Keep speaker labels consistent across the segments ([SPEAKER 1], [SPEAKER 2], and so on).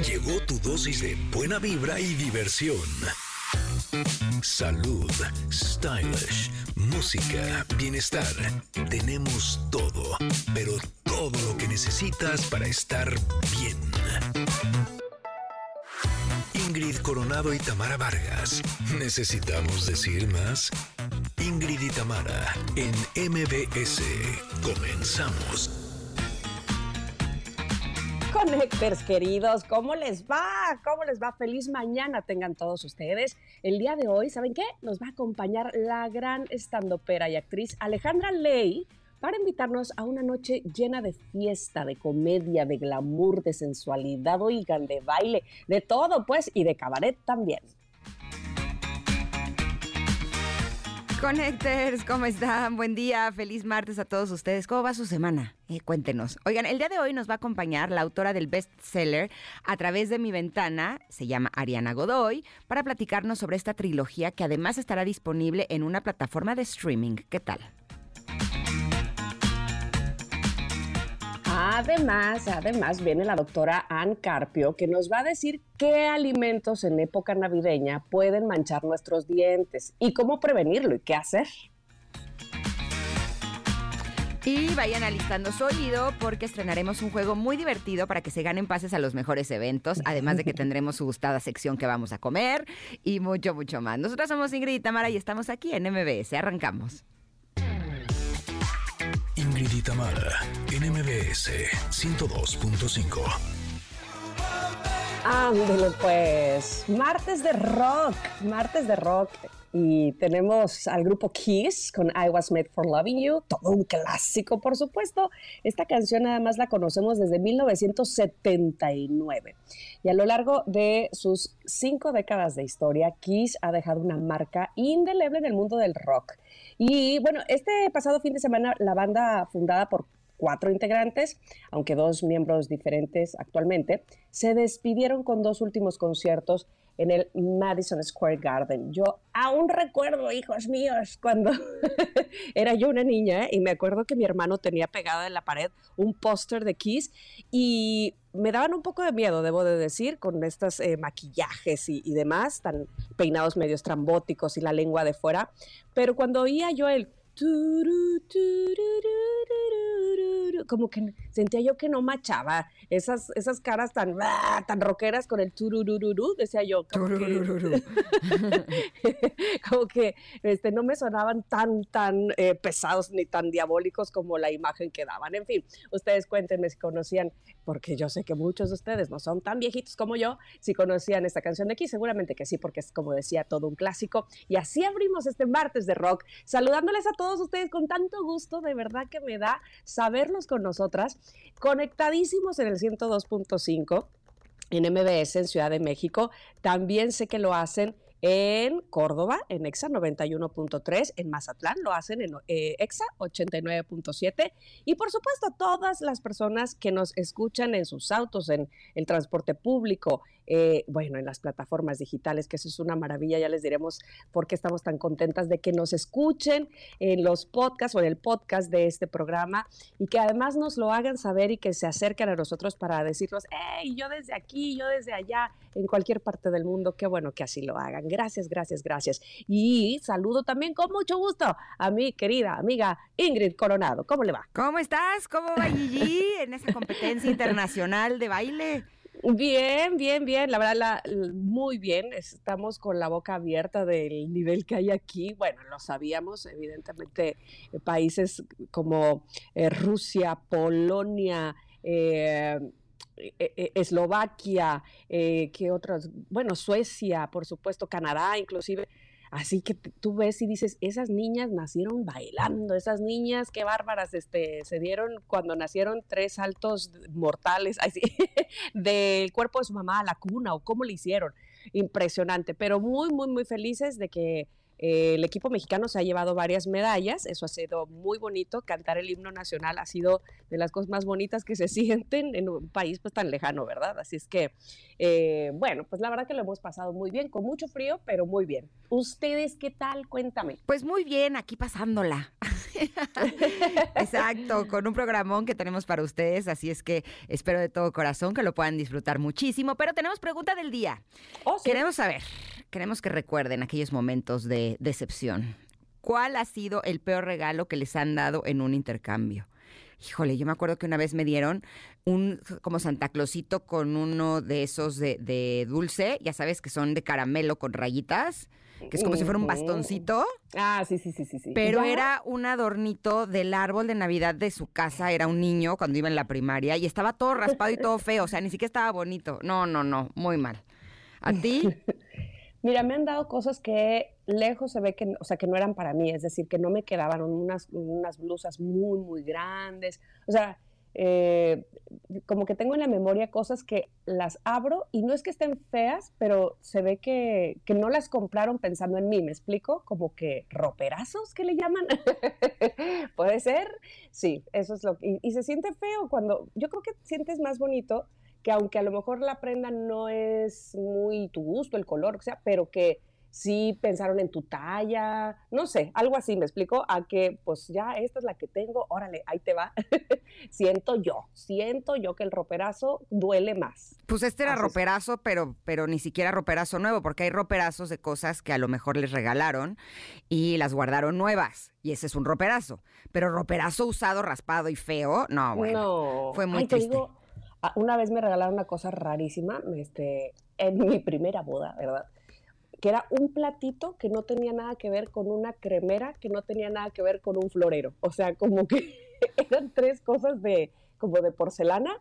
[SPEAKER 1] Llegó tu dosis de buena vibra y diversión. Salud, stylish, música, bienestar. Tenemos todo, pero todo lo que necesitas para estar bien. Ingrid Coronado y Tamara Vargas. ¿Necesitamos decir más? Ingrid y Tamara en MBS. Comenzamos.
[SPEAKER 2] Connectors queridos, ¿cómo les va? ¿Cómo les va? Feliz mañana tengan todos ustedes. El día de hoy, ¿saben qué? Nos va a acompañar la gran estandopera y actriz Alejandra Ley para invitarnos a una noche llena de fiesta, de comedia, de glamour, de sensualidad, oigan, de baile, de todo pues, y de cabaret también.
[SPEAKER 3] Connectors, ¿cómo están? Buen día, feliz martes a todos ustedes. ¿Cómo va su semana? Eh, cuéntenos. Oigan, el día de hoy nos va a acompañar la autora del bestseller A través de mi ventana, se llama Ariana Godoy, para platicarnos sobre esta trilogía que además estará disponible en una plataforma de streaming. ¿Qué tal?
[SPEAKER 2] Además, además viene la doctora Ann Carpio que nos va a decir qué alimentos en época navideña pueden manchar nuestros dientes y cómo prevenirlo y qué hacer.
[SPEAKER 3] Y vayan alistando su oído porque estrenaremos un juego muy divertido para que se ganen pases a los mejores eventos, además de que tendremos su gustada sección que vamos a comer y mucho, mucho más. Nosotros somos Ingrid y Tamara y estamos aquí en MBS. Arrancamos.
[SPEAKER 1] Ingrid y Tamara, en MBS 102.5.
[SPEAKER 2] Ándale pues, martes de rock, martes de rock. Y tenemos al grupo Kiss con I Was Made for Loving You, todo un clásico, por supuesto. Esta canción además la conocemos desde 1979. Y a lo largo de sus cinco décadas de historia, Kiss ha dejado una marca indeleble en el mundo del rock. Y bueno, este pasado fin de semana la banda fundada por cuatro integrantes, aunque dos miembros diferentes actualmente, se despidieron con dos últimos conciertos en el Madison Square Garden. Yo aún recuerdo, hijos míos, cuando era yo una niña y me acuerdo que mi hermano tenía pegado en la pared un póster de Kiss y me daban un poco de miedo, debo de decir, con estos eh, maquillajes y, y demás, tan peinados medio estrambóticos y la lengua de fuera. Pero cuando oía yo el como que sentía yo que no machaba esas, esas caras tan, ah, tan rockeras con el tururururu, decía yo. Como que, como que este, no me sonaban tan, tan eh, pesados ni tan diabólicos como la imagen que daban. En fin, ustedes cuéntenme si conocían, porque yo sé que muchos de ustedes no son tan viejitos como yo, si conocían esta canción de aquí, seguramente que sí, porque es como decía, todo un clásico. Y así abrimos este martes de rock, saludándoles a todos ustedes con tanto gusto, de verdad que me da saberlos con nosotras, conectadísimos en el 102.5 en MBS en Ciudad de México. También sé que lo hacen en Córdoba, en EXA 91.3, en Mazatlán lo hacen en eh, EXA 89.7 y por supuesto todas las personas que nos escuchan en sus autos, en el transporte público, eh, bueno, en las plataformas digitales, que eso es una maravilla, ya les diremos por qué estamos tan contentas de que nos escuchen en los podcasts o en el podcast de este programa y que además nos lo hagan saber y que se acerquen a nosotros para decirnos, hey, yo desde aquí, yo desde allá, en cualquier parte del mundo, qué bueno que así lo hagan. Gracias, gracias, gracias. Y saludo también con mucho gusto a mi querida amiga Ingrid Coronado. ¿Cómo le va?
[SPEAKER 3] ¿Cómo estás? ¿Cómo va Gigi en esa competencia internacional de baile?
[SPEAKER 2] Bien, bien, bien. La verdad, muy bien. Estamos con la boca abierta del nivel que hay aquí. Bueno, lo sabíamos, evidentemente, eh, países como eh, Rusia, Polonia, eh, Eslovaquia, ¿qué otros? Bueno, Suecia, por supuesto, Canadá, inclusive Así que tú ves y dices, esas niñas nacieron bailando, esas niñas, qué bárbaras, este, se dieron cuando nacieron tres saltos mortales así, del cuerpo de su mamá a la cuna o cómo le hicieron. Impresionante, pero muy, muy, muy felices de que Eh, el equipo mexicano se ha llevado varias medallas, eso ha sido muy bonito, cantar el himno nacional ha sido de las cosas más bonitas que se sienten en un país pues tan lejano, ¿verdad? Así es que, eh, bueno, pues la verdad que lo hemos pasado muy bien, con mucho frío, pero muy bien. ¿Ustedes qué tal? Cuéntame.
[SPEAKER 3] Pues muy bien, aquí pasándola. Exacto, con un programón que tenemos para ustedes, así es que espero de todo corazón que lo puedan disfrutar muchísimo, pero tenemos pregunta del día.
[SPEAKER 2] Oh,
[SPEAKER 3] queremos saber, queremos que recuerden aquellos momentos de decepción. ¿Cuál ha sido el peor regalo que les han dado en un intercambio? Híjole, yo me acuerdo que una vez me dieron un como Santa Clausito con uno de esos de, de dulce, ya sabes que son de caramelo con rayitas que es como si fuera un bastoncito.
[SPEAKER 2] Ah, sí, sí, sí, sí. sí.
[SPEAKER 3] Pero era un adornito del árbol de Navidad de su casa, era un niño cuando iba en la primaria y estaba todo raspado y todo feo, o sea, ni siquiera estaba bonito. No, no, no, muy mal. ¿A ti?
[SPEAKER 2] Mira, me han dado cosas que lejos se ve que, o sea, que no eran para mí, es decir, que no me quedaban unas, unas blusas muy, muy grandes. O sea, eh, como que tengo en la memoria cosas que las abro y no es que estén feas, pero se ve que, que no las compraron pensando en mí, ¿me explico? Como que roperazos que le llaman. ¿Puede ser? Sí, eso es lo que... Y, y se siente feo cuando... Yo creo que sientes más bonito que aunque a lo mejor la prenda no es muy tu gusto, el color, o sea, pero que sí pensaron en tu talla, no sé, algo así, me explico, a que pues ya esta es la que tengo, órale, ahí te va. siento yo, siento yo que el roperazo duele más.
[SPEAKER 3] Pues este era roperazo, pero, pero ni siquiera roperazo nuevo, porque hay roperazos de cosas que a lo mejor les regalaron y las guardaron nuevas, y ese es un roperazo. Pero roperazo usado, raspado y feo, no, bueno, fue muy triste.
[SPEAKER 2] Una vez me regalaron una cosa rarísima, este, en mi primera boda, ¿verdad? que era un platito que no tenía nada que ver con una cremera, que no tenía nada que ver con un florero. O sea, como que eran tres cosas de, como de porcelana,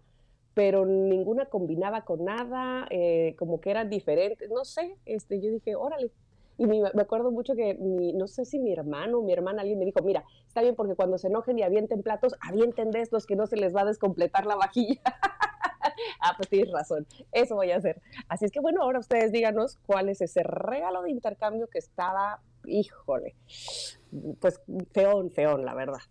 [SPEAKER 2] pero ninguna combinaba con nada, eh, como que eran diferentes, no sé, este, yo dije, órale. Y me, acuerdo mucho que, mi, no sé si mi hermano o mi hermana, alguien me dijo, mira, está bien porque cuando se enojen y avienten platos, avienten de estos que no se les va a descompletar la vajilla. ah, pues tienes razón, eso voy a hacer. Así es que bueno, ahora ustedes díganos cuál es ese regalo de intercambio que estaba, híjole, pues feón, feón, la verdad.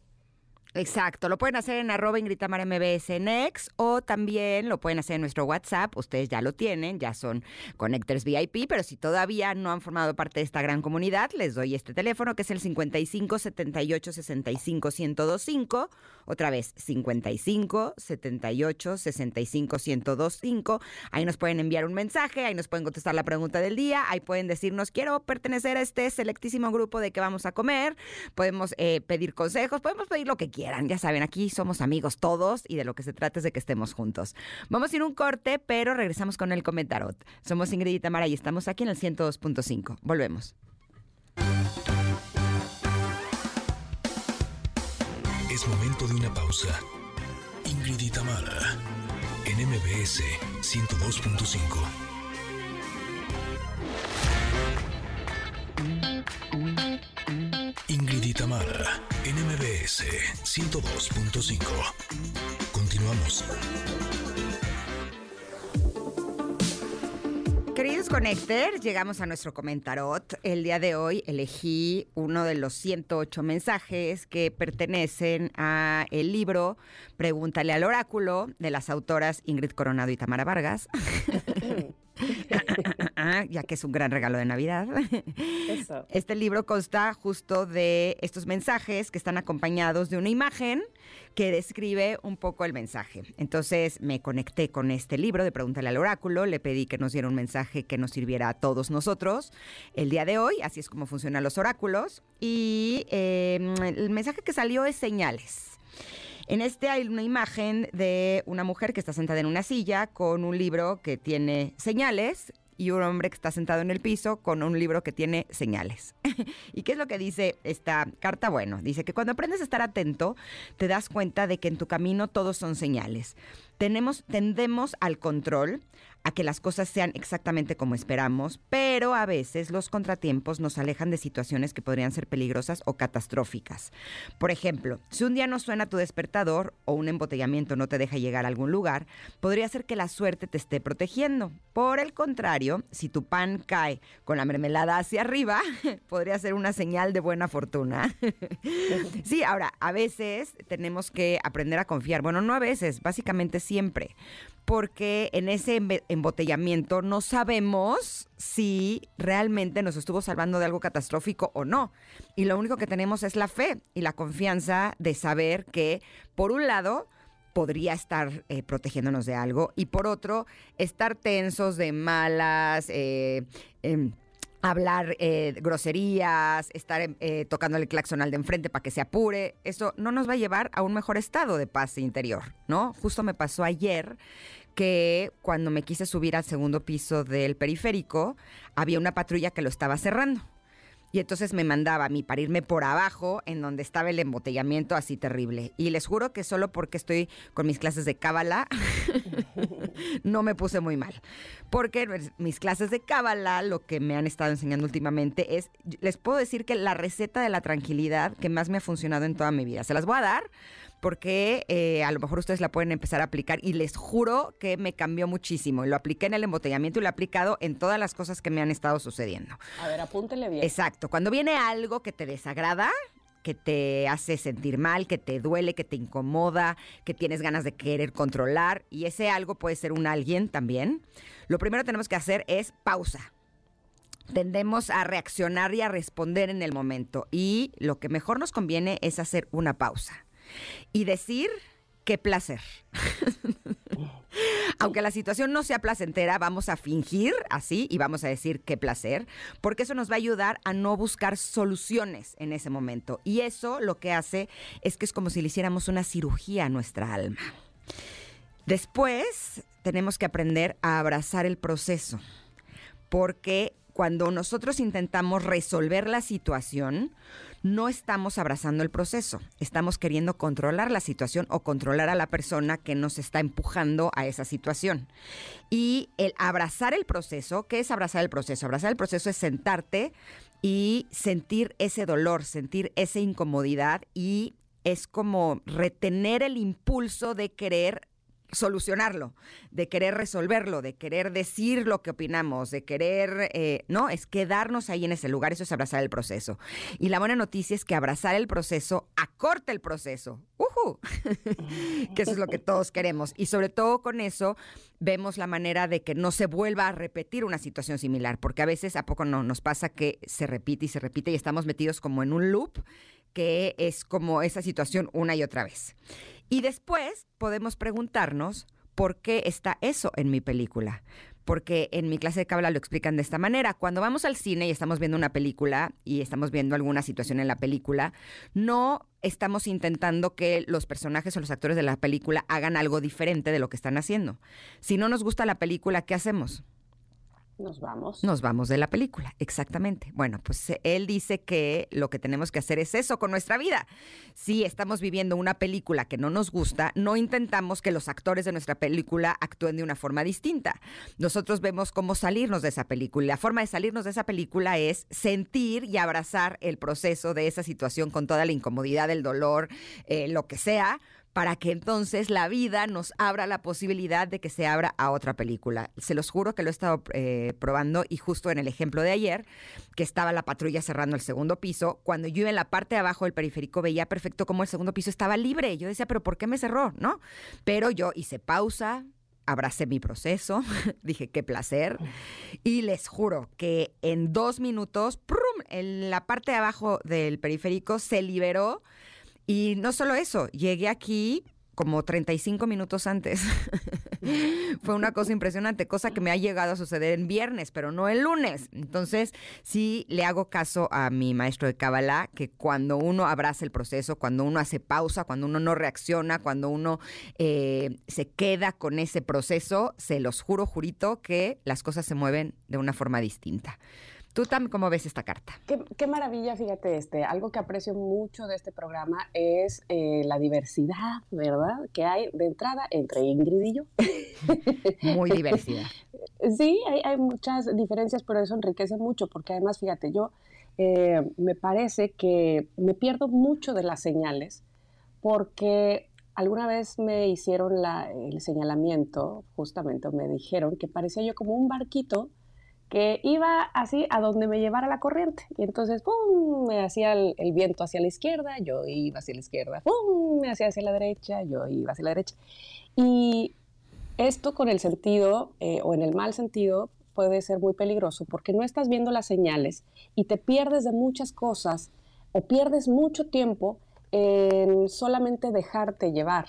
[SPEAKER 3] Exacto, lo pueden hacer en arroba Ingrid MBS Next o también lo pueden hacer en nuestro WhatsApp, ustedes ya lo tienen, ya son Connectors VIP, pero si todavía no han formado parte de esta gran comunidad, les doy este teléfono que es el 55 78 65 1025, otra vez 55 78 65 1025, ahí nos pueden enviar un mensaje, ahí nos pueden contestar la pregunta del día, ahí pueden decirnos quiero pertenecer a este selectísimo grupo de que vamos a comer, podemos eh, pedir consejos, podemos pedir lo que quieran ya saben, aquí somos amigos todos y de lo que se trata es de que estemos juntos. Vamos a ir un corte, pero regresamos con el comentarot. Somos Ingrid y Tamara y estamos aquí en el 102.5. Volvemos.
[SPEAKER 1] Es momento de una pausa. Ingrid y Tamara en MBS 102.5. Tamara en MBS 102.5. Continuamos.
[SPEAKER 3] Queridos Connectors, llegamos a nuestro comentarot. El día de hoy elegí uno de los 108 mensajes que pertenecen a el libro Pregúntale al oráculo de las autoras Ingrid Coronado y Tamara Vargas. ya que es un gran regalo de Navidad. Este libro consta justo de estos mensajes que están acompañados de una imagen que describe un poco el mensaje. Entonces me conecté con este libro de Pregúntale al Oráculo, le pedí que nos diera un mensaje que nos sirviera a todos nosotros el día de hoy, así es como funcionan los oráculos, y em, el mensaje que salió es señales. En este hay una imagen de una mujer que está sentada en una silla con un libro que tiene señales y un hombre que está sentado en el piso con un libro que tiene señales. ¿Y qué es lo que dice esta carta? Bueno, dice que cuando aprendes a estar atento, te das cuenta de que en tu camino todos son señales. Tenemos, tendemos al control, a que las cosas sean exactamente como esperamos, pero a veces los contratiempos nos alejan de situaciones que podrían ser peligrosas o catastróficas. Por ejemplo, si un día no suena tu despertador o un embotellamiento no te deja llegar a algún lugar, podría ser que la suerte te esté protegiendo. Por el contrario, si tu pan cae con la mermelada hacia arriba, podría ser una señal de buena fortuna. sí, ahora, a veces tenemos que aprender a confiar. Bueno, no a veces, básicamente siempre porque en ese embotellamiento no sabemos si realmente nos estuvo salvando de algo catastrófico o no. Y lo único que tenemos es la fe y la confianza de saber que, por un lado, podría estar eh, protegiéndonos de algo y por otro, estar tensos de malas. Eh, em, hablar eh, groserías, estar eh, tocando el claxon al de enfrente para que se apure, eso no nos va a llevar a un mejor estado de paz interior, ¿no? Justo me pasó ayer que cuando me quise subir al segundo piso del periférico, había una patrulla que lo estaba cerrando. Y entonces me mandaba a mí para irme por abajo, en donde estaba el embotellamiento así terrible. Y les juro que solo porque estoy con mis clases de cábala, no me puse muy mal. Porque pues, mis clases de cábala, lo que me han estado enseñando últimamente es, les puedo decir que la receta de la tranquilidad que más me ha funcionado en toda mi vida. Se las voy a dar porque eh, a lo mejor ustedes la pueden empezar a aplicar y les juro que me cambió muchísimo. Y lo apliqué en el embotellamiento y lo he aplicado en todas las cosas que me han estado sucediendo.
[SPEAKER 2] A ver, apúntele bien.
[SPEAKER 3] Exacto. Cuando viene algo que te desagrada, que te hace sentir mal, que te duele, que te incomoda, que tienes ganas de querer controlar, y ese algo puede ser un alguien también, lo primero que tenemos que hacer es pausa. Tendemos a reaccionar y a responder en el momento, y lo que mejor nos conviene es hacer una pausa y decir qué placer. Aunque la situación no sea placentera, vamos a fingir así y vamos a decir qué placer, porque eso nos va a ayudar a no buscar soluciones en ese momento. Y eso lo que hace es que es como si le hiciéramos una cirugía a nuestra alma. Después tenemos que aprender a abrazar el proceso, porque cuando nosotros intentamos resolver la situación, no estamos abrazando el proceso, estamos queriendo controlar la situación o controlar a la persona que nos está empujando a esa situación. Y el abrazar el proceso, ¿qué es abrazar el proceso? Abrazar el proceso es sentarte y sentir ese dolor, sentir esa incomodidad y es como retener el impulso de querer solucionarlo, de querer resolverlo, de querer decir lo que opinamos, de querer, eh, no, es quedarnos ahí en ese lugar, eso es abrazar el proceso. Y la buena noticia es que abrazar el proceso acorta el proceso, ¡Uhu! que eso es lo que todos queremos. Y sobre todo con eso vemos la manera de que no se vuelva a repetir una situación similar, porque a veces a poco no nos pasa que se repite y se repite y estamos metidos como en un loop que es como esa situación una y otra vez. Y después podemos preguntarnos por qué está eso en mi película. Porque en mi clase de cábala lo explican de esta manera. Cuando vamos al cine y estamos viendo una película y estamos viendo alguna situación en la película, no estamos intentando que los personajes o los actores de la película hagan algo diferente de lo que están haciendo. Si no nos gusta la película, ¿qué hacemos?
[SPEAKER 2] Nos vamos.
[SPEAKER 3] Nos vamos de la película, exactamente. Bueno, pues eh, él dice que lo que tenemos que hacer es eso con nuestra vida. Si estamos viviendo una película que no nos gusta, no intentamos que los actores de nuestra película actúen de una forma distinta. Nosotros vemos cómo salirnos de esa película. La forma de salirnos de esa película es sentir y abrazar el proceso de esa situación con toda la incomodidad, el dolor, eh, lo que sea para que entonces la vida nos abra la posibilidad de que se abra a otra película. Se los juro que lo he estado eh, probando y justo en el ejemplo de ayer, que estaba la patrulla cerrando el segundo piso, cuando yo en la parte de abajo del periférico veía perfecto cómo el segundo piso estaba libre. Yo decía, pero ¿por qué me cerró? ¿No? Pero yo hice pausa, abracé mi proceso, dije qué placer, y les juro que en dos minutos, ¡prum! en la parte de abajo del periférico se liberó y no solo eso, llegué aquí como 35 minutos antes. Fue una cosa impresionante, cosa que me ha llegado a suceder en viernes, pero no el lunes. Entonces, sí le hago caso a mi maestro de Kabbalah, que cuando uno abraza el proceso, cuando uno hace pausa, cuando uno no reacciona, cuando uno eh, se queda con ese proceso, se los juro, jurito, que las cosas se mueven de una forma distinta. ¿Tú también cómo ves esta carta?
[SPEAKER 2] Qué, maravilla, fíjate, este, algo que aprecio mucho de este programa es eh, la diversidad, ¿verdad? Que hay de entrada entre Ingrid y yo.
[SPEAKER 3] Muy diversidad.
[SPEAKER 2] sí, hay, muchas diferencias, pero eso enriquece mucho, porque además, fíjate, yo eh, me parece que me pierdo mucho de las señales, porque alguna vez me hicieron el señalamiento, justamente, me dijeron que parecía yo como un barquito que iba así a donde me llevara la corriente. Y entonces, ¡pum!, me hacía el, viento hacia la izquierda, yo iba hacia la izquierda, ¡pum!, me hacía hacia la derecha, yo iba hacia la derecha. Y esto con el sentido, eh, o en el mal sentido, puede ser muy peligroso porque no estás viendo las señales y te pierdes de muchas cosas o pierdes mucho tiempo en solamente dejarte llevar.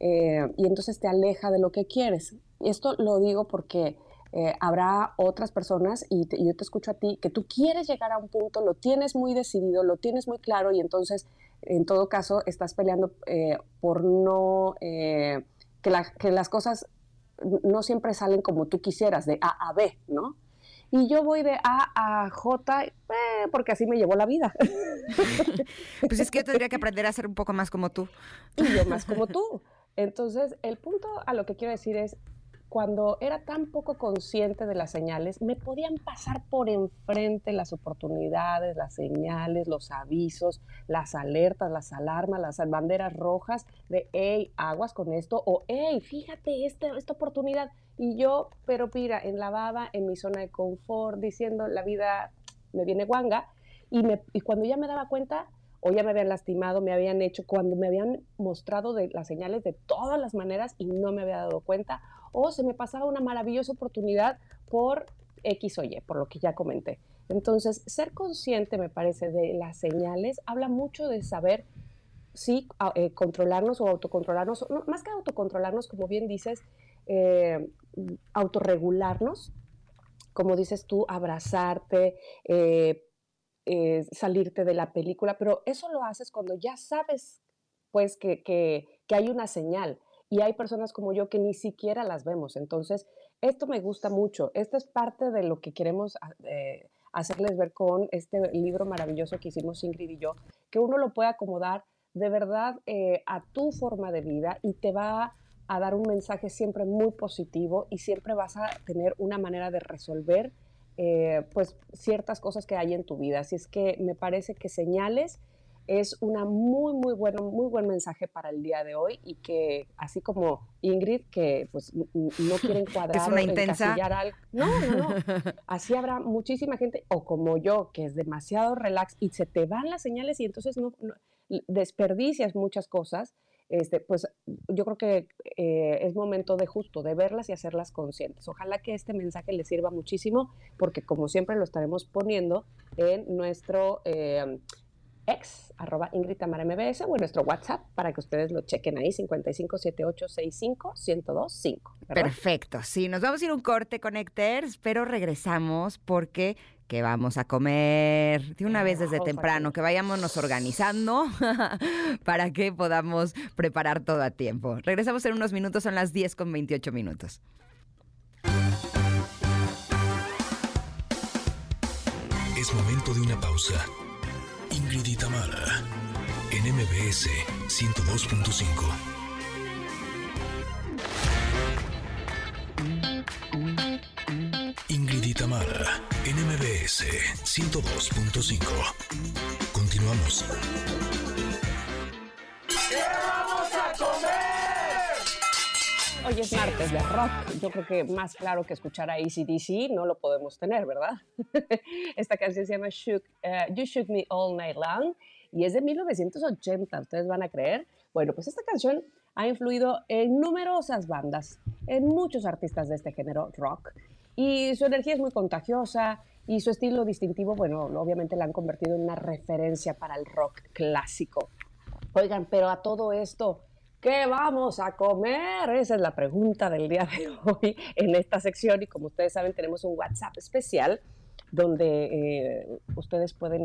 [SPEAKER 2] Eh, y entonces te aleja de lo que quieres. Esto lo digo porque eh, habrá otras personas y, yo te escucho a ti que tú quieres llegar a un punto, lo tienes muy decidido, lo tienes muy claro y entonces en todo caso estás peleando eh, por no, eh, que, que, las cosas no siempre salen como tú quisieras, de A a B, ¿no? Y yo voy de A a J porque así me llevó la vida.
[SPEAKER 3] pues es que yo tendría que aprender a ser un poco más como tú.
[SPEAKER 2] Y yo más como tú. Entonces, el punto a lo que quiero decir es, cuando era tan poco consciente de las señales, me podían pasar por enfrente las oportunidades, las señales, los avisos, las alertas, las alarmas, las banderas rojas de, hey, aguas con esto, o hey, fíjate esta, esta oportunidad. Y yo, pero mira, en la baba, en mi zona de confort, diciendo, la vida me viene guanga, y, me, y cuando ya me daba cuenta, o ya me habían lastimado, me habían hecho, cuando me habían mostrado de las señales de todas las maneras y no me había dado cuenta, o se me pasaba una maravillosa oportunidad por X o Y, por lo que ya comenté. Entonces, ser consciente, me parece, de las señales habla mucho de saber si eh, controlarnos o autocontrolarnos, más que autocontrolarnos, como bien dices, eh, autorregularnos, como dices tú, abrazarte, eh, salirte de la película, pero eso lo haces cuando ya sabes, pues, que, que hay una señal y hay personas como yo que ni siquiera las vemos. Entonces, esto me gusta mucho. Esto es parte de lo que queremos ah, eh, hacerles ver con este libro maravilloso que hicimos Ingrid y yo, que uno lo puede acomodar de verdad eh, a tu forma de vida y te va a dar un mensaje siempre muy positivo y siempre vas a tener una manera de resolver eh, pues ciertas cosas que hay en tu vida. Así es que me parece que señales es una muy, muy bueno, muy buen mensaje para el día de hoy y que así como Ingrid, que pues no quiere encuadrar
[SPEAKER 3] es una intensa.
[SPEAKER 2] algo. No, no, no. Así habrá muchísima gente, o como yo, que es demasiado relax y se te van las señales y entonces no, desperdicias muchas cosas. Este, pues yo creo que eh, es momento de justo, de verlas y hacerlas conscientes. Ojalá que este mensaje les sirva muchísimo, porque como siempre lo estaremos poniendo en nuestro eh, ex, arroba Ingrid Tamara MBS, o en nuestro WhatsApp para que ustedes lo chequen ahí, 5578651025.
[SPEAKER 3] Perfecto, sí, nos vamos a ir un corte, Connecters, pero regresamos porque que vamos a comer de una vez desde temprano, que vayámonos organizando para que podamos preparar todo a tiempo. Regresamos en unos minutos, son las 10 con 28 minutos.
[SPEAKER 1] Es momento de una pausa. Ingrid y en MBS 102.5. Ingrid y Tamara, en MBS 102.5. Continuamos.
[SPEAKER 2] ¿Qué vamos a comer? Hoy es martes de rock. Yo creo que más claro que escuchar a ACDC no lo podemos tener, ¿verdad? Esta canción se llama eh, You Shook Me All Night Long y es de 1980. ¿Ustedes van a creer? Bueno, pues esta canción ha influido en numerosas bandas, en muchos artistas de este género rock. Y su energía es muy contagiosa y su estilo distintivo, bueno, obviamente la han convertido en una referencia para el rock clásico. Oigan, pero a todo esto, ¿Qué vamos a comer? Esa es la pregunta del día de hoy en esta sección y como ustedes saben tenemos un WhatsApp especial donde eh, ustedes pueden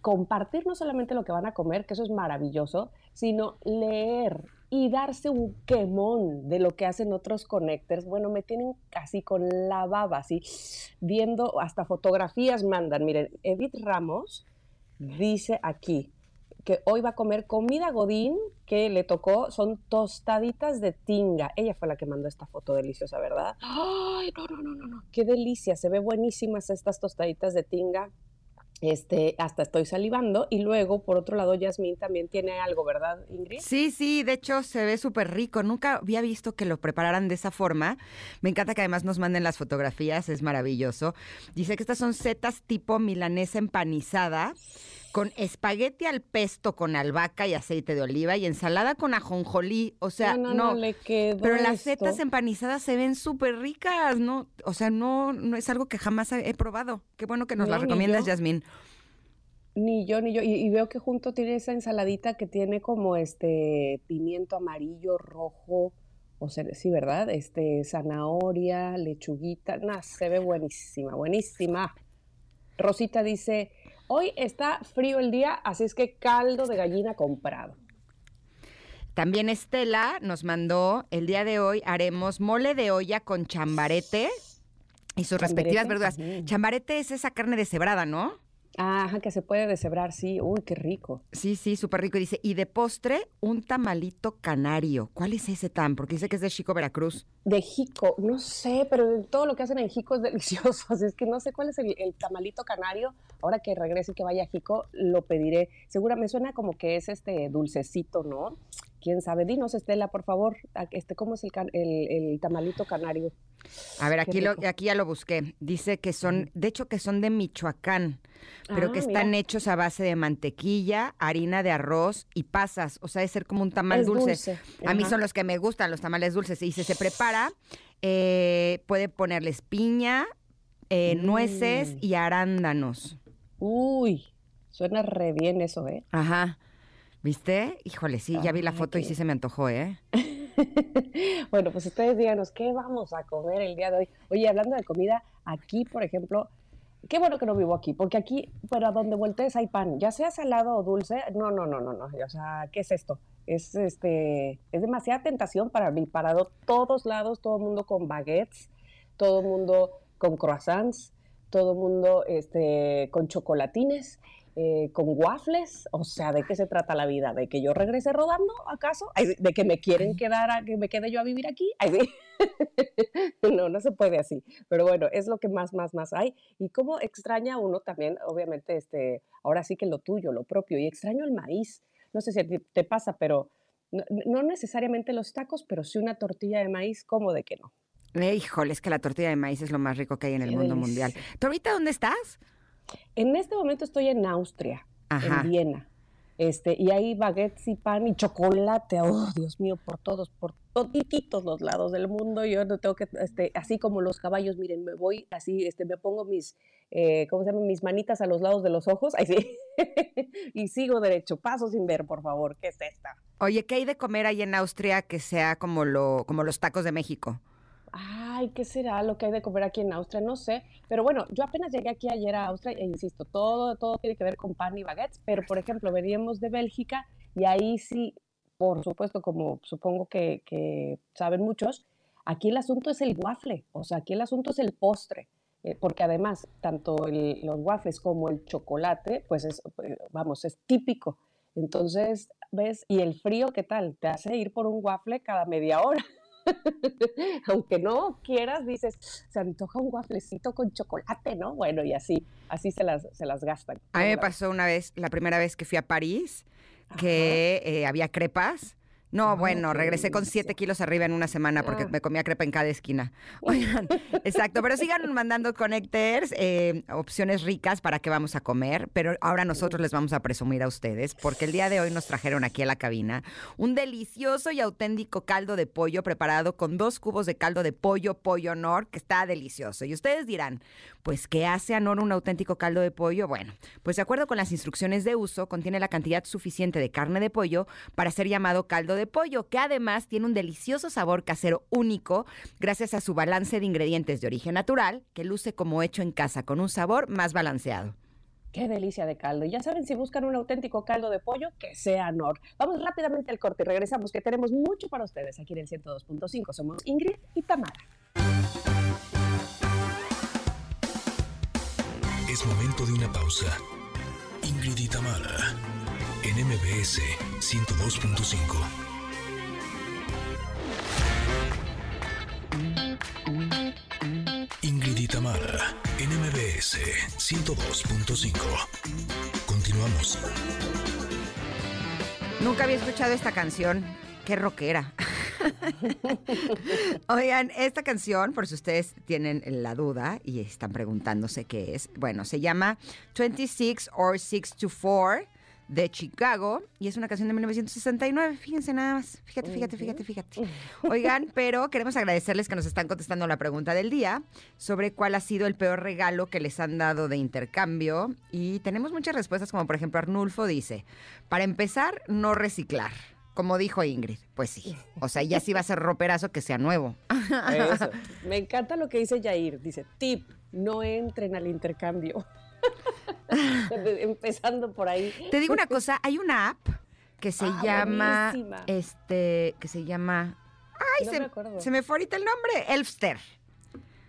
[SPEAKER 2] compartir no solamente lo que van a comer, que eso es maravilloso, sino leer y darse un quemón de lo que hacen otros connectors. Bueno, me tienen casi con la baba, así, viendo hasta fotografías mandan. Miren, Edith Ramos dice aquí, que hoy va a comer comida godín que le tocó, son tostaditas de tinga. Ella fue la que mandó esta foto deliciosa, ¿verdad? Ay, no, no, no, no, no, qué delicia, se ve buenísimas estas tostaditas de tinga este, hasta estoy salivando. Y luego, por otro lado, Yasmín también tiene algo, ¿verdad, Ingrid?
[SPEAKER 3] Sí, sí, de hecho se ve súper rico. Nunca había visto que lo prepararan de esa forma. Me encanta que además nos manden las fotografías, es maravilloso. Dice que estas son setas tipo milanesa empanizada con espagueti al pesto con albahaca y aceite de oliva y ensalada con ajonjolí. O sea, no. no,
[SPEAKER 2] le quedó
[SPEAKER 3] pero las setas empanizadas se ven súper ricas, ¿no? O sea, no, no es algo que jamás he probado. Qué bueno que nos la recomiendas, Yasmín.
[SPEAKER 2] Ni yo, ni yo. Y, veo que junto tiene esa ensaladita que tiene como este pimiento amarillo, rojo, o sea, sí, ¿verdad? Este, zanahoria, lechuguita. Nah, se ve buenísima, buenísima. Rosita dice, Hoy está frío el día, así es que caldo de gallina comprado.
[SPEAKER 3] También Estela nos mandó, el día de hoy haremos mole de olla con chambarete y sus respectivas verduras. Chambarete es esa carne deshebrada, ¿no?
[SPEAKER 2] Ajá, que se puede deshebrar, sí. Uy, qué rico.
[SPEAKER 3] Sí, sí, súper rico. Y dice, y de postre, un tamalito canario. ¿Cuál es ese tan? Porque dice que es de Chico, Veracruz.
[SPEAKER 2] De Jico, no sé, pero todo lo que hacen en Jico es delicioso. Así es que no sé cuál es el, tamalito canario. Ahora que regrese y que vaya a Jico, lo pediré. Segura, me suena como que es este dulcecito, ¿no? Quién sabe. Dinos, Estela, por favor, este, ¿cómo es el, el, tamalito canario?
[SPEAKER 3] A ver, aquí, lo, aquí ya lo busqué. Dice que son, de hecho que son de Michoacán, pero que ah, están hechos a base de mantequilla, harina de arroz y pasas. O sea, es ser como un tamal dulce. A mí son los que me gustan, los tamales dulces. Y si se prepara, eh, puede ponerles piña, eh, nueces mm. y arándanos.
[SPEAKER 2] Uy, suena re bien eso, ¿eh?
[SPEAKER 3] Ajá. ¿Viste? Híjole, sí, ya vi la foto y sí se me antojó, ¿eh?
[SPEAKER 2] bueno, pues ustedes díganos, ¿qué vamos a comer el día de hoy? Oye, hablando de comida, aquí, por ejemplo, qué bueno que no vivo aquí, porque aquí, pero a donde voltees hay pan, ya sea salado o dulce, no, no, no, no, no, o sea, ¿qué es esto? Es, este, es demasiada tentación para mí, para todos lados, todo el mundo con baguettes, todo el mundo con croissants, todo el mundo este, con chocolatines, eh, con waffles, o sea, ¿de qué se trata la vida? ¿De que yo regrese rodando, acaso? ¿De que me quieren quedar, a, que me quede yo a vivir aquí? no, no se puede así, pero bueno, es lo que más, más, más hay. Y cómo extraña uno también, obviamente, este, ahora sí que lo tuyo, lo propio, y extraño el maíz. No sé si te pasa, pero no, necesariamente los tacos, pero sí una tortilla de maíz, ¿cómo de que no?
[SPEAKER 3] híjole, es que la tortilla de maíz es lo más rico que hay en el mundo mundial. ¿Tú ahorita dónde estás?
[SPEAKER 2] En este momento estoy en Austria, en Viena. Este, y hay baguettes y pan y chocolate, oh Dios mío, por todos, por todos los lados del mundo. Yo no tengo que, este, así como los caballos, miren, me voy así, este, me pongo mis, eh, ¿cómo se llama? Mis manitas a los lados de los ojos, sí, y sigo derecho, paso sin ver, por favor, ¿qué es esta?
[SPEAKER 3] Oye, ¿qué hay de comer ahí en Austria que sea como, lo, como los tacos de México?
[SPEAKER 2] Ay, ¿qué será lo que hay de comer aquí en Austria? No sé. Pero bueno, yo apenas llegué aquí ayer a Austria e insisto, todo, todo tiene que ver con pan y baguettes. Pero, por ejemplo, veníamos de Bélgica y ahí sí, por supuesto, como supongo que, saben muchos, aquí el asunto es el waffle. O sea, aquí el asunto es el postre. Eh, porque además, tanto los waffles como el chocolate, pues es, eh, vamos, es típico. Entonces, ¿ves? Y el frío, ¿qué tal? Te hace ir por un waffle cada media hora. aunque no quieras, dices, se antoja un wafflecito con chocolate, ¿no? Bueno, y así, así se las, se las gastan.
[SPEAKER 3] A mí me pasó una vez, la primera vez que fui a París, que eh, había crepas no, bueno, regresé con siete kilos arriba en una semana porque ah. me comía crepa en cada esquina. Oigan, exacto, pero sigan mandando connectors, eh, opciones ricas para que vamos a comer, pero ahora nosotros les vamos a presumir a ustedes porque el día de hoy nos trajeron aquí a la cabina un delicioso y auténtico caldo de pollo preparado con dos cubos de caldo de pollo, pollo honor, que está delicioso. Y ustedes dirán, pues, ¿qué hace honor un auténtico caldo de pollo? Bueno, pues de acuerdo con las instrucciones de uso, contiene la cantidad suficiente de carne de pollo para ser llamado caldo de pollo, que además tiene un delicioso sabor casero único gracias a su balance de ingredientes de origen natural, que luce como hecho en casa con un sabor más balanceado.
[SPEAKER 2] Qué delicia de caldo. Y ya saben, si buscan un auténtico caldo de pollo, que sea Nor. Vamos rápidamente al corte y regresamos, que tenemos mucho para ustedes aquí en el 102.5. Somos Ingrid y Tamara.
[SPEAKER 1] Es momento de una pausa. Ingrid y Tamara en MBS 102.5. y Tamara, en MBS 102.5. Continuamos.
[SPEAKER 3] Nunca había escuchado esta canción. Qué rockera. Oigan, esta canción, por si ustedes tienen la duda y están preguntándose qué es, bueno, se llama 26 or 6 to 4 de Chicago y es una canción de 1969. Fíjense nada más. Fíjate, fíjate, fíjate, fíjate. Oigan, pero queremos agradecerles que nos están contestando la pregunta del día sobre cuál ha sido el peor regalo que les han dado de intercambio. Y tenemos muchas respuestas, como por ejemplo Arnulfo dice, para empezar, no reciclar. Como dijo Ingrid, pues sí. O sea, ya sí va a ser roperazo que sea nuevo.
[SPEAKER 2] Eso. Me encanta lo que dice Jair. Dice, tip, no entren al intercambio. Empezando por ahí.
[SPEAKER 3] Te digo una cosa, hay una app que se
[SPEAKER 2] Ah,
[SPEAKER 3] llama,
[SPEAKER 2] buenísima.
[SPEAKER 3] este, que se llama, ay,
[SPEAKER 2] No
[SPEAKER 3] se,
[SPEAKER 2] me
[SPEAKER 3] se me fue ahorita el nombre, Elfster.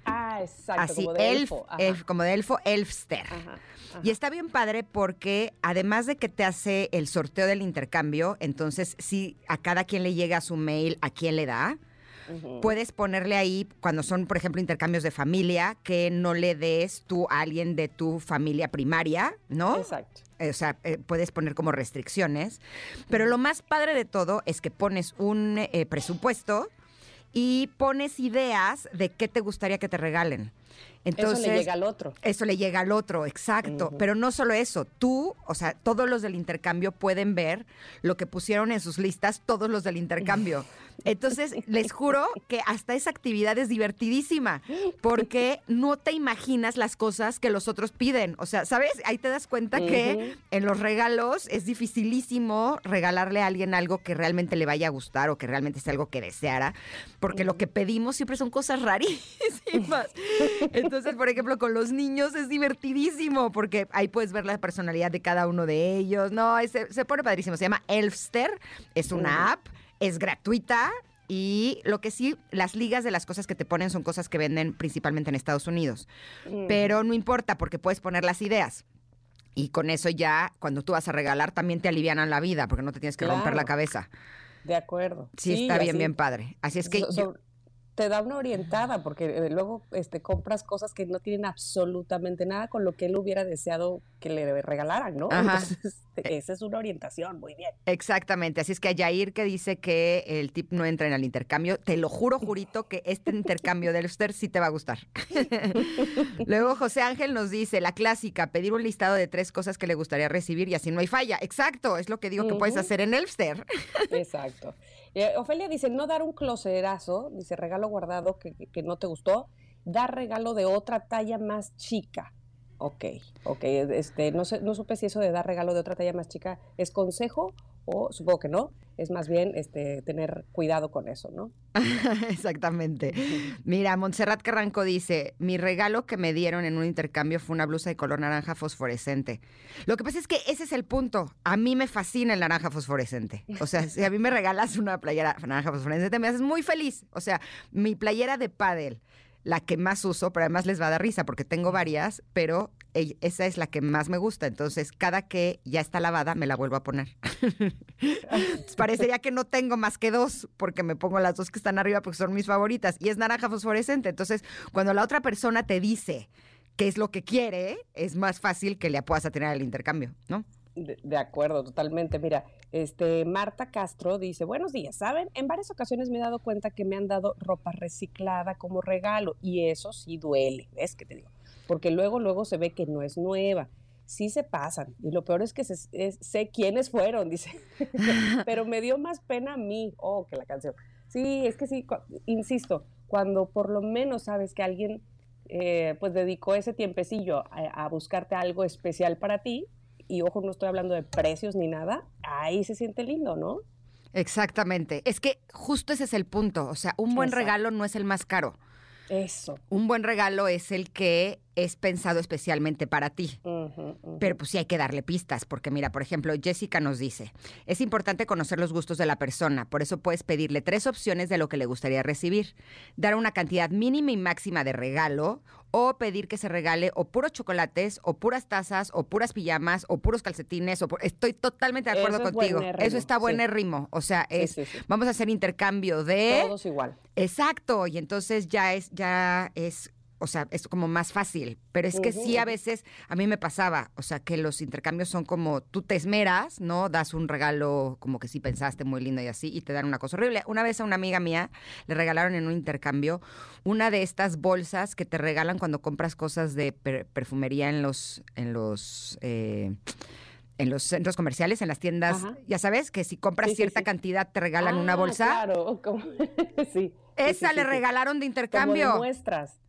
[SPEAKER 2] Ah, exacto.
[SPEAKER 3] Así,
[SPEAKER 2] como de
[SPEAKER 3] elf,
[SPEAKER 2] elfo. Ajá,
[SPEAKER 3] elf, como de elfo, Elfster.
[SPEAKER 2] ajá, ajá.
[SPEAKER 3] Y está bien padre porque además de que te hace el sorteo del intercambio, entonces si a cada quien le llega su mail, a quién le da, Puedes ponerle ahí, cuando son, por ejemplo, intercambios de familia, que no le des tú a alguien de tu familia primaria, ¿no?
[SPEAKER 2] Exacto.
[SPEAKER 3] Eh, O sea, eh, puedes poner como restricciones. Pero lo más padre de todo es que pones un eh, presupuesto y pones ideas de qué te gustaría que te regalen. Entonces,
[SPEAKER 2] Eso le llega al otro.
[SPEAKER 3] eso le llega al otro, exacto. Pero no solo eso, tú, o sea, todos los del intercambio pueden ver lo que pusieron en sus listas todos los del intercambio. Entonces, les juro que hasta esa actividad es divertidísima, porque no te imaginas las cosas que los otros piden. O sea, ¿sabes? Ahí te das cuenta que en los regalos es dificilísimo regalarle a alguien algo que realmente le vaya a gustar o que realmente sea algo que deseara, porque lo que pedimos siempre son cosas rarísimas. Entonces, por ejemplo, con los niños es divertidísimo porque ahí puedes ver la personalidad de cada uno de ellos. No, es- se, se pone padrísimo. Se llama Elfster, es una app, es gratuita. Y lo que sí, las ligas de las cosas que te ponen son cosas que venden principalmente en Estados Unidos. Pero no importa porque puedes poner las ideas. Y con eso ya, cuando tú vas a regalar, también te alivianan la vida porque no te tienes que romper la cabeza.
[SPEAKER 2] De acuerdo.
[SPEAKER 3] Sí, está bien,
[SPEAKER 2] así-
[SPEAKER 3] bien padre. Así es que
[SPEAKER 2] so-
[SPEAKER 3] yo-
[SPEAKER 2] te da una orientada porque eh, luego este, compras cosas que no tienen absolutamente nada con lo que él hubiera deseado que le regalaran, ¿no?
[SPEAKER 3] Ajá.
[SPEAKER 2] Entonces, esa es una orientación, muy bien.
[SPEAKER 3] Exactamente, así es que a Yair que dice que el tip no entra en el intercambio, te lo juro, jurito, que este intercambio del Elfster sí te va a gustar. Luego José Ángel nos dice, la clásica, pedir un listado de tres cosas que le gustaría recibir y así no hay falla. Exacto, es lo que digo que puedes hacer en Elfster.
[SPEAKER 2] Exacto. Eh, Ofelia dice, no dar un closerazo, dice regalo guardado que, que- no te gustó, dar regalo de otra talla más chica. Ok, ok, este, no, sé, no supe si eso de dar regalo de otra talla más chica es consejo o supongo que no, es más bien este, tener cuidado con eso, ¿no?
[SPEAKER 3] Exactamente. Mira, Montserrat Carranco dice, mi regalo que me dieron en un intercambio fue una blusa de color naranja fosforescente. Lo que pasa es que ese es el punto. A mí me fascina el naranja fosforescente. O sea, si a mí me regalas una playera naranja fosforescente, me haces muy feliz. O sea, mi playera de pádel, la que más uso, pero además les va a dar risa porque tengo varias, pero esa es la que más me gusta. Entonces, cada que ya está lavada, me la vuelvo a poner. Parecería que no tengo más que dos, porque me pongo las dos que están arriba porque son mis favoritas. Y es naranja fosforescente. Entonces, cuando la otra persona te dice qué es lo que quiere, es más fácil que le puedas atinar el intercambio, ¿no?
[SPEAKER 2] De, de acuerdo, totalmente. Mira, este Marta Castro dice, buenos días, ¿saben? En varias ocasiones me he dado cuenta que me han dado ropa reciclada como regalo y eso sí duele, ¿ves que te digo? Porque luego, luego se ve que no es nueva. Sí se pasan y lo peor es que se- es- sé quiénes fueron, dice. Pero me dio más pena a mí, oh, que la canción. Sí, es que sí, cu- insisto, cuando por lo menos sabes que alguien eh, pues dedicó ese tiempecillo a, a buscarte algo especial para ti, y ojo, no estoy hablando de precios ni nada, ahí se siente lindo, ¿no?
[SPEAKER 3] Exactamente. Es que justo ese es el punto. O sea, un buen
[SPEAKER 2] Exacto.
[SPEAKER 3] regalo no es el más caro.
[SPEAKER 2] Eso.
[SPEAKER 3] Un buen regalo es el que es pensado especialmente para ti. Pero pues sí hay que darle pistas, porque mira, por ejemplo, Jessica nos dice, es importante conocer los gustos de la persona, por eso puedes pedirle tres opciones de lo que le gustaría recibir, dar una cantidad mínima y máxima de regalo o pedir que se regale o puros chocolates, o puras tazas, o puras pijamas, o puros calcetines. O Estoy totalmente de acuerdo contigo. Eso está buen ritmo. O sea, es vamos a hacer intercambio de.
[SPEAKER 2] Todos igual.
[SPEAKER 3] Exacto. Y entonces ya es, ya es o sea, es como más fácil. Pero es que sí, a veces a mí me pasaba, o sea, que los intercambios son como tú te esmeras, ¿no? Das un regalo como que sí pensaste muy lindo y así, y te dan una cosa horrible. Una vez a una amiga mía le regalaron en un intercambio una de estas bolsas que te regalan cuando compras cosas de perfumería en los, en los eh, en los centros comerciales, en las tiendas, ya sabes, que si compras cierta cantidad te regalan una ah, bolsa.
[SPEAKER 2] Claro, sí.
[SPEAKER 3] Esa le regalaron de intercambio.
[SPEAKER 2] Como muestras.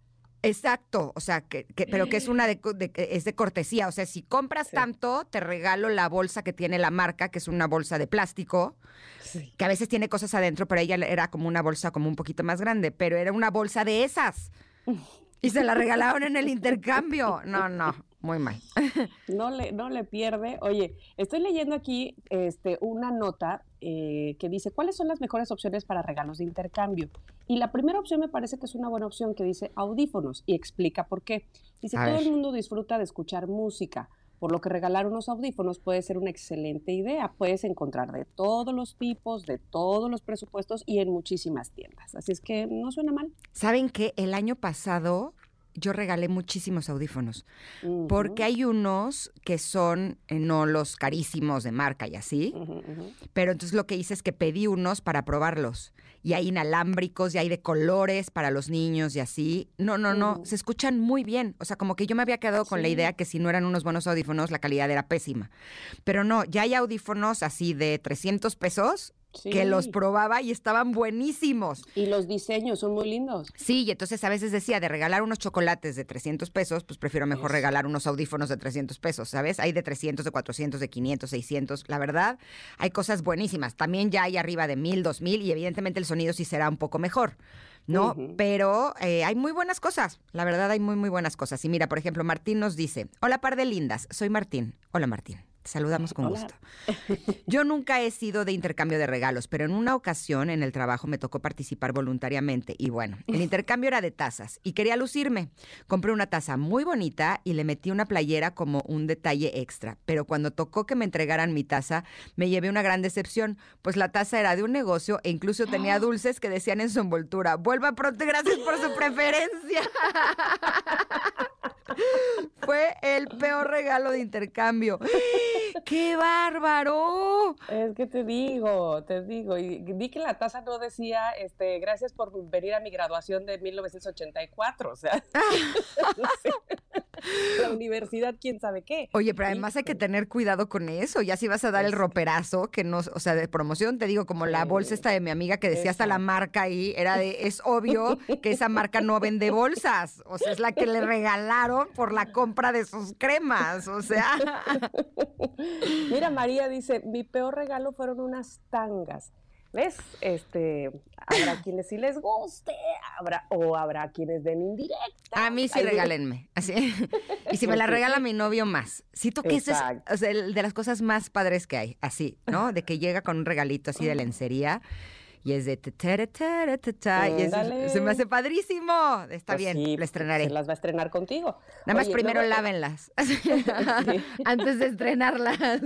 [SPEAKER 3] Exacto, o sea, que, pero que es una de, es de cortesía, o sea, si compras tanto, te regalo la bolsa que tiene la marca, que es una bolsa de plástico, que a veces tiene cosas adentro, pero ella era como una bolsa como un poquito más grande, pero era una bolsa de esas. Y se la regalaron en el intercambio. No, no, muy mal.
[SPEAKER 2] No le, no le pierde. Oye, estoy leyendo aquí este, una nota eh, que dice, ¿cuáles son las mejores opciones para regalos de intercambio? Y la primera opción me parece que es una buena opción que dice audífonos y explica por qué. Dice, todo el mundo disfruta de escuchar música, por lo que regalar unos audífonos puede ser una excelente idea. Puedes encontrar de todos los tipos, de todos los presupuestos y en muchísimas tiendas. Así es que no suena mal.
[SPEAKER 3] ¿Saben que el año pasado yo regalé muchísimos audífonos, porque hay unos que son eh, no los carísimos de marca y así, pero entonces lo que hice es que pedí unos para probarlos. Y hay inalámbricos y hay de colores para los niños y así. No, no, no, se escuchan muy bien. O sea, como que yo me había quedado con la idea que si no eran unos buenos audífonos, la calidad era pésima. Pero no, ya hay audífonos así de 300 pesos que los probaba y estaban buenísimos.
[SPEAKER 2] Y los diseños son muy lindos.
[SPEAKER 3] Sí, y entonces a veces decía, de regalar unos chocolates de 300 pesos, pues prefiero mejor regalar unos audífonos de 300 pesos, ¿sabes? Hay de 300, de 400, de 500, 600. La verdad, hay cosas buenísimas. También ya hay arriba de 1000, 2000 y evidentemente el sonido sí será un poco mejor. ¿no? Pero eh, hay muy buenas cosas, la verdad hay muy, muy buenas cosas. Y mira, por ejemplo, Martín nos dice, hola par de lindas, soy Martín. Hola Martín saludamos con gusto. Yo nunca he sido de intercambio de regalos, pero en una ocasión en el trabajo me tocó participar voluntariamente y bueno, el intercambio era de tazas y quería lucirme. Compré una taza muy bonita y le metí una playera como un detalle extra, pero cuando tocó que me entregaran mi taza, me llevé una gran decepción, pues la taza era de un negocio e incluso tenía dulces que decían en su envoltura, vuelva pronto, gracias por su preferencia. Fue el peor regalo de intercambio. ¡Qué bárbaro!
[SPEAKER 2] Es que te digo, te digo. Y vi que la taza no decía, este, gracias por venir a mi graduación de 1984. O sea, la universidad, quién sabe qué.
[SPEAKER 3] Oye, pero además hay que tener cuidado con eso. Ya si vas a dar el roperazo, que no, o sea, de promoción, te digo, como la bolsa esta de mi amiga que decía hasta la marca ahí, era de, es obvio que esa marca no vende bolsas. O sea, es la que le regalaron por la compra de sus cremas. O sea.
[SPEAKER 2] Mira, María dice, mi peor regalo fueron unas tangas. ¿Ves? Este, habrá quienes sí les guste, habrá, o habrá quienes den indirecta.
[SPEAKER 3] A mí sí regálenme. Así. Y si me la regala mi novio más. Siento que eso es de las cosas más padres que hay, así, ¿no? De que llega con un regalito así de lencería y es de y se me hace padrísimo. Está pues bien, la estrenaré.
[SPEAKER 2] Se las va a estrenar contigo.
[SPEAKER 3] Nada más primero lávenlas antes de estrenarlas.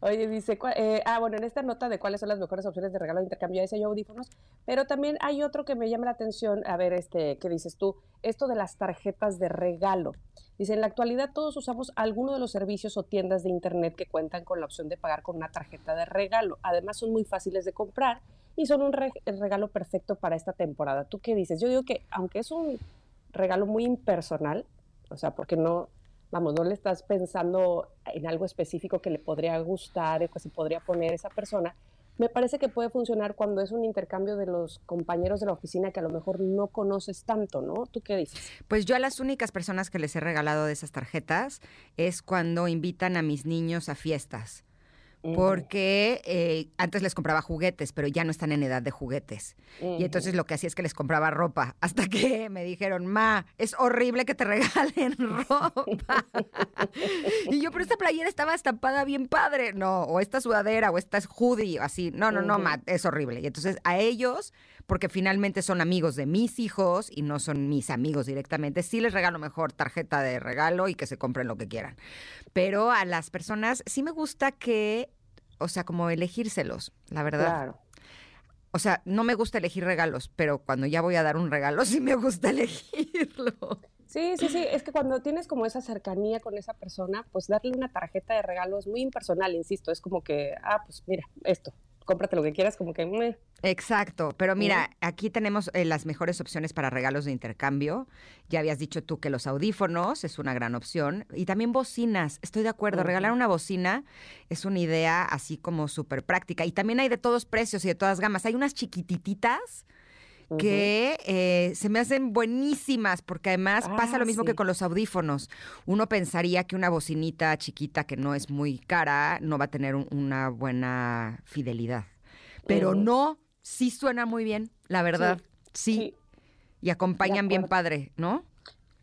[SPEAKER 2] Oye, dice, eh, ah, bueno, en esta nota de cuáles son las mejores opciones de regalo de intercambio, ese yo audífonos, pero también hay otro que me llama la atención, a ver, este, ¿qué dices tú? Esto de las tarjetas de regalo. Dice, en la actualidad todos usamos alguno de los servicios o tiendas de internet que cuentan con la opción de pagar con una tarjeta de regalo. Además son muy fáciles de comprar y son un regalo perfecto para esta temporada. ¿Tú qué dices? Yo digo que aunque es un regalo muy impersonal, o sea, porque no, vamos, no le estás pensando en algo específico que le podría gustar o que se podría poner esa persona, me parece que puede funcionar cuando es un intercambio de los compañeros de la oficina que a lo mejor no conoces tanto, ¿no? ¿Tú qué dices?
[SPEAKER 3] Pues yo a las únicas personas que les he regalado de esas tarjetas es cuando invitan a mis niños a fiestas porque eh, antes les compraba juguetes, pero ya no están en edad de juguetes. Y entonces lo que hacía es que les compraba ropa, hasta que me dijeron, ma, es horrible que te regalen ropa. y yo, pero esta playera estaba estampada bien padre. No, o esta sudadera, o esta es hoodie, así. No, no, no, ma, es horrible. Y entonces a ellos porque finalmente son amigos de mis hijos y no son mis amigos directamente. Sí les regalo mejor tarjeta de regalo y que se compren lo que quieran. Pero a las personas sí me gusta que, o sea, como elegírselos, la verdad.
[SPEAKER 2] Claro.
[SPEAKER 3] O sea, no me gusta elegir regalos, pero cuando ya voy a dar un regalo sí me gusta elegirlo.
[SPEAKER 2] Sí, sí, sí. Es que cuando tienes como esa cercanía con esa persona, pues darle una tarjeta de regalo es muy impersonal, insisto. Es como que, ah, pues mira, esto, cómprate lo que quieras, como que... meh.
[SPEAKER 3] Exacto, pero mira, aquí tenemos eh, las mejores opciones para regalos de intercambio. Ya habías dicho tú que los audífonos es una gran opción y también bocinas. Estoy de acuerdo, regalar una bocina es una idea así como súper práctica. Y también hay de todos precios y de todas gamas. Hay unas que eh, se me hacen buenísimas porque además pasa
[SPEAKER 2] Ah,
[SPEAKER 3] lo mismo que con los audífonos. Uno pensaría que una bocinita chiquita que no es muy cara no va a tener un- una buena fidelidad. Pero
[SPEAKER 2] Ujú.
[SPEAKER 3] no, sí suena muy bien, la verdad. Sí.
[SPEAKER 2] Sí,
[SPEAKER 3] Y acompañan bien padre, ¿no?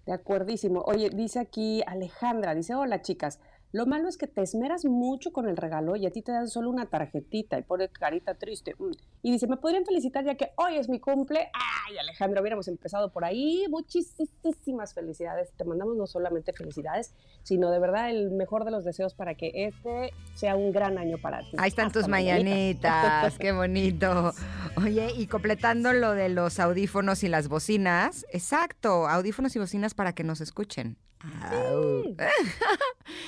[SPEAKER 2] de acuerdísimo. Oye, dice aquí Alejandra, dice, hola chicas, lo malo es que te esmeras mucho con el regalo y a ti te dan solo una tarjetita y pone carita triste. mm. Y dice, ¿me podrían felicitar ya que hoy es mi cumple? Ay, Alejandra, hubiéramos empezado por ahí. Muchísimas felicidades. Te mandamos no solamente felicidades, sino de verdad el mejor de los deseos para que este sea un gran año para ti.
[SPEAKER 3] Ahí están
[SPEAKER 2] Hasta
[SPEAKER 3] tus
[SPEAKER 2] mañanita.
[SPEAKER 3] mañanitas, qué bonito. Oye, y completando lo de los audífonos y las bocinas, exacto, audífonos y bocinas para que nos escuchen.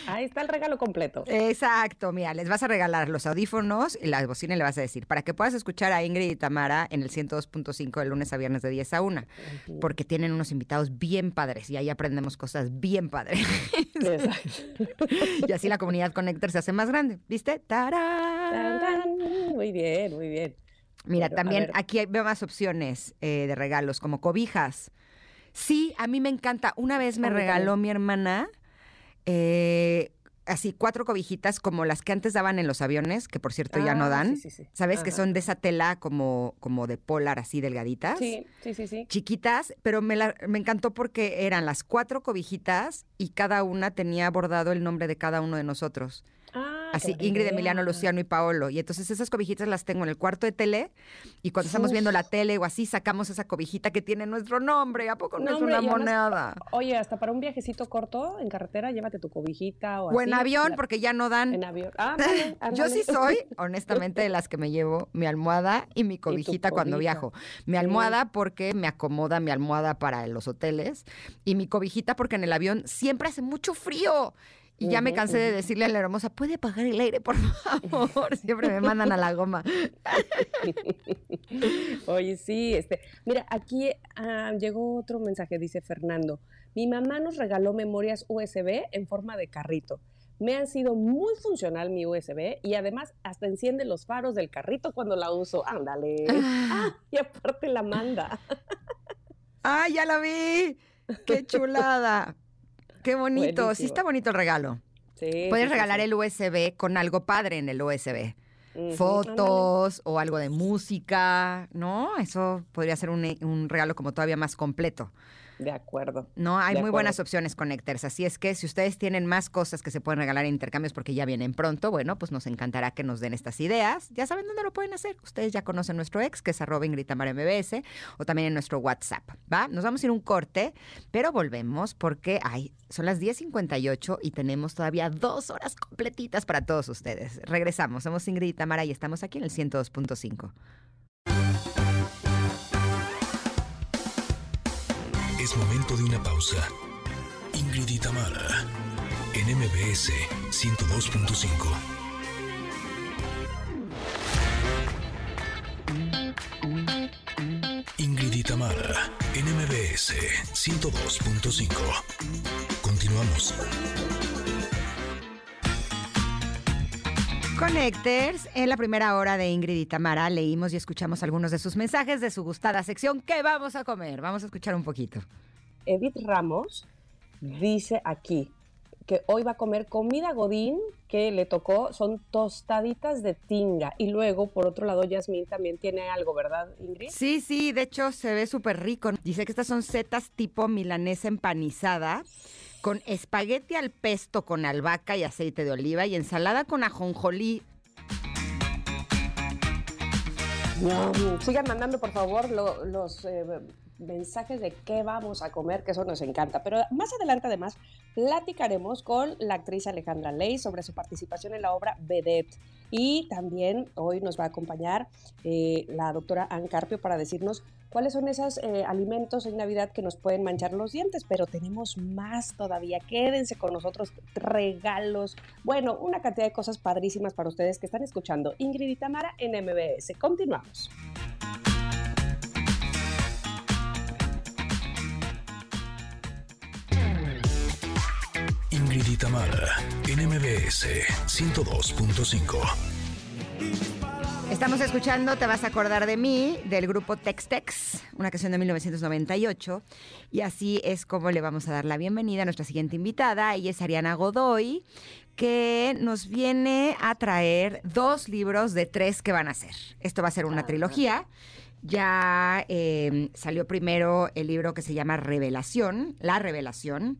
[SPEAKER 2] Ahí está el regalo completo.
[SPEAKER 3] Exacto, mira, les vas a regalar los audífonos y las bocinas le vas a decir, para que puedas escuchar a Ingrid y Tamara en el 102.5 de lunes a viernes de 10 a 1,
[SPEAKER 2] Ujú.
[SPEAKER 3] porque tienen unos invitados bien padres y ahí aprendemos cosas bien padres.
[SPEAKER 2] Exacto.
[SPEAKER 3] y así la comunidad Connector se hace más grande, ¿viste? ¡Tarán!
[SPEAKER 2] Muy bien, muy bien.
[SPEAKER 3] Mira, también aquí hay- veo más opciones eh, de regalos, como cobijas. Sí, a mí me encanta. Una vez me regaló mi hermana eh, así cuatro cobijitas como las que antes daban en los aviones, que por cierto ya no
[SPEAKER 2] Ah,
[SPEAKER 3] dan.
[SPEAKER 2] sí, sí, sí.
[SPEAKER 3] ¿Sabes? Que son de esa tela como, como de polar, así delgaditas.
[SPEAKER 2] Sí, sí, sí, sí.
[SPEAKER 3] Chiquitas, pero me, la- me encantó porque eran las cuatro cobijitas y cada una tenía bordado el nombre de cada uno de nosotros.
[SPEAKER 2] Ah,
[SPEAKER 3] Así,
[SPEAKER 2] buena
[SPEAKER 3] Ingrid. Emiliano, Luciano y Paolo. Y entonces esas cobijitas las tengo en el cuarto de tele y cuando estamos viendo la tele o así, sacamos esa cobijita que tiene nuestro nombre. ¿A poco no,
[SPEAKER 2] No,
[SPEAKER 3] es
[SPEAKER 2] hombre,
[SPEAKER 3] una
[SPEAKER 2] además-
[SPEAKER 3] moneda?
[SPEAKER 2] Oye, hasta para un viajecito corto en carretera, llévate tu cobijita o
[SPEAKER 3] O en
[SPEAKER 2] así,
[SPEAKER 3] avión,
[SPEAKER 2] la-
[SPEAKER 3] porque ya no dan.
[SPEAKER 2] En avión. Ah, ándale,
[SPEAKER 3] Yo sí soy, honestamente, de las que me llevo mi almohada y mi cobijita cuando viajo. Mi almohada porque me acomoda mi almohada para los hoteles y mi cobijita porque en el avión siempre hace mucho frío. Y ya me cansé de decirle a la hermosa, ¿puede apagar el aire, por favor? Siempre me mandan a la goma.
[SPEAKER 2] Oye, sí, este, mira, aquí ah, llegó otro mensaje, dice Fernando. Mi mamá nos regaló memorias USB en forma de carrito. Me han sido muy funcional mi USB y además hasta enciende los faros del carrito cuando la uso. Ándale. Ah, y aparte la manda.
[SPEAKER 3] ¡Ay, ya la vi! ¡Qué chulada! ¡Qué bonito! Sí está bonito el regalo.
[SPEAKER 2] Sí,
[SPEAKER 3] Puedes
[SPEAKER 2] sí,
[SPEAKER 3] regalar
[SPEAKER 2] sí.
[SPEAKER 3] el USB con algo padre en el USB. Fotos o algo de música, ¿no? Eso podría ser un, un regalo como todavía más completo.
[SPEAKER 2] De acuerdo.
[SPEAKER 3] No, hay muy buenas opciones Connectors. Así es que si ustedes tienen más cosas que se pueden regalar en intercambios porque ya vienen pronto, bueno, pues nos encantará que nos den estas ideas. Ya saben dónde lo pueden hacer. Ustedes ya conocen nuestro ex, que es arroba MBS, o también en nuestro WhatsApp, ¿va? Nos vamos a ir un corte, pero volvemos porque ay, son las 10.58 y tenemos todavía dos horas completitas para todos ustedes. Regresamos. Somos Ingrid y Tamara y estamos aquí en el 102.5.
[SPEAKER 1] Es momento de una pausa. Ingrid y Tamara, en MBS 102.5. Ingrid y Tamara, en MBS 102.5. Continuamos.
[SPEAKER 3] Connectors, en la primera hora de Ingrid y Tamara leímos y escuchamos algunos de sus mensajes de su gustada sección ¿Qué vamos a comer? Vamos a escuchar un poquito.
[SPEAKER 2] Edith Ramos dice aquí que hoy va a comer comida godín que le tocó, son tostaditas de tinga. Y luego, por otro lado, Yasmín también tiene algo, ¿verdad, Ingrid?
[SPEAKER 3] Sí, sí, de hecho se ve súper rico. Dice que estas son setas tipo milanesa empanizada con espagueti al pesto con albahaca y aceite de oliva y ensalada con ajonjolí.
[SPEAKER 2] sigan mandando, por favor, los eh, mensajes de qué vamos a comer, que eso nos encanta. Pero más adelante, además, platicaremos con la actriz Alejandra Ley sobre su participación en la obra Vedette. Y también hoy nos va a acompañar eh, la doctora Ann Carpio para decirnos cuáles son esos eh, alimentos en Navidad que nos pueden manchar los dientes, pero tenemos más todavía. Quédense con nosotros, regalos, bueno, una cantidad de cosas padrísimas para ustedes que están escuchando. Ingrid y Tamara en MBS. Continuamos.
[SPEAKER 1] Tamara en MBS 102.5.
[SPEAKER 3] Estamos escuchando Te vas a acordar de mí del grupo Tex Tex, una canción de 1998. Y así es como le vamos a dar la bienvenida a nuestra siguiente invitada. Ella es Ariana Godoy, que nos viene a traer dos libros de tres que van a ser. Esto va a ser una trilogía. Ya eh, salió primero el libro que se llama Revelación, La Revelación.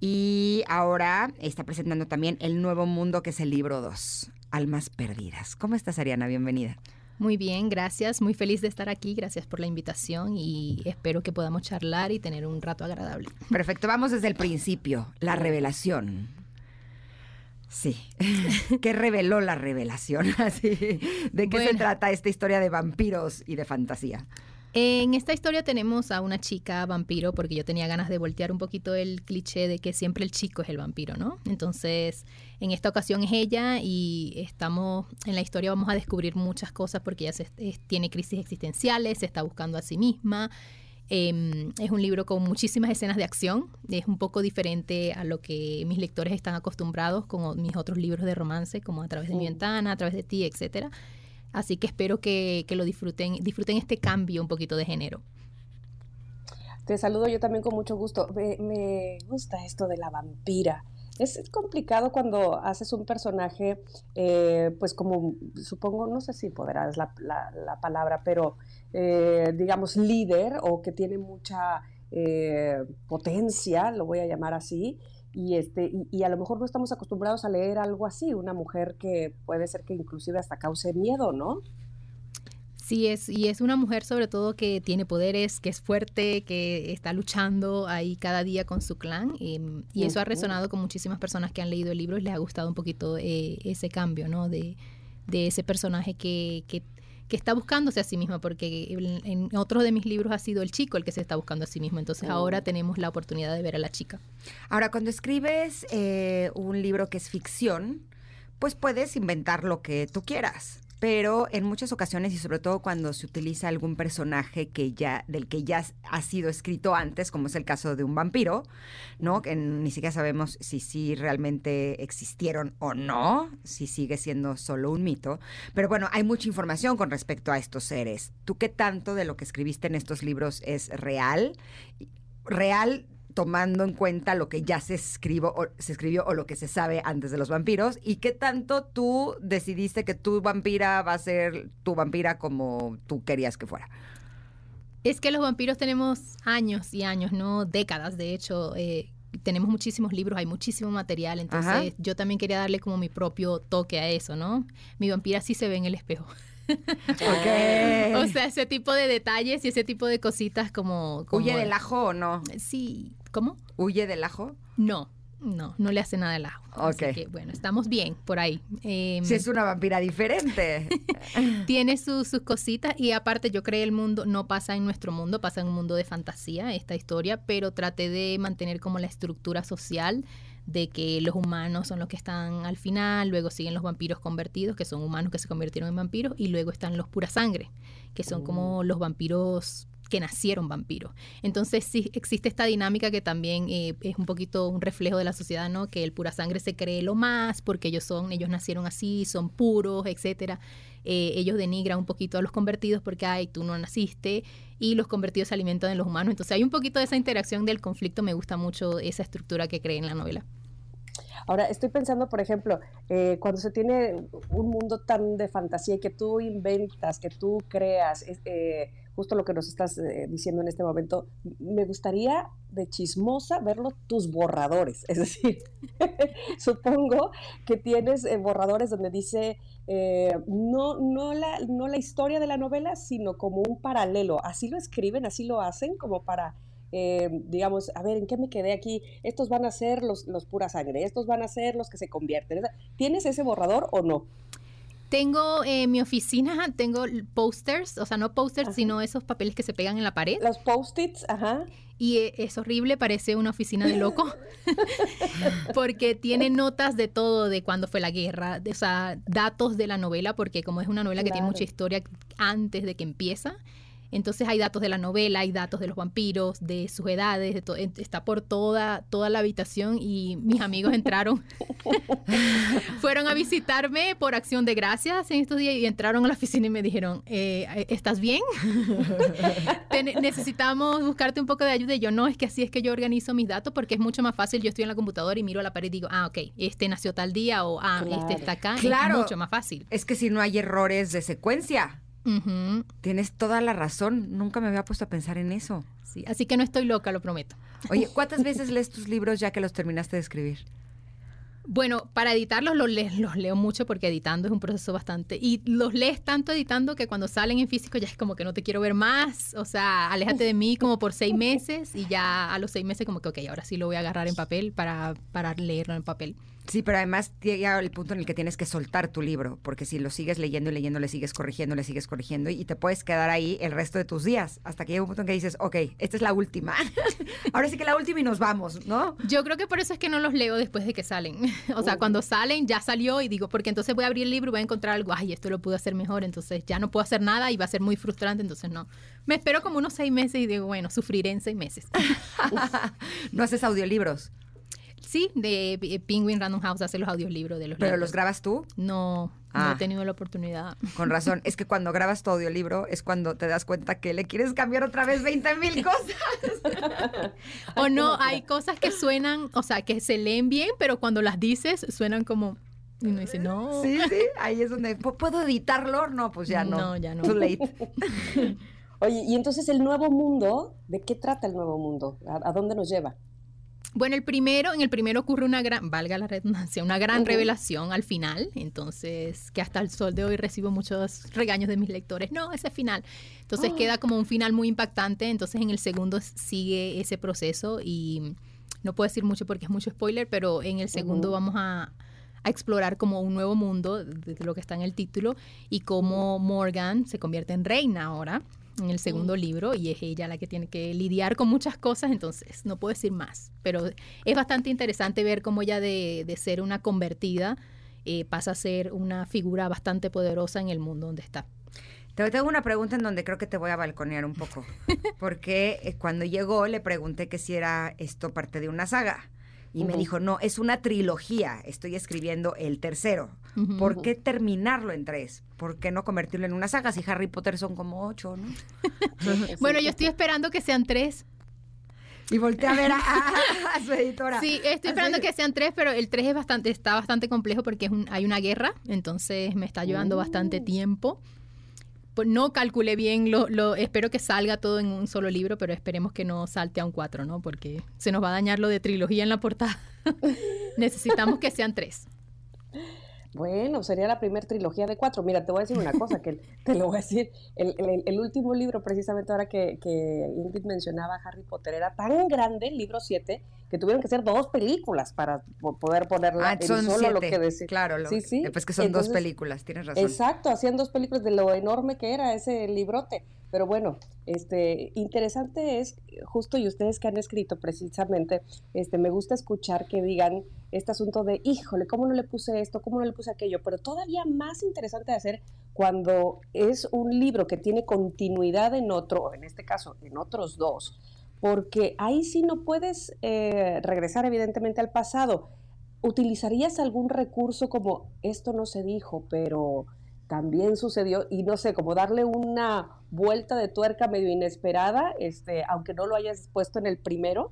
[SPEAKER 3] Y ahora está presentando también El Nuevo Mundo, que es el libro 2, Almas Perdidas. ¿Cómo estás, Ariana? Bienvenida.
[SPEAKER 4] Muy bien, gracias. Muy feliz de estar aquí. Gracias por la invitación y espero que podamos charlar y tener un rato agradable.
[SPEAKER 3] Perfecto, vamos desde el principio. La revelación. Sí. ¿Qué reveló la revelación? ¿De qué se trata esta historia de vampiros y de fantasía?
[SPEAKER 4] En esta historia tenemos a una chica vampiro, porque yo tenía ganas de voltear un poquito el cliché de que siempre el chico es el vampiro, ¿no? Entonces, en esta ocasión es ella y estamos, en la historia vamos a descubrir muchas cosas porque ella tiene crisis existenciales, se está buscando a sí misma. Em, es un libro con muchísimas escenas de acción, es un poco diferente a lo que mis lectores están acostumbrados con mis otros libros de romance, como A través de mi mm. ventana, A través de ti, etcétera. Así que espero que, lo disfruten, disfruten este cambio un poquito de género.
[SPEAKER 2] Te saludo yo también con mucho gusto. Me, gusta esto de la vampira. Es complicado cuando haces un personaje, eh, pues como supongo, no sé si podrás la, la, palabra, pero eh, digamos líder o que tiene mucha eh, potencia, lo voy a llamar así, y, este, y, a lo mejor no estamos acostumbrados a leer algo así, una mujer que puede ser que inclusive hasta cause miedo, ¿no?
[SPEAKER 4] Sí, es, y es una mujer sobre todo que tiene poderes, que es fuerte, que está luchando ahí cada día con su clan. Y, eso ha resonado con muchísimas personas que han leído el libro y les ha gustado un poquito eh, ese cambio, ¿no? De, de ese personaje que, que que está buscándose a sí misma, porque en, otros de mis libros ha sido el chico el que se está buscando a sí mismo. Entonces ahora oh. tenemos la oportunidad de ver a la chica.
[SPEAKER 3] Ahora, cuando escribes eh, un libro que es ficción, pues puedes inventar lo que tú quieras pero en muchas ocasiones y sobre todo cuando se utiliza algún personaje que ya del que ya ha sido escrito antes, como es el caso de un vampiro, ¿no? Que ni siquiera sabemos si sí realmente existieron o no, si sigue siendo solo un mito, pero bueno, hay mucha información con respecto a estos seres. ¿Tú qué tanto de lo que escribiste en estos libros es real? Real tomando en cuenta lo que ya se, escribo, o, se escribió o lo que se sabe antes de los vampiros y qué tanto tú decidiste que tu vampira va a ser tu vampira como tú querías que fuera.
[SPEAKER 4] Es que los vampiros tenemos años y años, no décadas, de hecho. Eh, tenemos muchísimos libros, hay muchísimo material, entonces yo también quería darle como mi propio toque a eso, ¿no? Mi vampira sí se ve en el espejo.
[SPEAKER 3] Okay.
[SPEAKER 4] o sea, ese tipo de detalles y ese tipo de cositas como... como
[SPEAKER 3] ¿Huye del ajo o no?
[SPEAKER 4] Sí, ¿Cómo?
[SPEAKER 3] ¿Huye del ajo?
[SPEAKER 4] No, no, no le hace nada al ajo.
[SPEAKER 3] Ok.
[SPEAKER 4] Así que, bueno, estamos bien por ahí.
[SPEAKER 3] Eh, si es una vampira diferente.
[SPEAKER 4] tiene sus cositas y aparte yo creo el mundo no pasa en nuestro mundo, pasa en un mundo de fantasía esta historia, pero traté de mantener como la estructura social de que los humanos son los que están al final, luego siguen los vampiros convertidos, que son humanos que se convirtieron en vampiros, y luego están los pura sangre, que son como oh. los vampiros que nacieron vampiros. Entonces sí existe esta dinámica que también eh, es un poquito un reflejo de la sociedad, ¿no? Que el pura sangre se cree lo más porque ellos son, ellos nacieron así, son puros, etcétera. Eh, ellos denigran un poquito a los convertidos porque, ay, tú no naciste y los convertidos se alimentan de los humanos. Entonces hay un poquito de esa interacción del conflicto, me gusta mucho esa estructura que cree en la novela.
[SPEAKER 2] Ahora, estoy pensando, por ejemplo, eh, cuando se tiene un mundo tan de fantasía que tú inventas, que tú creas, justo lo que nos estás eh, diciendo en este momento, me gustaría de chismosa verlo tus borradores. Es decir, supongo que tienes eh, borradores donde dice eh, no, no, la, no la historia de la novela, sino como un paralelo. Así lo escriben, así lo hacen, como para digamos, a ver, ¿en qué me quedé aquí? Estos van a ser los, los pura sangre, estos van a ser los que se convierten. ¿Tienes ese borrador o no?
[SPEAKER 4] Tengo en eh, mi oficina, tengo posters, o sea, no posters, sino esos papeles que se pegan en la pared.
[SPEAKER 2] Los post-its, ajá.
[SPEAKER 4] Y eh, es horrible, parece una oficina de loco, porque tiene notas de todo, de cuándo fue la guerra, de, o sea, datos de la novela, porque como es una novela que tiene mucha historia antes de que empieza, entonces hay datos de la novela, hay datos de los vampiros, de sus edades, de está por toda, toda la habitación y mis amigos entraron, fueron a visitarme por acción de gracias en estos días y entraron a la oficina y me dijeron, eh, ¿estás bien? necesitamos buscarte un poco de ayuda. Y yo, no, es que así es que yo organizo mis datos porque es mucho más fácil. Yo estoy en la computadora y miro a la pared y digo, ah, ok, este nació tal día o ah, este está acá. Claro. Es mucho más fácil.
[SPEAKER 3] Es que si no hay errores de secuencia. Tienes toda la razón. Nunca me había puesto a pensar en eso.
[SPEAKER 4] Sí, así que no estoy loca, lo prometo.
[SPEAKER 3] Oye, ¿cuántas veces lees tus libros ya que los terminaste de escribir?
[SPEAKER 4] Bueno, para editarlos los, los leo mucho porque editando es un proceso bastante. Y los lees tanto editando que cuando salen en físico ya es como que no te quiero ver más. O sea, aléjate de mí como por seis meses y ya a los seis meses como que, ok, ahora sí lo voy a agarrar en papel para, para leerlo en papel.
[SPEAKER 3] Sí, pero además llega el punto en el que tienes que soltar tu libro, porque si lo sigues leyendo y leyendo, le sigues corrigiendo, le sigues corrigiendo y te puedes quedar ahí el resto de tus días, hasta que llega un punto en que dices, ok, esta es la última. Ahora sí que la última y nos vamos, ¿no?
[SPEAKER 4] Yo creo que por eso es que no los leo después de que salen. o sea, cuando salen ya salió y digo, porque entonces voy a abrir el libro y voy a encontrar algo, ay, esto lo pude hacer mejor, entonces ya no puedo hacer nada y va a ser muy frustrante, entonces no. Me espero como unos seis meses y digo, bueno, sufriré en seis meses.
[SPEAKER 3] ¿No haces audiolibros?
[SPEAKER 4] Sí, de Penguin Random House hace los audiolibros de los
[SPEAKER 3] ¿Pero los grabas tú?
[SPEAKER 4] No, no he ah. tenido la oportunidad.
[SPEAKER 3] Con razón, es que cuando grabas tu audiolibro es cuando te das cuenta que le quieres cambiar otra vez 20 mil cosas.
[SPEAKER 4] o no, hay cosas que suenan, o sea, que se leen bien, pero cuando las dices suenan como... Y uno dice, no.
[SPEAKER 3] Sí, sí, ahí es donde... ¿Puedo editarlo? No, pues ya no.
[SPEAKER 4] No, ya no.
[SPEAKER 3] Too late.
[SPEAKER 2] Oye, y entonces el nuevo mundo, ¿de qué trata el nuevo mundo? a dónde nos lleva?
[SPEAKER 4] Bueno, el primero, en el primero ocurre una gran, valga la redundancia, una gran revelación al final, entonces que hasta el sol de hoy recibo muchos regaños de mis lectores, no, ese final. Entonces queda como un final muy impactante, entonces en el segundo sigue ese proceso y no puedo decir mucho porque es mucho spoiler, pero en el segundo vamos a, a, explorar como un nuevo mundo, de lo que está en el título, y cómo Morgan se convierte en reina ahora en el segundo libro y es ella la que tiene que lidiar con muchas cosas, entonces no puedo decir más, pero es bastante interesante ver cómo ella de, ser una convertida eh, pasa a ser una figura bastante poderosa en el mundo donde está.
[SPEAKER 3] Te tengo una pregunta en donde creo que te voy a balconear un poco, porque eh, cuando llegó le pregunté que si era esto parte de una saga. Y me dijo, no, es una trilogía, estoy escribiendo el tercero. ¿Por qué terminarlo en tres? ¿Por qué no convertirlo en una saga si Harry Potter son como ocho, no?
[SPEAKER 4] bueno, yo estoy esperando que sean tres.
[SPEAKER 3] Y volteé a ver a, su editora.
[SPEAKER 4] Sí, estoy esperando que sean tres, pero el tres es bastante, está bastante complejo porque es hay una guerra, entonces me está llevando bastante uh. tiempo. Pues, no calculé bien, lo, espero que salga todo en un solo libro, pero esperemos que no salte a un cuatro, ¿no? Porque se nos va a dañar lo de trilogía en la portada. Necesitamos que sean tres.
[SPEAKER 2] Bueno, sería la primera trilogía de cuatro. Mira, te voy a decir una cosa, que te lo voy a decir. El, último libro, precisamente ahora que, que, Ingrid mencionaba Harry Potter, era tan grande, el libro siete, que tuvieron que hacer dos películas para poder ponerla
[SPEAKER 3] ah, en solo lo que decir. Claro, lo, sí, sí. Pues que son dos películas, tienes razón.
[SPEAKER 2] Exacto, hacían dos películas de lo enorme que era ese librote. Pero bueno, este, interesante es justo y ustedes que han escrito precisamente, este, me gusta escuchar que digan este asunto de, híjole, ¿cómo no le puse esto? ¿Cómo no le puse aquello? Pero todavía más interesante de hacer cuando es un libro que tiene continuidad en otro, en este caso, en otros dos porque ahí sí no puedes eh, regresar evidentemente al pasado. ¿Utilizarías algún recurso como esto no se dijo, pero también sucedió y no sé, como darle una vuelta de tuerca medio inesperada, este, aunque no lo hayas puesto en el primero?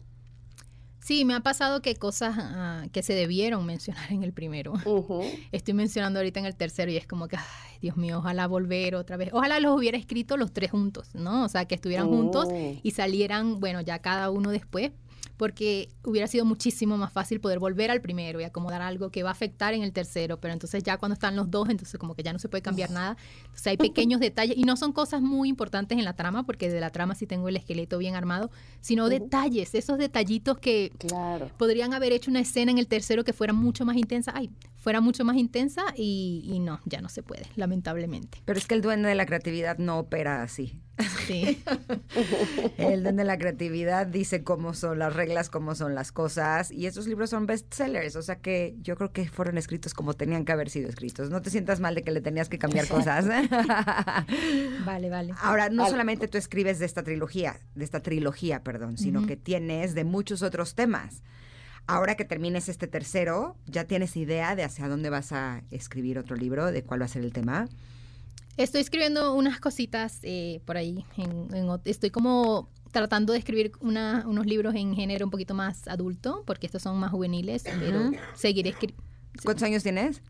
[SPEAKER 4] Sí, me ha pasado que cosas ah, que se debieron mencionar en el primero. Estoy mencionando ahorita en el tercero y es como que, ay, Dios mío, ojalá volver otra vez. Ojalá los hubiera escrito los tres juntos, ¿no? O sea, que estuvieran juntos oh. y salieran, bueno, ya cada uno después, porque hubiera sido muchísimo más fácil poder volver al primero y acomodar algo que va a afectar en el tercero, pero entonces ya cuando están los dos, entonces como que ya no se puede cambiar nada. Entonces hay pequeños detalles y no son cosas muy importantes en la trama, porque de la trama sí tengo el esqueleto bien armado, sino detalles, esos detallitos que podrían haber hecho una escena en el tercero que fuera mucho más intensa. Ay, fuera mucho más intensa y, y no, ya no se puede, lamentablemente.
[SPEAKER 3] Pero es que el duende de la creatividad no opera así. Sí. el de la creatividad dice cómo son las reglas, cómo son las cosas. Y esos libros son bestsellers. O sea que yo creo que fueron escritos como tenían que haber sido escritos. No te sientas mal de que le tenías que cambiar cosas.
[SPEAKER 4] vale, vale.
[SPEAKER 3] Ahora, no solamente tú escribes de esta trilogía, de esta trilogía, perdón, sino que tienes de muchos otros temas. Ahora que termines este tercero, ¿ya tienes idea de hacia dónde vas a escribir otro libro? ¿De cuál va a ser el tema?
[SPEAKER 4] Estoy escribiendo unas cositas eh, por ahí. estoy como tratando de escribir unos libros en género un poquito más adulto, porque estos son más juveniles, pero seguiré escribiendo.
[SPEAKER 3] ¿Cuántos años tienes?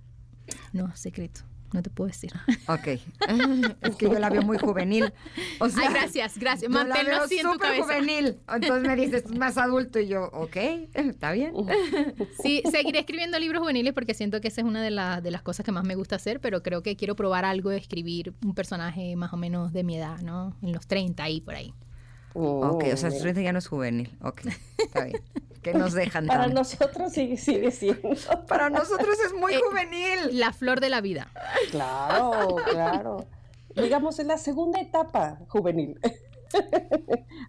[SPEAKER 4] No, secreto. No te puedo decir.
[SPEAKER 3] Ok. es que yo la veo muy juvenil. O sea,
[SPEAKER 4] Ay, gracias, gracias. Manténlo así en tu cabeza.
[SPEAKER 3] juvenil. Entonces me dices, más adulto. Y yo, ok, está bien.
[SPEAKER 4] Sí, seguiré escribiendo libros juveniles porque siento que esa es una de, de las cosas que más me gusta hacer, pero creo que quiero probar algo de escribir un personaje más o menos de mi edad, ¿no? En los 30 y por ahí.
[SPEAKER 3] ok, o sea, 30 ya no es juvenil. Ok, está bien que nos dejan.
[SPEAKER 2] Para nosotros sigue, sigue siendo.
[SPEAKER 3] Para nosotros es muy eh, juvenil.
[SPEAKER 4] La flor de la vida.
[SPEAKER 2] Claro, claro. Digamos, es la segunda etapa juvenil.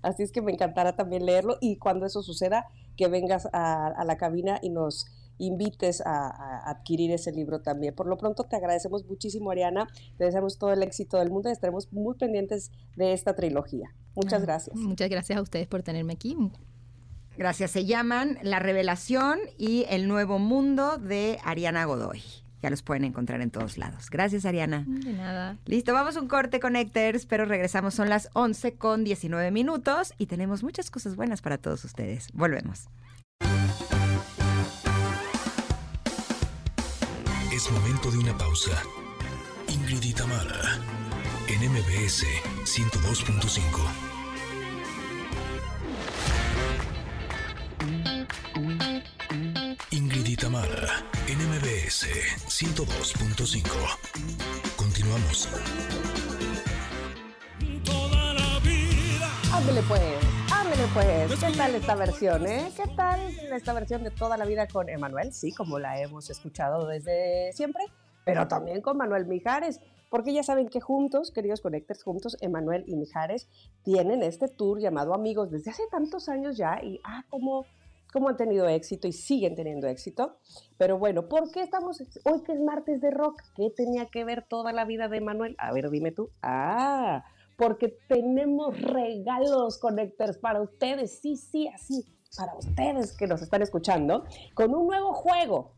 [SPEAKER 2] Así es que me encantará también leerlo y cuando eso suceda, que vengas a, la cabina y nos invites a, adquirir ese libro también. Por lo pronto te agradecemos muchísimo, Ariana. Te deseamos todo el éxito del mundo y estaremos muy pendientes de esta trilogía. Muchas gracias.
[SPEAKER 4] Muchas gracias a ustedes por tenerme aquí.
[SPEAKER 3] Gracias. Se llaman La Revelación y El Nuevo Mundo de Ariana Godoy. Ya los pueden encontrar en todos lados. Gracias, Ariana.
[SPEAKER 4] De nada.
[SPEAKER 3] Listo, vamos a un corte, Connectors, pero regresamos. Son las 11 con 19 minutos y tenemos muchas cosas buenas para todos ustedes. Volvemos.
[SPEAKER 1] Es momento de una pausa. Ingrid y en MBS 102.5. Tamara, NMBS 102.5. Continuamos.
[SPEAKER 2] Toda la vida. Ándele pues, ándele pues. ¿Qué tal esta versión, eh? ¿Qué tal esta versión de Toda la vida con Emanuel? Sí, como la hemos escuchado desde siempre, pero también con Manuel Mijares. Porque ya saben que juntos, queridos Connectors, juntos, Emanuel y Mijares tienen este tour llamado Amigos desde hace tantos años ya y, ah, como cómo han tenido éxito y siguen teniendo éxito. Pero bueno, ¿por qué estamos hoy que es martes de rock? ¿Qué tenía que ver toda la vida de Manuel? A ver, dime tú. Ah, porque tenemos regalos, Connectors, para ustedes. Sí, sí, así, para ustedes que nos están escuchando, con un nuevo juego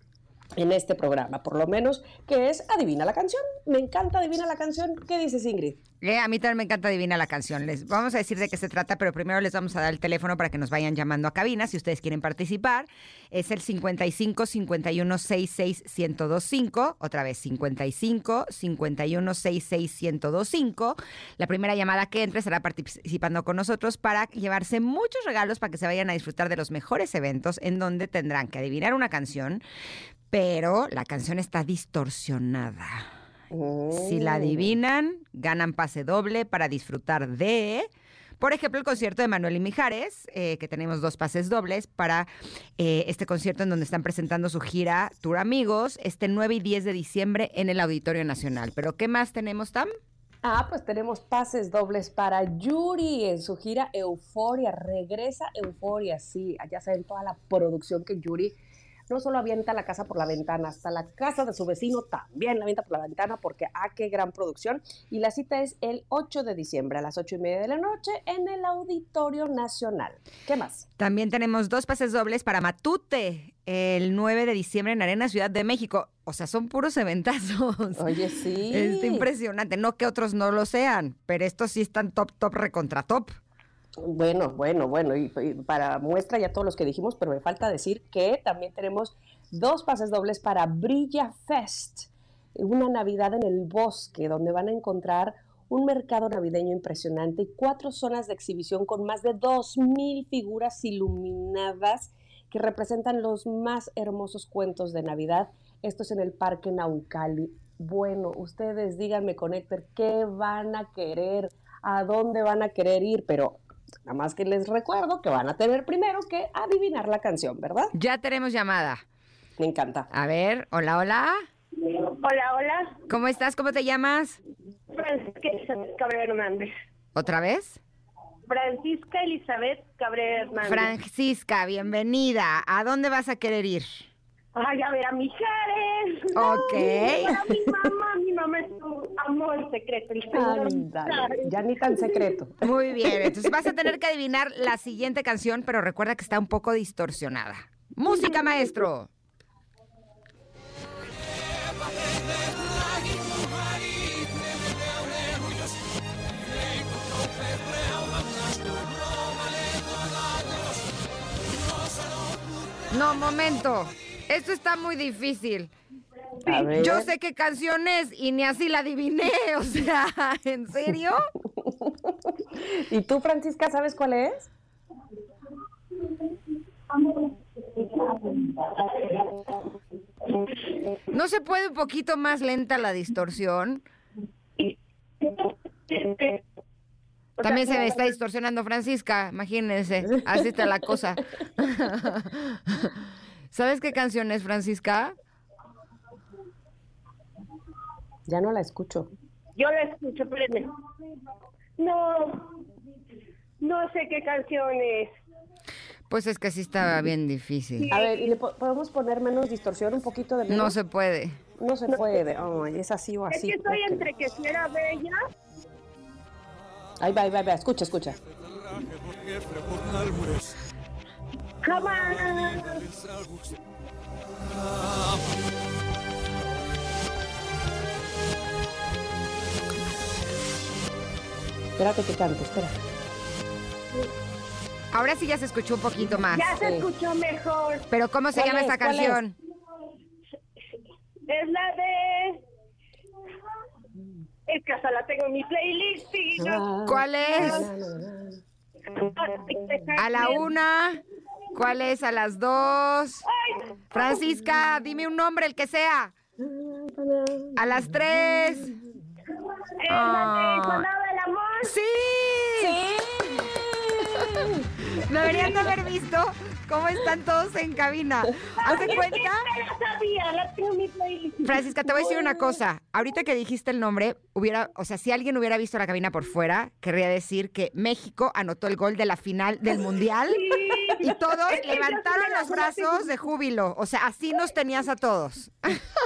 [SPEAKER 2] en este programa, por lo menos, que es Adivina la canción. Me encanta Adivina la canción. ¿Qué dices, Ingrid?
[SPEAKER 3] Eh, a mí también me encanta Adivina la canción. Les vamos a decir de qué se trata, pero primero les vamos a dar el teléfono para que nos vayan llamando a cabina si ustedes quieren participar. Es el 55 51 66 1025. Otra vez, 55 51 66 1025. La primera llamada que entre estará participando con nosotros para llevarse muchos regalos para que se vayan a disfrutar de los mejores eventos en donde tendrán que adivinar una canción, pero la canción está distorsionada. Si la oh. adivinan, ganan pase doble para disfrutar de, por ejemplo, el concierto de Manuel y Mijares, eh, que tenemos dos pases dobles para eh, este concierto en donde están presentando su gira Tour Amigos, este 9 y 10 de diciembre en el Auditorio Nacional. ¿Pero qué más tenemos, Tam?
[SPEAKER 2] Ah, pues tenemos pases dobles para Yuri en su gira Euforia. Regresa Euforia, sí. Ya saben toda la producción que Yuri no solo avienta la casa por la ventana, hasta la casa de su vecino también la avienta por la ventana porque ¡ah, qué gran producción! Y la cita es el 8 de diciembre a las 8 y media de la noche en el Auditorio Nacional. ¿Qué más?
[SPEAKER 3] También tenemos dos pases dobles para Matute el 9 de diciembre en Arena Ciudad de México. O sea, son puros eventazos.
[SPEAKER 2] Oye, sí.
[SPEAKER 3] Es impresionante. No que otros no lo sean, pero estos sí están top, top, recontra top.
[SPEAKER 2] Bueno, bueno, bueno, y, para muestra ya todos los que dijimos, pero me falta decir que también tenemos dos pases dobles para Brilla Fest, una Navidad en el bosque, donde van a encontrar un mercado navideño impresionante y cuatro zonas de exhibición con más de 2.000 figuras iluminadas que representan los más hermosos cuentos de Navidad. Esto es en el Parque Naucali. Bueno, ustedes díganme con Héctor, ¿qué van a querer? ¿A dónde van a querer ir? Pero nada más que les recuerdo que van a tener primero que adivinar la canción, ¿verdad?
[SPEAKER 3] Ya tenemos llamada.
[SPEAKER 2] Me encanta.
[SPEAKER 3] A ver, hola, hola.
[SPEAKER 5] Hola, hola.
[SPEAKER 3] ¿Cómo estás? ¿Cómo te llamas?
[SPEAKER 5] Francisca Elizabeth Cabrera Hernández.
[SPEAKER 3] ¿Otra vez?
[SPEAKER 5] Francisca Elizabeth Cabrera Hernández.
[SPEAKER 3] Francisca, bienvenida. ¿A dónde vas a querer ir?
[SPEAKER 5] Ay, a ver a Mijares.
[SPEAKER 3] Ok.
[SPEAKER 5] A mi mamá, tu amor secreto.
[SPEAKER 2] ya ni tan secreto.
[SPEAKER 3] Muy bien, entonces vas a tener que adivinar la siguiente canción, pero recuerda que está un poco distorsionada. Música, maestro. No, momento. Esto está muy difícil. Yo sé qué canción es y ni así la adiviné. O sea, ¿en serio?
[SPEAKER 2] ¿Y tú, Francisca, sabes cuál es?
[SPEAKER 3] ¿No se puede un poquito más lenta la distorsión? También se me está distorsionando Francisca, imagínense, así está la cosa. ¿Sabes qué canción es, Francisca?
[SPEAKER 2] Ya no la escucho.
[SPEAKER 5] Yo la escucho, espérenme. No, no sé qué canción es.
[SPEAKER 3] Pues es que sí estaba bien difícil.
[SPEAKER 2] A ver, ¿y le podemos poner menos distorsión, un poquito de menos?
[SPEAKER 3] No se puede.
[SPEAKER 2] No se puede. Ay, es así o así.
[SPEAKER 5] Es que estoy entre que si era bella.
[SPEAKER 2] Ahí va, ahí va, ahí va. Escucha, escucha. Espérate que cante, espera.
[SPEAKER 3] Ahora sí ya se escuchó un poquito más.
[SPEAKER 5] Ya se escuchó mejor.
[SPEAKER 3] Pero ¿cómo se llama esta canción?
[SPEAKER 5] Es? la de... Es que hasta la tengo en mi playlist.
[SPEAKER 3] Ah. ¿Cuál es? A la una. ¿Cuál es? A las dos. Francisca, dime un nombre, el que sea. A las tres.
[SPEAKER 5] Es la de del amor.
[SPEAKER 3] Sí. Sí. Deberían de haber visto cómo están todos en cabina. ¿Haz de cuenta? Francisca, te voy a decir una cosa. Ahorita que dijiste el nombre, hubiera, o sea, si alguien hubiera visto la cabina por fuera, querría decir que México anotó el gol de la final del Mundial y todos levantaron los brazos de júbilo. O sea, así nos tenías a todos.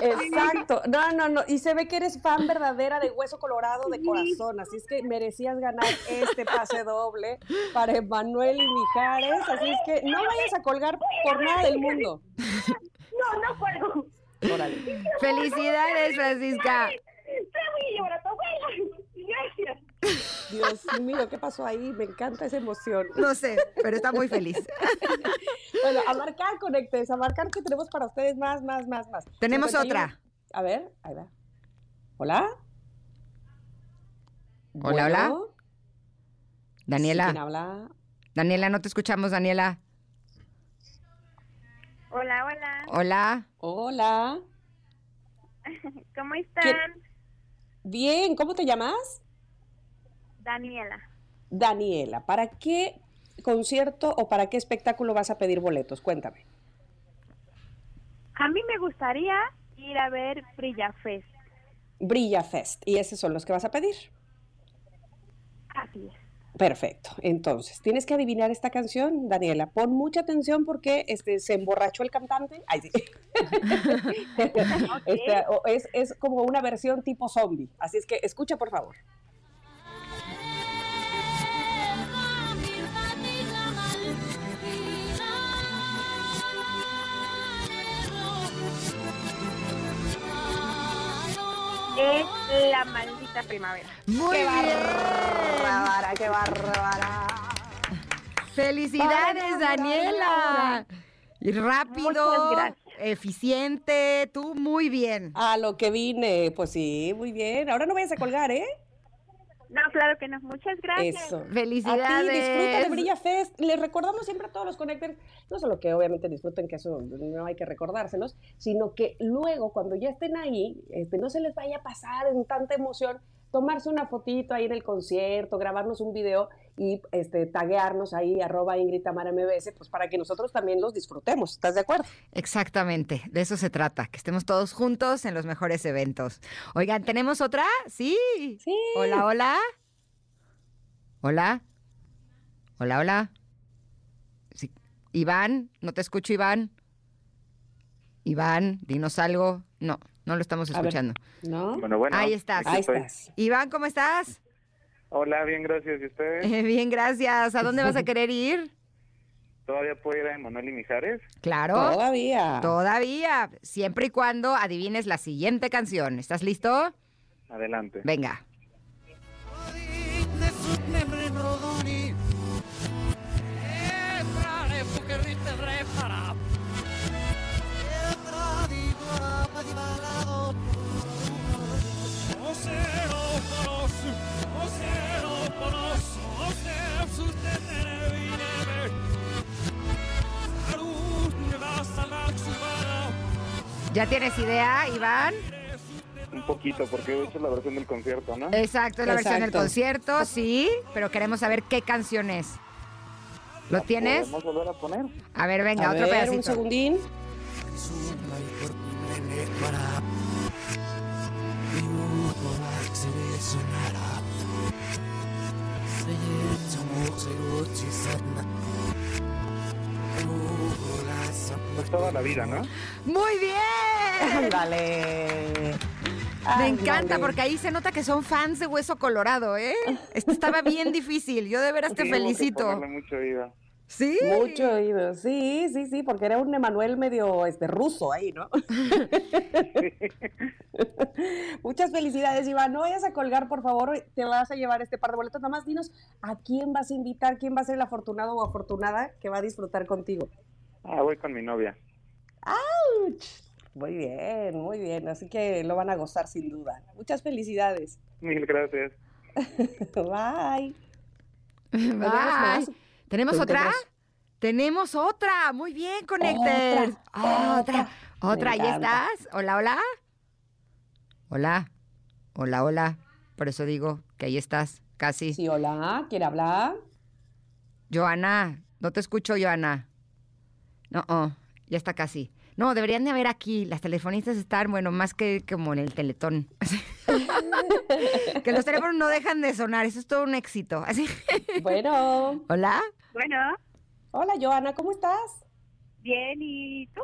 [SPEAKER 2] Exacto. No, no, no. Y se ve que eres fan verdadera de Hueso Colorado de corazón. Así es que merecías ganar este pase doble para Emanuel y Mijares. Así es que no vayas a colgar por nada del mundo.
[SPEAKER 5] No, no puedo.
[SPEAKER 2] Órale.
[SPEAKER 3] Felicidades, Francisca.
[SPEAKER 5] Gracias.
[SPEAKER 2] Dios mío, ¿qué pasó ahí? Me encanta esa emoción.
[SPEAKER 3] No sé, pero está muy feliz.
[SPEAKER 2] bueno, a marcar, conectes, a marcar que tenemos para ustedes más, más, más, más.
[SPEAKER 3] Tenemos otra.
[SPEAKER 2] A ver, ahí va. Hola.
[SPEAKER 3] Hola, hola. Daniela.
[SPEAKER 2] ¿Quién habla?
[SPEAKER 3] Daniela, no te escuchamos, Daniela.
[SPEAKER 6] Hola, hola.
[SPEAKER 3] Hola.
[SPEAKER 2] Hola.
[SPEAKER 6] ¿Cómo están?
[SPEAKER 2] Bien, ¿cómo te llamas?
[SPEAKER 6] Daniela.
[SPEAKER 2] Daniela, ¿para qué concierto o para qué espectáculo vas a pedir boletos? Cuéntame.
[SPEAKER 6] A mí me gustaría ir a ver Brilla Fest.
[SPEAKER 2] Brilla Fest, y esos son los que vas a pedir.
[SPEAKER 6] Así es.
[SPEAKER 2] Perfecto. Entonces, tienes que adivinar esta canción, Daniela. Pon mucha atención porque este, se emborrachó el cantante. Ay, sí. Este, es, es como una versión tipo zombie. Así es que escucha, por favor.
[SPEAKER 6] Es la maldita primavera.
[SPEAKER 3] Muy
[SPEAKER 2] ¡Qué
[SPEAKER 3] bien.
[SPEAKER 2] bárbara, qué bárbara!
[SPEAKER 3] Felicidades, Daniela. Y rápido, eficiente, tú muy bien.
[SPEAKER 2] A lo que vine, pues sí, muy bien. Ahora no vayas a colgar, ¿eh?
[SPEAKER 6] No, claro que no. Muchas gracias.
[SPEAKER 2] Eso.
[SPEAKER 3] Felicidades.
[SPEAKER 2] A ti, disfruta de Brilla Fest. Les recordamos siempre a todos los connectors, no solo que obviamente disfruten, que eso no hay que recordárselos, sino que luego, cuando ya estén ahí, este, no se les vaya a pasar en tanta emoción, tomarse una fotito ahí en el concierto, grabarnos un video y este, taguearnos ahí, arroba Ingrid Tamara MBS, pues para que nosotros también los disfrutemos. ¿Estás de acuerdo?
[SPEAKER 3] Exactamente, de eso se trata, que estemos todos juntos en los mejores eventos. Oigan, ¿tenemos otra? Sí.
[SPEAKER 2] Sí.
[SPEAKER 3] Hola, hola. Hola. Hola, hola. Sí. Iván, no te escucho, Iván. Iván, dinos algo. No, no lo estamos escuchando.
[SPEAKER 2] ¿No?
[SPEAKER 7] Bueno, bueno.
[SPEAKER 3] Ahí estás.
[SPEAKER 2] Ahí estás.
[SPEAKER 3] Iván, ¿cómo estás?
[SPEAKER 7] Hola, bien, gracias. ¿Y ustedes?
[SPEAKER 3] Bien, gracias. ¿A dónde vas a querer ir?
[SPEAKER 7] ¿Todavía puedo ir a Emanuel y Mijares?
[SPEAKER 3] Claro.
[SPEAKER 2] Todavía.
[SPEAKER 3] Todavía, siempre y cuando adivines la siguiente canción. ¿Estás listo?
[SPEAKER 7] Adelante.
[SPEAKER 3] Venga. ¿Ya tienes idea, Iván?
[SPEAKER 7] Un poquito, porque he hecho la versión del concierto, ¿no?
[SPEAKER 3] Exacto, es la versión del concierto, sí, pero queremos saber qué canción es. ¿Lo tienes?
[SPEAKER 7] ¿Podemos volver a poner?
[SPEAKER 3] A ver, venga,
[SPEAKER 2] a
[SPEAKER 3] otro
[SPEAKER 2] ver,
[SPEAKER 3] pedacito.
[SPEAKER 2] un segundín.
[SPEAKER 7] Toda la vida, ¿no?
[SPEAKER 3] Muy bien.
[SPEAKER 2] Ándale.
[SPEAKER 3] Me encanta porque ahí se nota que son fans de Hueso Colorado, ¿eh? Esto estaba bien difícil. Yo de veras te
[SPEAKER 7] Sí,
[SPEAKER 3] felicito.
[SPEAKER 7] mucho oído.
[SPEAKER 3] ¿Sí?
[SPEAKER 2] Mucho oído, sí, sí, sí, porque era un Emanuel medio este, ruso ahí, ¿no? Muchas felicidades, Iván. No vayas a colgar, por favor, te vas a llevar este par de boletos. Nada más dinos a quién vas a invitar, quién va a ser el afortunado o afortunada que va a disfrutar contigo.
[SPEAKER 7] Ah, voy con mi novia.
[SPEAKER 2] ¡Auch! Muy bien, muy bien. Así que lo van a gozar sin duda. Muchas felicidades.
[SPEAKER 7] Mil gracias.
[SPEAKER 2] Bye.
[SPEAKER 3] Bye.
[SPEAKER 2] más?
[SPEAKER 3] ¿Tenemos
[SPEAKER 2] ¿Tú
[SPEAKER 3] otra? Tenemos otra. Muy bien, Connectors.
[SPEAKER 2] Otra,
[SPEAKER 3] Otra. Otra.
[SPEAKER 2] Me
[SPEAKER 3] Ahí estás. Hola, hola. Hola. Hola, hola. Por eso digo que ahí estás. Casi.
[SPEAKER 2] Sí, hola, ¿quiere hablar?
[SPEAKER 3] Joana. No te escucho, Joana. No, oh, ya está casi. No, deberían de haber aquí. Las telefonistas están, bueno, más que como en el teletón. que los teléfonos no dejan de sonar. Eso es todo un éxito. Así.
[SPEAKER 2] Bueno,
[SPEAKER 3] Hola.
[SPEAKER 6] Bueno,
[SPEAKER 2] hola Joana, ¿cómo estás?
[SPEAKER 6] bien, ¿y tú?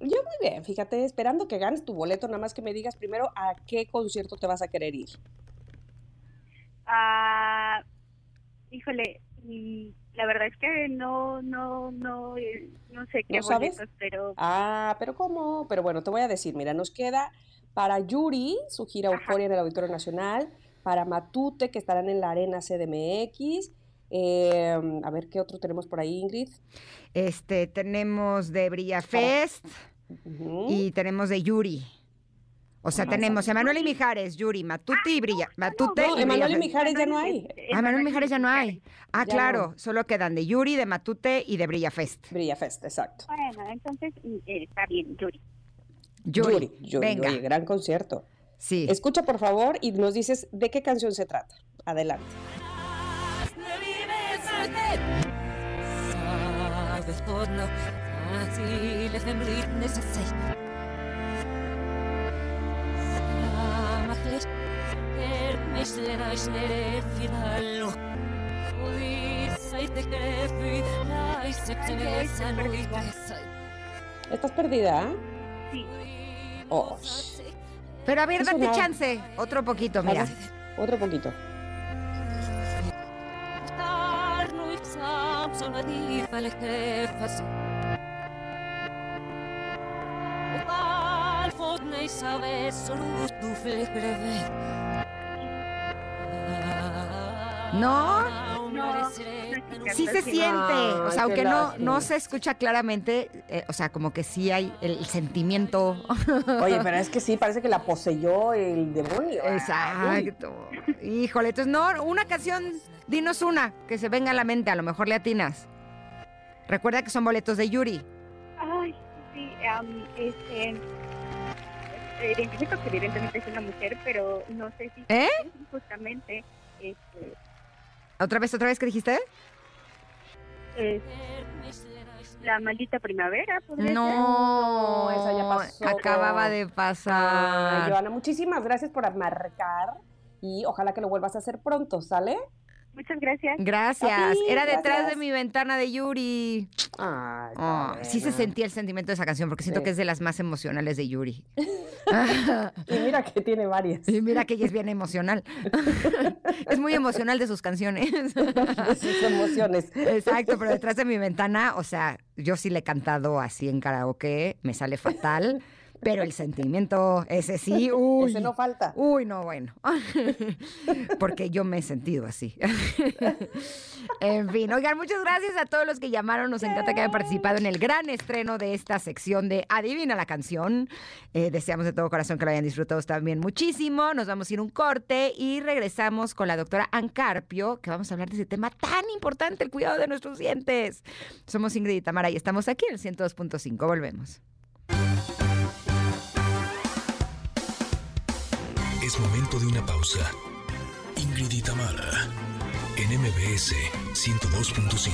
[SPEAKER 2] Yo muy bien, fíjate, esperando que ganes tu boleto, nada más que me digas primero a qué concierto te vas a querer ir.
[SPEAKER 6] Ah, híjole, y la verdad es que no, no, no, eh, no sé qué
[SPEAKER 2] ¿No sabes?
[SPEAKER 6] pero
[SPEAKER 2] Ah, pero ¿cómo? Pero bueno, te voy a decir, mira, nos queda para Yuri, su gira Euforia en el Auditorio Nacional, para Matute, que estarán en la Arena CDMX. eh, a ver, ¿qué otro tenemos por ahí, Ingrid?
[SPEAKER 3] Este, tenemos de Brilla Fest y tenemos de Yuri. O sea,
[SPEAKER 2] Ah,
[SPEAKER 3] tenemos Emanuel y Mijares, Yuri, Matute y Brilla. Matute
[SPEAKER 2] No,
[SPEAKER 3] y
[SPEAKER 2] Emanuel y. Mijares ya no hay.
[SPEAKER 3] Ah, Emanuel y Mijares ya no hay. Ah,
[SPEAKER 2] Ya
[SPEAKER 3] claro,
[SPEAKER 2] no.
[SPEAKER 3] solo quedan de Yuri, de Matute y de Brilla Fest.
[SPEAKER 2] Brilla Fest, exacto.
[SPEAKER 6] bueno, entonces eh, está bien, Yuri.
[SPEAKER 3] Yuri,
[SPEAKER 2] Yuri, Yuri,
[SPEAKER 3] venga.
[SPEAKER 2] oye, gran concierto.
[SPEAKER 3] Sí.
[SPEAKER 2] Escucha, por favor, y nos dices de qué canción se trata. Adelante. ¿Estás perdida?
[SPEAKER 6] Sí.
[SPEAKER 2] Oh,
[SPEAKER 3] Pero a ver,
[SPEAKER 2] Eso
[SPEAKER 3] date
[SPEAKER 2] no.
[SPEAKER 3] chance. Otro poquito, mira.
[SPEAKER 2] ver, otro poquito.
[SPEAKER 3] ¿No? Sí se siente, o sea, aunque no, no se escucha claramente, eh, o sea, como que sí hay el sentimiento.
[SPEAKER 2] Oye, pero es que sí, parece que la poseyó el demonio.
[SPEAKER 3] Exacto. Híjole, entonces no, una canción, dinos una, que se venga a la mente, a lo mejor le atinas. Recuerda que son boletos de Yuri.
[SPEAKER 6] Ay, sí, este. Eh, Identifico que evidentemente es una mujer, pero no sé si
[SPEAKER 3] ¿Eh?
[SPEAKER 6] justamente este,
[SPEAKER 3] ¿Otra vez, otra vez que dijiste?
[SPEAKER 6] es la maldita primavera.
[SPEAKER 3] No,
[SPEAKER 2] esa ya pasó.
[SPEAKER 3] Acababa de
[SPEAKER 2] Ay,
[SPEAKER 3] pasar.
[SPEAKER 2] Joana, muchísimas gracias por marcar y ojalá que lo vuelvas a hacer pronto, ¿sale?
[SPEAKER 6] Muchas gracias.
[SPEAKER 3] Gracias. Era detrás
[SPEAKER 2] gracias.
[SPEAKER 3] de mi ventana de Yuri.
[SPEAKER 2] Ay,
[SPEAKER 3] Oh,
[SPEAKER 2] qué
[SPEAKER 3] sí se sentía el sentimiento de esa canción porque siento
[SPEAKER 2] Sí.
[SPEAKER 3] que es de las más emocionales de Yuri.
[SPEAKER 2] Y mira que tiene varias.
[SPEAKER 3] Y mira que ella es bien emocional. es muy emocional de sus canciones.
[SPEAKER 2] de sus emociones.
[SPEAKER 3] Exacto, pero detrás de mi ventana, o sea, yo sí le he cantado así en karaoke, me sale fatal, pero el sentimiento, ese sí, uy.
[SPEAKER 2] Ese no falta.
[SPEAKER 3] Uy, no, bueno. Porque yo me he sentido así. en fin, oigan, muchas gracias a todos los que llamaron. Nos encanta que hayan participado en el gran estreno de esta sección de Adivina la canción. Eh, deseamos de todo corazón que lo hayan disfrutado también muchísimo. Nos vamos a ir a un corte y regresamos con la doctora Ancarpio, que vamos a hablar de ese tema tan importante, el cuidado de nuestros dientes. Somos Ingrid y Tamara y estamos aquí en el 102.5. Volvemos.
[SPEAKER 1] Es momento de una pausa. Ingrid y Tamara, en MBS 102.5.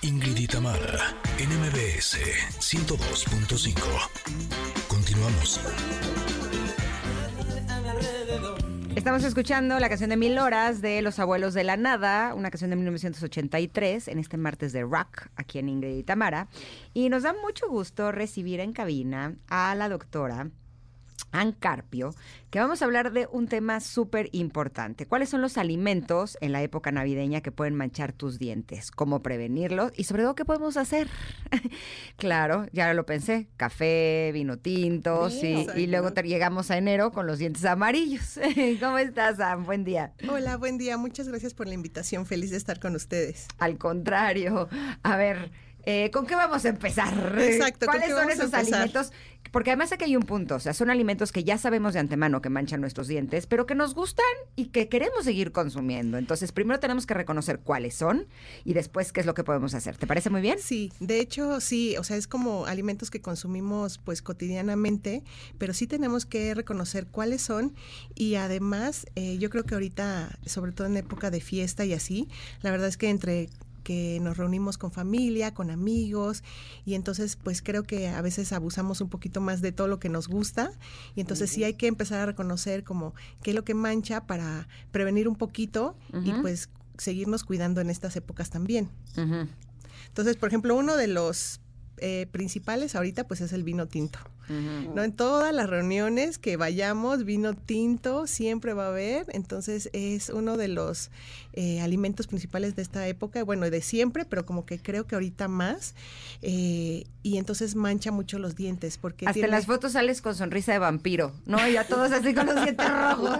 [SPEAKER 1] Ingrid y Tamara, en MBS 102.5. Continuamos.
[SPEAKER 3] Estamos escuchando la canción de Mil Horas de Los Abuelos de la Nada, una canción de 1983, en este martes de rock, aquí en Ingrid y Tamara. Y nos da mucho gusto recibir en cabina a la doctora Ancarpio, que vamos a hablar de un tema súper importante. ¿Cuáles son los alimentos en la época navideña que pueden manchar tus dientes? ¿Cómo prevenirlos? Y sobre todo, ¿qué podemos hacer? claro, ya lo pensé. Café, vino tinto, sí.
[SPEAKER 8] Vino.
[SPEAKER 3] Y luego te- llegamos a enero con los dientes amarillos. ¿Cómo estás, Sam? Buen día.
[SPEAKER 8] Hola, buen día. Muchas gracias por la invitación. Feliz de estar con ustedes.
[SPEAKER 3] Al contrario. A ver, eh, ¿con qué vamos a empezar?
[SPEAKER 8] Exacto, ¿con
[SPEAKER 3] ¿Cuáles son esos alimentos? Porque además aquí hay un punto, o sea, son alimentos que ya sabemos de antemano que manchan nuestros dientes, pero que nos gustan y que queremos seguir consumiendo. Entonces, primero tenemos que reconocer cuáles son y después qué es lo que podemos hacer. ¿Te parece muy bien?
[SPEAKER 8] Sí, de hecho, sí, o sea, es como alimentos que consumimos pues cotidianamente, pero sí tenemos que reconocer cuáles son y además eh, yo creo que ahorita, sobre todo en época de fiesta y así, la verdad es que entre que nos reunimos con familia, con amigos, y entonces pues creo que a veces abusamos un poquito más de todo lo que nos gusta, y entonces sí hay que empezar a reconocer como qué es lo que mancha para prevenir un poquito y pues seguirnos cuidando en estas épocas también. Entonces, por ejemplo, uno de los eh, principales ahorita pues es el vino tinto. ¿no? En todas las reuniones que vayamos, vino tinto siempre va a haber. Entonces es uno de los eh, alimentos principales de esta época, bueno, de siempre, pero como que creo que ahorita más. eh, y entonces mancha mucho los dientes porque
[SPEAKER 3] Hasta en las fotos sales con sonrisa de vampiro, ¿no? Y a todos así con los dientes rojos.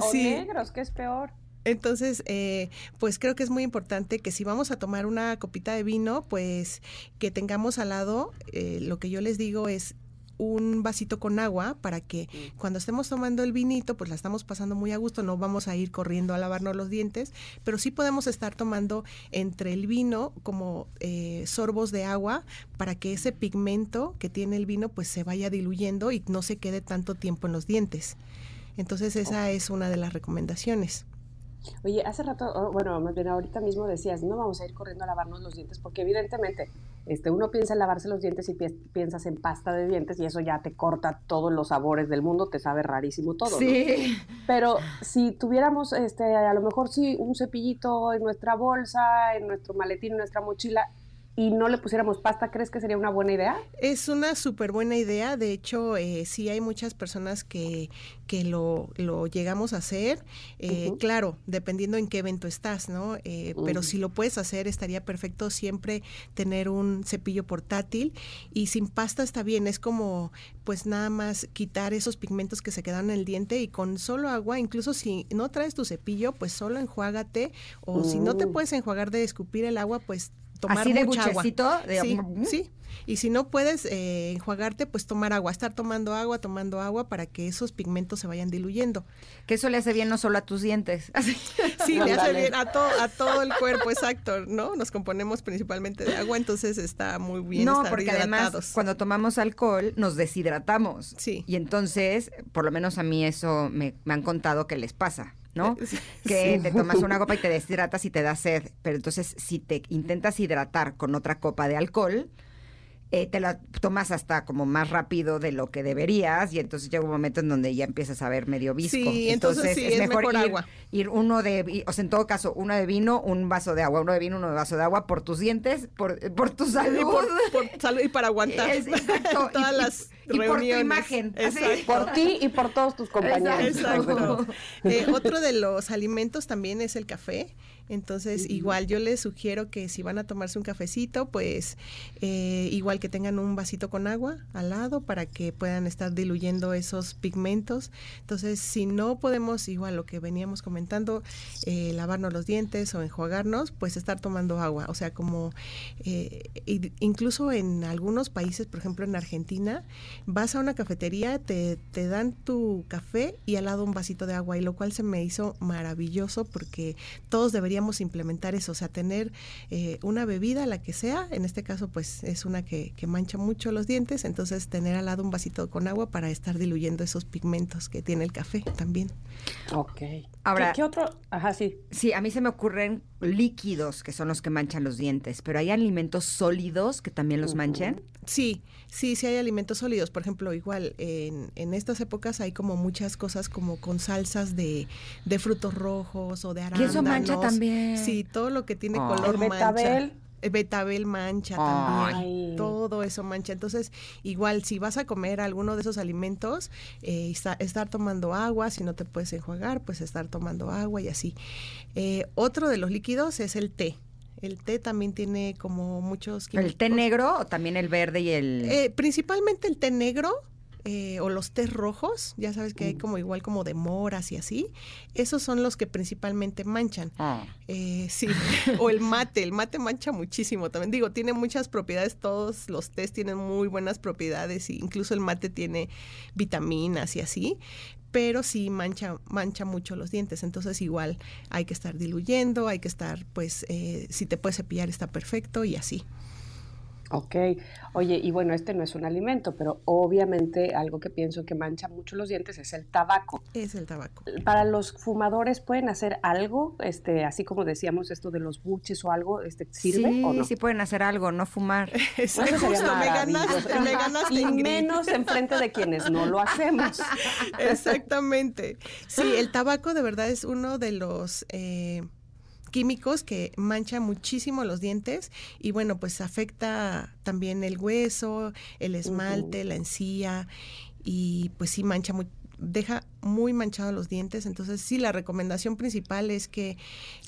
[SPEAKER 2] O
[SPEAKER 8] Sí.
[SPEAKER 2] negros, que es peor.
[SPEAKER 8] Entonces, eh, pues creo que es muy importante que si vamos a tomar una copita de vino, pues que tengamos al lado, eh, lo que yo les digo es un vasito con agua para que cuando estemos tomando el vinito, pues la estamos pasando muy a gusto, no vamos a ir corriendo a lavarnos los dientes, pero sí podemos estar tomando entre el vino como eh, sorbos de agua para que ese pigmento que tiene el vino pues se vaya diluyendo y no se quede tanto tiempo en los dientes. Entonces esa es una de las recomendaciones.
[SPEAKER 2] Oye, hace rato, oh, bueno, más bien ahorita mismo decías, no vamos a ir corriendo a lavarnos los dientes, porque evidentemente este, uno piensa en lavarse los dientes y pi- piensas en pasta de dientes y eso ya te corta todos los sabores del mundo, te sabe rarísimo todo. ¿no?
[SPEAKER 3] Sí.
[SPEAKER 2] Pero si tuviéramos, este, a lo mejor sí, un cepillito en nuestra bolsa, en nuestro maletín, en nuestra mochila, y no le pusiéramos pasta, ¿crees que sería una buena idea?
[SPEAKER 8] Es una súper buena idea. De hecho, eh, sí hay muchas personas que, que lo, lo llegamos a hacer. Eh, claro, dependiendo en qué evento estás, ¿no? Eh, pero si lo puedes hacer, estaría perfecto siempre tener un cepillo portátil y sin pasta está bien. Es como, pues nada más quitar esos pigmentos que se quedan en el diente y con solo agua, incluso si no traes tu cepillo, pues solo enjuágate o si no te mm. puedes enjuagar de escupir el agua, pues tomar
[SPEAKER 3] Así de
[SPEAKER 8] mucha agua.
[SPEAKER 3] De...
[SPEAKER 8] Sí, sí, y si no puedes eh, enjuagarte, pues tomar agua, estar tomando agua, tomando agua para que esos pigmentos se vayan diluyendo.
[SPEAKER 3] Que eso le hace bien no solo a tus dientes.
[SPEAKER 8] sí, le hace bien a, todo a todo el cuerpo, exacto, ¿no? Nos componemos principalmente de agua, entonces está muy bien
[SPEAKER 3] no, porque además cuando tomamos alcohol nos deshidratamos.
[SPEAKER 8] Sí.
[SPEAKER 3] Y entonces, por lo menos a mí eso me, me han contado que les pasa. ¿No? Que te tomas una copa y te deshidratas y te da sed, pero entonces si te intentas hidratar con otra copa de alcohol, eh, te la tomas hasta como más rápido de lo que deberías y entonces llega un momento en donde ya empiezas a ver medio visco.
[SPEAKER 8] Sí, entonces, es, mejor, ir, agua.
[SPEAKER 3] ir uno de, o sea, en todo caso, uno de vino, un vaso de agua, uno de vino, uno de vaso de agua por tus dientes, por, por tu salud. Y
[SPEAKER 8] por, salud y para aguantar todas las y por tu
[SPEAKER 3] imagen.
[SPEAKER 2] Por ti y por todos tus compañeros.
[SPEAKER 8] Exacto. Eh, otro de los alimentos también es el café. Entonces, igual yo les sugiero que si van a tomarse un cafecito, pues eh, igual que tengan un vasito con agua al lado para que puedan estar diluyendo esos pigmentos. Entonces, si no podemos, igual lo que veníamos comentando, eh, lavarnos los dientes o enjuagarnos, pues estar tomando agua. O sea, como eh, incluso en algunos países, por ejemplo en Argentina, vas a una cafetería, te, te dan tu café y al lado un vasito de agua, y lo cual se me hizo maravilloso porque todos deberían implementar eso, o sea, tener eh, una bebida, la que sea, en este caso pues es una que, mancha mucho los dientes, entonces tener al lado un vasito con agua para estar diluyendo esos pigmentos que tiene el café también.
[SPEAKER 2] Ok. Ahora, ¿Qué, otro? Ajá, sí.
[SPEAKER 3] Sí, a mí se me ocurren líquidos que son los que manchan los dientes, pero hay alimentos sólidos que también los manchan.
[SPEAKER 8] Sí, sí, sí hay alimentos sólidos. Por ejemplo, igual en, en estas épocas hay como muchas cosas como con salsas de, de frutos rojos o de arándanos.
[SPEAKER 3] Y eso mancha también.
[SPEAKER 8] Sí, todo lo que tiene color
[SPEAKER 2] betabel.
[SPEAKER 8] mancha. Betabel mancha también, todo eso mancha. Entonces, igual, si vas a comer alguno de esos alimentos, eh, estar tomando agua, si no te puedes enjuagar, pues estar tomando agua y así. Eh, otro de los líquidos es el té. El té también tiene como muchos
[SPEAKER 3] químicos. ¿El té negro o también el verde y el...?
[SPEAKER 8] Eh, principalmente el té negro eh, o los tés rojos, ya sabes que hay mm. como igual como de moras y así. Esos son los que principalmente manchan. Ah. Eh, sí, o el mate, el mate mancha muchísimo también. Digo, tiene muchas propiedades, todos los tés tienen muy buenas propiedades, incluso el mate tiene vitaminas y así, pero sí mancha, mancha mucho los dientes. Entonces igual hay que estar diluyendo, hay que estar, pues, eh, si te puedes cepillar está perfecto y así.
[SPEAKER 2] Ok, oye, y bueno, este no es un alimento, pero obviamente algo que pienso que mancha mucho los dientes es el tabaco.
[SPEAKER 8] Es el tabaco.
[SPEAKER 2] Para los fumadores pueden hacer algo, este, así como decíamos esto de los buches o algo, este, ¿sirve
[SPEAKER 3] sí,
[SPEAKER 2] o no?
[SPEAKER 3] Sí, pueden hacer algo, no fumar.
[SPEAKER 8] Eso justo, me ganaste, me ganaste,
[SPEAKER 2] Y menos enfrente de quienes no lo hacemos.
[SPEAKER 8] Exactamente. Sí, el tabaco de verdad es uno de los eh, químicos que mancha muchísimo los dientes y bueno, pues afecta también el hueso, el esmalte, la encía y pues sí mancha muy, deja muy manchados los dientes. Entonces, sí, la recomendación principal es que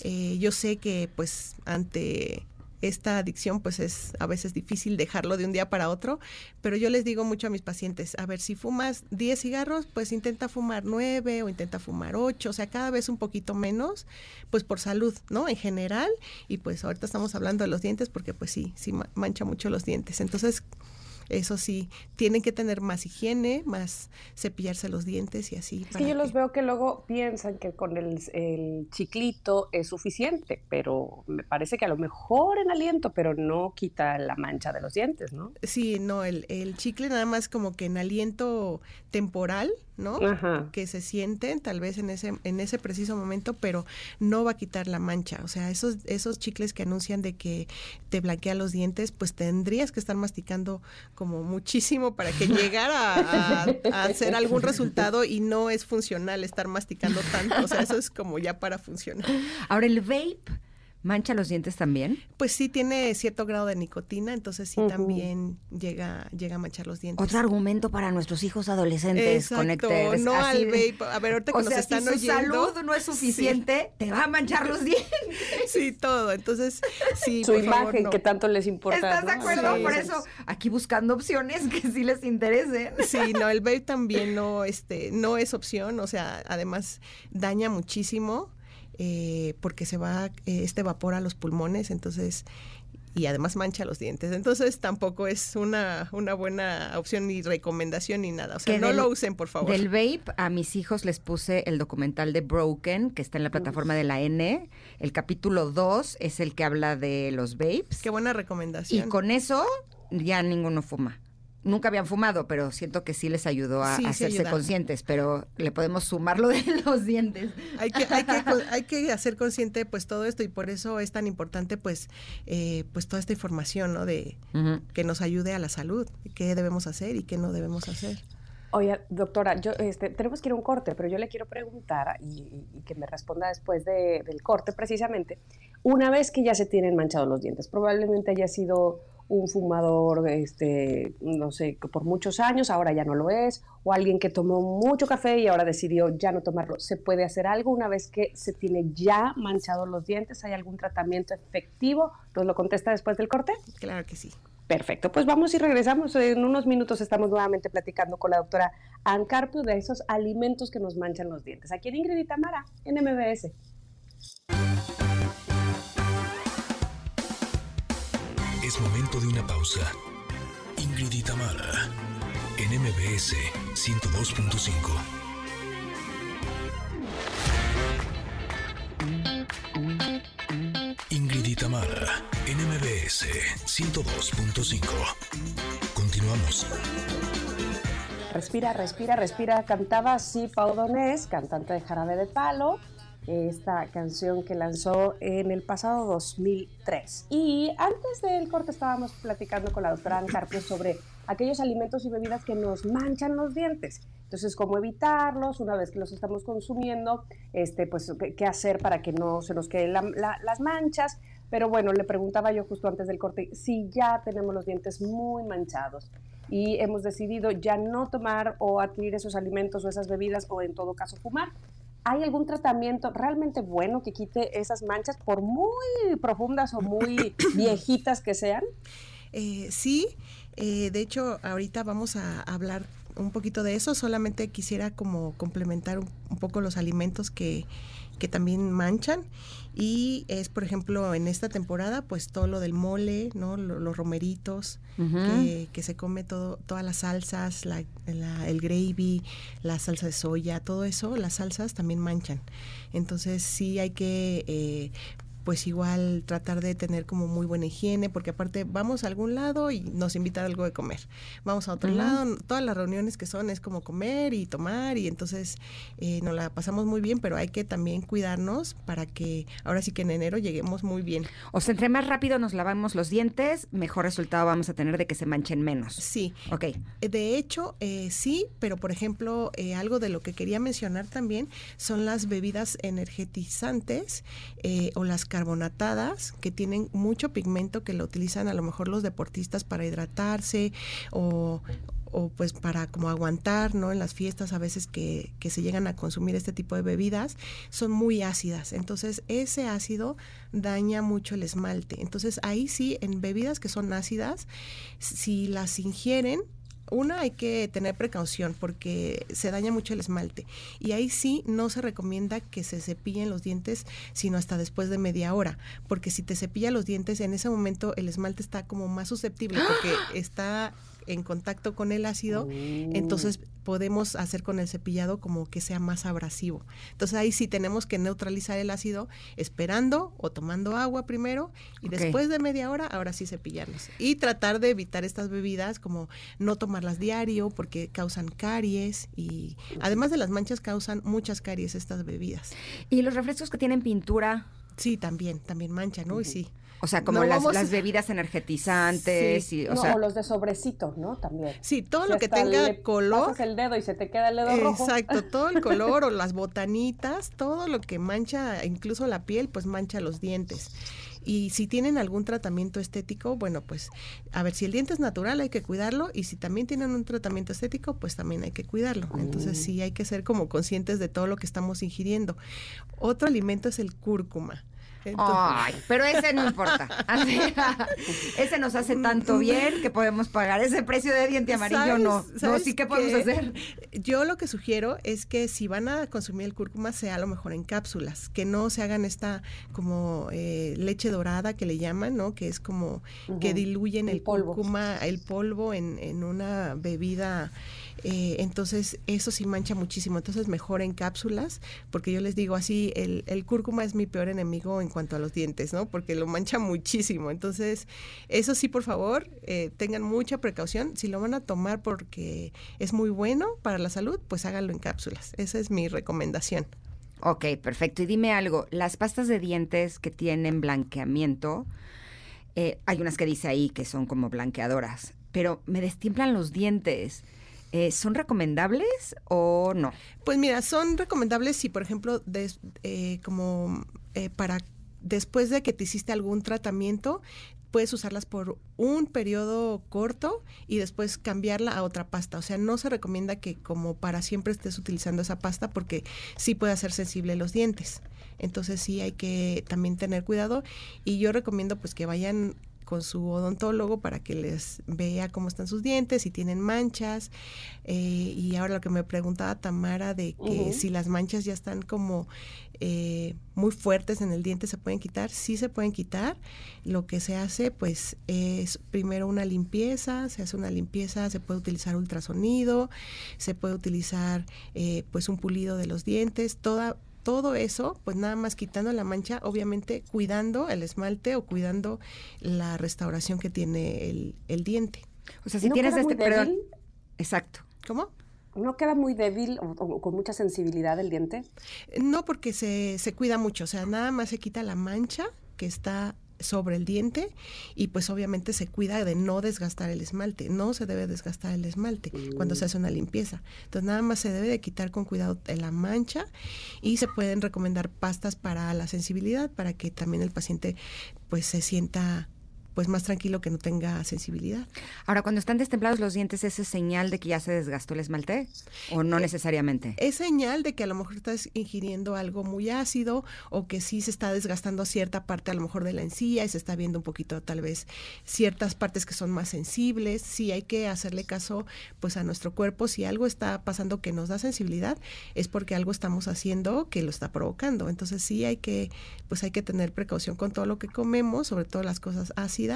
[SPEAKER 8] eh, yo sé que, pues, ante esta adicción pues es a veces difícil dejarlo de un día para otro, pero yo les digo mucho a mis pacientes, a ver, si fumas 10 cigarros, pues intenta fumar 9 o intenta fumar 8, o sea, cada vez un poquito menos, pues por salud, ¿no? En general, y pues ahorita estamos hablando de los dientes porque pues sí, sí mancha mucho los dientes. Entonces, eso sí, tienen que tener más higiene, más cepillarse los dientes y así.
[SPEAKER 2] Es que yo los veo que luego piensan que con el, el, chiclito es suficiente, pero me parece que a lo mejor en aliento, pero no quita la mancha de los dientes, ¿no?
[SPEAKER 8] Sí, no, el, el chicle nada más como que en aliento temporal, ¿no? Que se sienten tal vez en ese, en ese preciso momento, pero no va a quitar la mancha. O sea, esos, esos chicles que anuncian de que te blanquea los dientes, pues tendrías que estar masticando como muchísimo para que llegara a, hacer algún resultado y no es funcional estar masticando tanto. O sea, eso es como ya para funcionar.
[SPEAKER 3] Ahora, el vape ¿Mancha los dientes también?
[SPEAKER 8] Pues sí tiene cierto grado de nicotina, entonces sí también llega, llega a manchar los dientes.
[SPEAKER 3] Otro argumento para nuestros hijos adolescentes,
[SPEAKER 8] Exacto, no al vape. A ver, ahorita que nos están
[SPEAKER 3] si salud no es suficiente, te va a manchar los dientes.
[SPEAKER 8] Sí, todo. Entonces, sí,
[SPEAKER 2] Su imagen que tanto les importa.
[SPEAKER 3] ¿Estás de acuerdo? Por eso, aquí buscando opciones que sí les interesen.
[SPEAKER 8] Sí, no, el vape también no, este, no es opción, o sea, además daña muchísimo eh, porque se va eh, este vapor a los pulmones, entonces y además mancha los dientes. Entonces tampoco es una, una buena opción ni recomendación ni nada. O sea, no lo usen, por favor.
[SPEAKER 3] Del vape, a mis hijos les puse el documental de Broken, que está en la plataforma de la N. El capítulo 2 es el que habla de los vapes.
[SPEAKER 8] Qué buena recomendación.
[SPEAKER 3] Y con eso ya ninguno fuma nunca habían fumado, pero siento que sí les ayudó a, hacerse conscientes, pero le podemos sumar lo de los dientes.
[SPEAKER 8] Hay que, hay que, hay que hacer consciente pues todo esto y por eso es tan importante pues, eh, pues toda esta información, ¿no? De que nos ayude a la salud, qué debemos hacer y qué no debemos hacer.
[SPEAKER 2] Oye, doctora, yo, este, tenemos que ir a un corte, pero yo le quiero preguntar y, que me responda después del corte precisamente, una vez que ya se tienen manchados los dientes, probablemente haya sido un fumador, este, no sé, por muchos años, ahora ya no lo es, o alguien que tomó mucho café y ahora decidió ya no tomarlo. ¿Se puede hacer algo una vez que se tiene ya manchados los dientes? ¿Hay algún tratamiento efectivo? ¿Nos lo contesta después del corte?
[SPEAKER 8] Claro que sí.
[SPEAKER 2] Perfecto, pues vamos y regresamos. En unos minutos estamos nuevamente platicando con la doctora Ancarpio de esos alimentos que nos manchan los dientes. Aquí en Ingrid y Tamara, en MBS.
[SPEAKER 1] Es momento de una pausa. Ingrid y en MBS 102.5. Ingrid y en MBS 102.5. Continuamos.
[SPEAKER 2] Respira, respira, respira. Cantaba así Pau Donés, cantante de Jarabe de Palo esta canción que lanzó en el pasado 2003. Y antes del corte estábamos platicando con la doctora Ancarpio sobre aquellos alimentos y bebidas que nos manchan los dientes. Entonces, cómo evitarlos una vez que los estamos consumiendo, este, pues qué hacer para que no se nos queden las manchas. Pero bueno, le preguntaba yo justo antes del corte si ya tenemos los dientes muy manchados y hemos decidido ya no tomar o adquirir esos alimentos o esas bebidas o en todo caso fumar. ¿Hay algún tratamiento realmente bueno que quite esas manchas, por muy profundas o muy viejitas que sean?
[SPEAKER 8] Eh, sí, eh, de hecho ahorita vamos a hablar un poquito de eso, solamente quisiera como complementar un, poco los alimentos que, que también manchan. Y es por ejemplo en esta temporada pues todo lo del mole no los romeritos que, se come todo todas las salsas la, el gravy la salsa de soya todo eso las salsas también manchan. Entonces sí hay que eh, pues igual tratar de tener como muy buena higiene, porque aparte vamos a algún lado y nos invitan algo de comer. Vamos a otro lado, todas las reuniones que son es como comer y tomar y entonces eh, nos la pasamos muy bien, pero hay que también cuidarnos para que ahora sí que en enero lleguemos muy bien.
[SPEAKER 3] O sea, entre más rápido nos lavamos los dientes, mejor resultado vamos a tener de que se manchen menos.
[SPEAKER 8] Sí.
[SPEAKER 3] Ok.
[SPEAKER 8] Eh, de hecho, eh, sí, pero por ejemplo, algo de lo que quería mencionar también son las bebidas energetizantes o las carbonatadas que tienen mucho pigmento que lo utilizan a lo mejor los deportistas para hidratarse o, pues para como aguantar, ¿no? En las fiestas a veces que, que, se llegan a consumir este tipo de bebidas, son muy ácidas. Entonces ese ácido daña mucho el esmalte. Entonces ahí sí, en bebidas que son ácidas, si las ingieren, una hay que tener precaución porque se daña mucho el esmalte. Y ahí sí no se recomienda que se cepillen los dientes sino hasta después de media hora porque si te cepilla los dientes en ese momento el esmalte está como más susceptible porque está en contacto con el ácido, oh. entonces podemos hacer con el cepillado como que sea más abrasivo. Entonces ahí sí tenemos que neutralizar el ácido esperando o tomando agua primero y después de media hora ahora sí cepillarlos. Y tratar de evitar estas bebidas como no tomarlas diario porque causan caries y además de las manchas causan muchas caries estas bebidas.
[SPEAKER 3] ¿Y los refrescos que tienen pintura?
[SPEAKER 8] Sí, también, también mancha, ¿no? Y sí.
[SPEAKER 3] O sea, como
[SPEAKER 8] No
[SPEAKER 3] las,
[SPEAKER 8] vamos-
[SPEAKER 3] las bebidas energizantes
[SPEAKER 8] Sí.
[SPEAKER 3] y, o
[SPEAKER 2] no,
[SPEAKER 3] sea,
[SPEAKER 2] o los de sobrecito, ¿no? También.
[SPEAKER 8] Sí, todo
[SPEAKER 2] Si
[SPEAKER 8] lo que tenga
[SPEAKER 2] le
[SPEAKER 8] color.
[SPEAKER 2] pasas el dedo y se te queda el dedo rojo.
[SPEAKER 8] Exacto, todo el color o las botanitas, todo lo que mancha, incluso la piel, pues mancha los dientes. Y si tienen algún tratamiento estético, bueno, pues a ver, si el diente es natural hay que cuidarlo y si también tienen un tratamiento estético, pues también hay que cuidarlo. Entonces sí hay que ser como conscientes de todo lo que estamos ingiriendo. Otro alimento es el cúrcuma. Entonces-
[SPEAKER 3] Ay, pero ese no importa. Ese nos hace tanto bien que podemos pagar ese precio de diente amarillo.
[SPEAKER 8] ¿Sabes-
[SPEAKER 3] no, no, sí, ¿qué podemos hacer?
[SPEAKER 8] Yo lo que sugiero es que si van a consumir el cúrcuma sea a lo mejor en cápsulas, que no se hagan esta como eh, leche dorada que le llaman, ¿no? Que es como que diluyen
[SPEAKER 2] en
[SPEAKER 8] el
[SPEAKER 2] polvo.
[SPEAKER 8] cúrcuma, el polvo en, en una bebida. Eh, entonces eso sí mancha muchísimo. Entonces mejor en cápsulas, porque yo les digo así, el, el cúrcuma es mi peor enemigo en cuanto a los dientes, ¿no? Porque lo mancha muchísimo. Entonces eso sí, por favor, eh, tengan mucha precaución. Si lo van a tomar porque es muy bueno para la salud, pues háganlo en cápsulas. Esa es mi recomendación.
[SPEAKER 3] Ok, perfecto. Y dime algo, las pastas de dientes que tienen blanqueamiento, eh, hay unas que dice ahí que son como blanqueadoras, pero me destiemplan los dientes. Eh, ¿Son recomendables o no?
[SPEAKER 8] Pues mira, son recomendables si, por ejemplo, des- eh, como eh, para después de que te hiciste algún tratamiento, puedes usarlas por un periodo corto y después cambiarla a otra pasta. O sea, no se recomienda que como para siempre estés utilizando esa pasta porque sí puede hacer sensible los dientes. Entonces sí hay que también tener cuidado y yo recomiendo pues que vayan con su odontólogo para que les vea cómo están sus dientes, si tienen manchas. eh, y ahora lo que me preguntaba Tamara de que si las manchas ya están como eh, muy fuertes en el diente, ¿se pueden quitar? Sí se pueden quitar. Lo que se hace pues es primero una limpieza, se hace una limpieza, se puede utilizar ultrasonido, se puede utilizar eh, pues un pulido de los dientes, toda todo eso, pues nada más quitando la mancha, obviamente cuidando el esmalte o cuidando la restauración que tiene el, el diente.
[SPEAKER 3] O sea, si
[SPEAKER 2] ¿No
[SPEAKER 3] tienes este, perdón,
[SPEAKER 2] débil?
[SPEAKER 3] exacto.
[SPEAKER 8] ¿Cómo?
[SPEAKER 2] ¿No queda muy débil o, o con mucha sensibilidad el diente?
[SPEAKER 8] No, porque se, se cuida mucho, o sea, nada más se quita la mancha que está sobre el diente y pues obviamente se cuida de no desgastar el esmalte, no se debe desgastar el esmalte cuando se hace una limpieza. Entonces nada más se debe de quitar con cuidado la mancha y se pueden recomendar pastas para la sensibilidad para que también el paciente pues se sienta pues más tranquilo que no tenga sensibilidad.
[SPEAKER 3] Ahora, cuando están destemplados los dientes, ¿esa es señal de que ya se desgastó el esmalte? ¿O no necesariamente?
[SPEAKER 8] es señal de que a lo mejor estás ingiriendo algo muy ácido o que sí se está desgastando cierta parte a lo mejor de la encía y se está viendo un poquito tal vez ciertas partes que son más sensibles. Sí hay que hacerle caso pues a nuestro cuerpo. Si algo está pasando que nos da sensibilidad es porque algo estamos haciendo que lo está provocando. Entonces sí hay que pues hay que tener precaución con todo lo que comemos, sobre todo las cosas ácidas,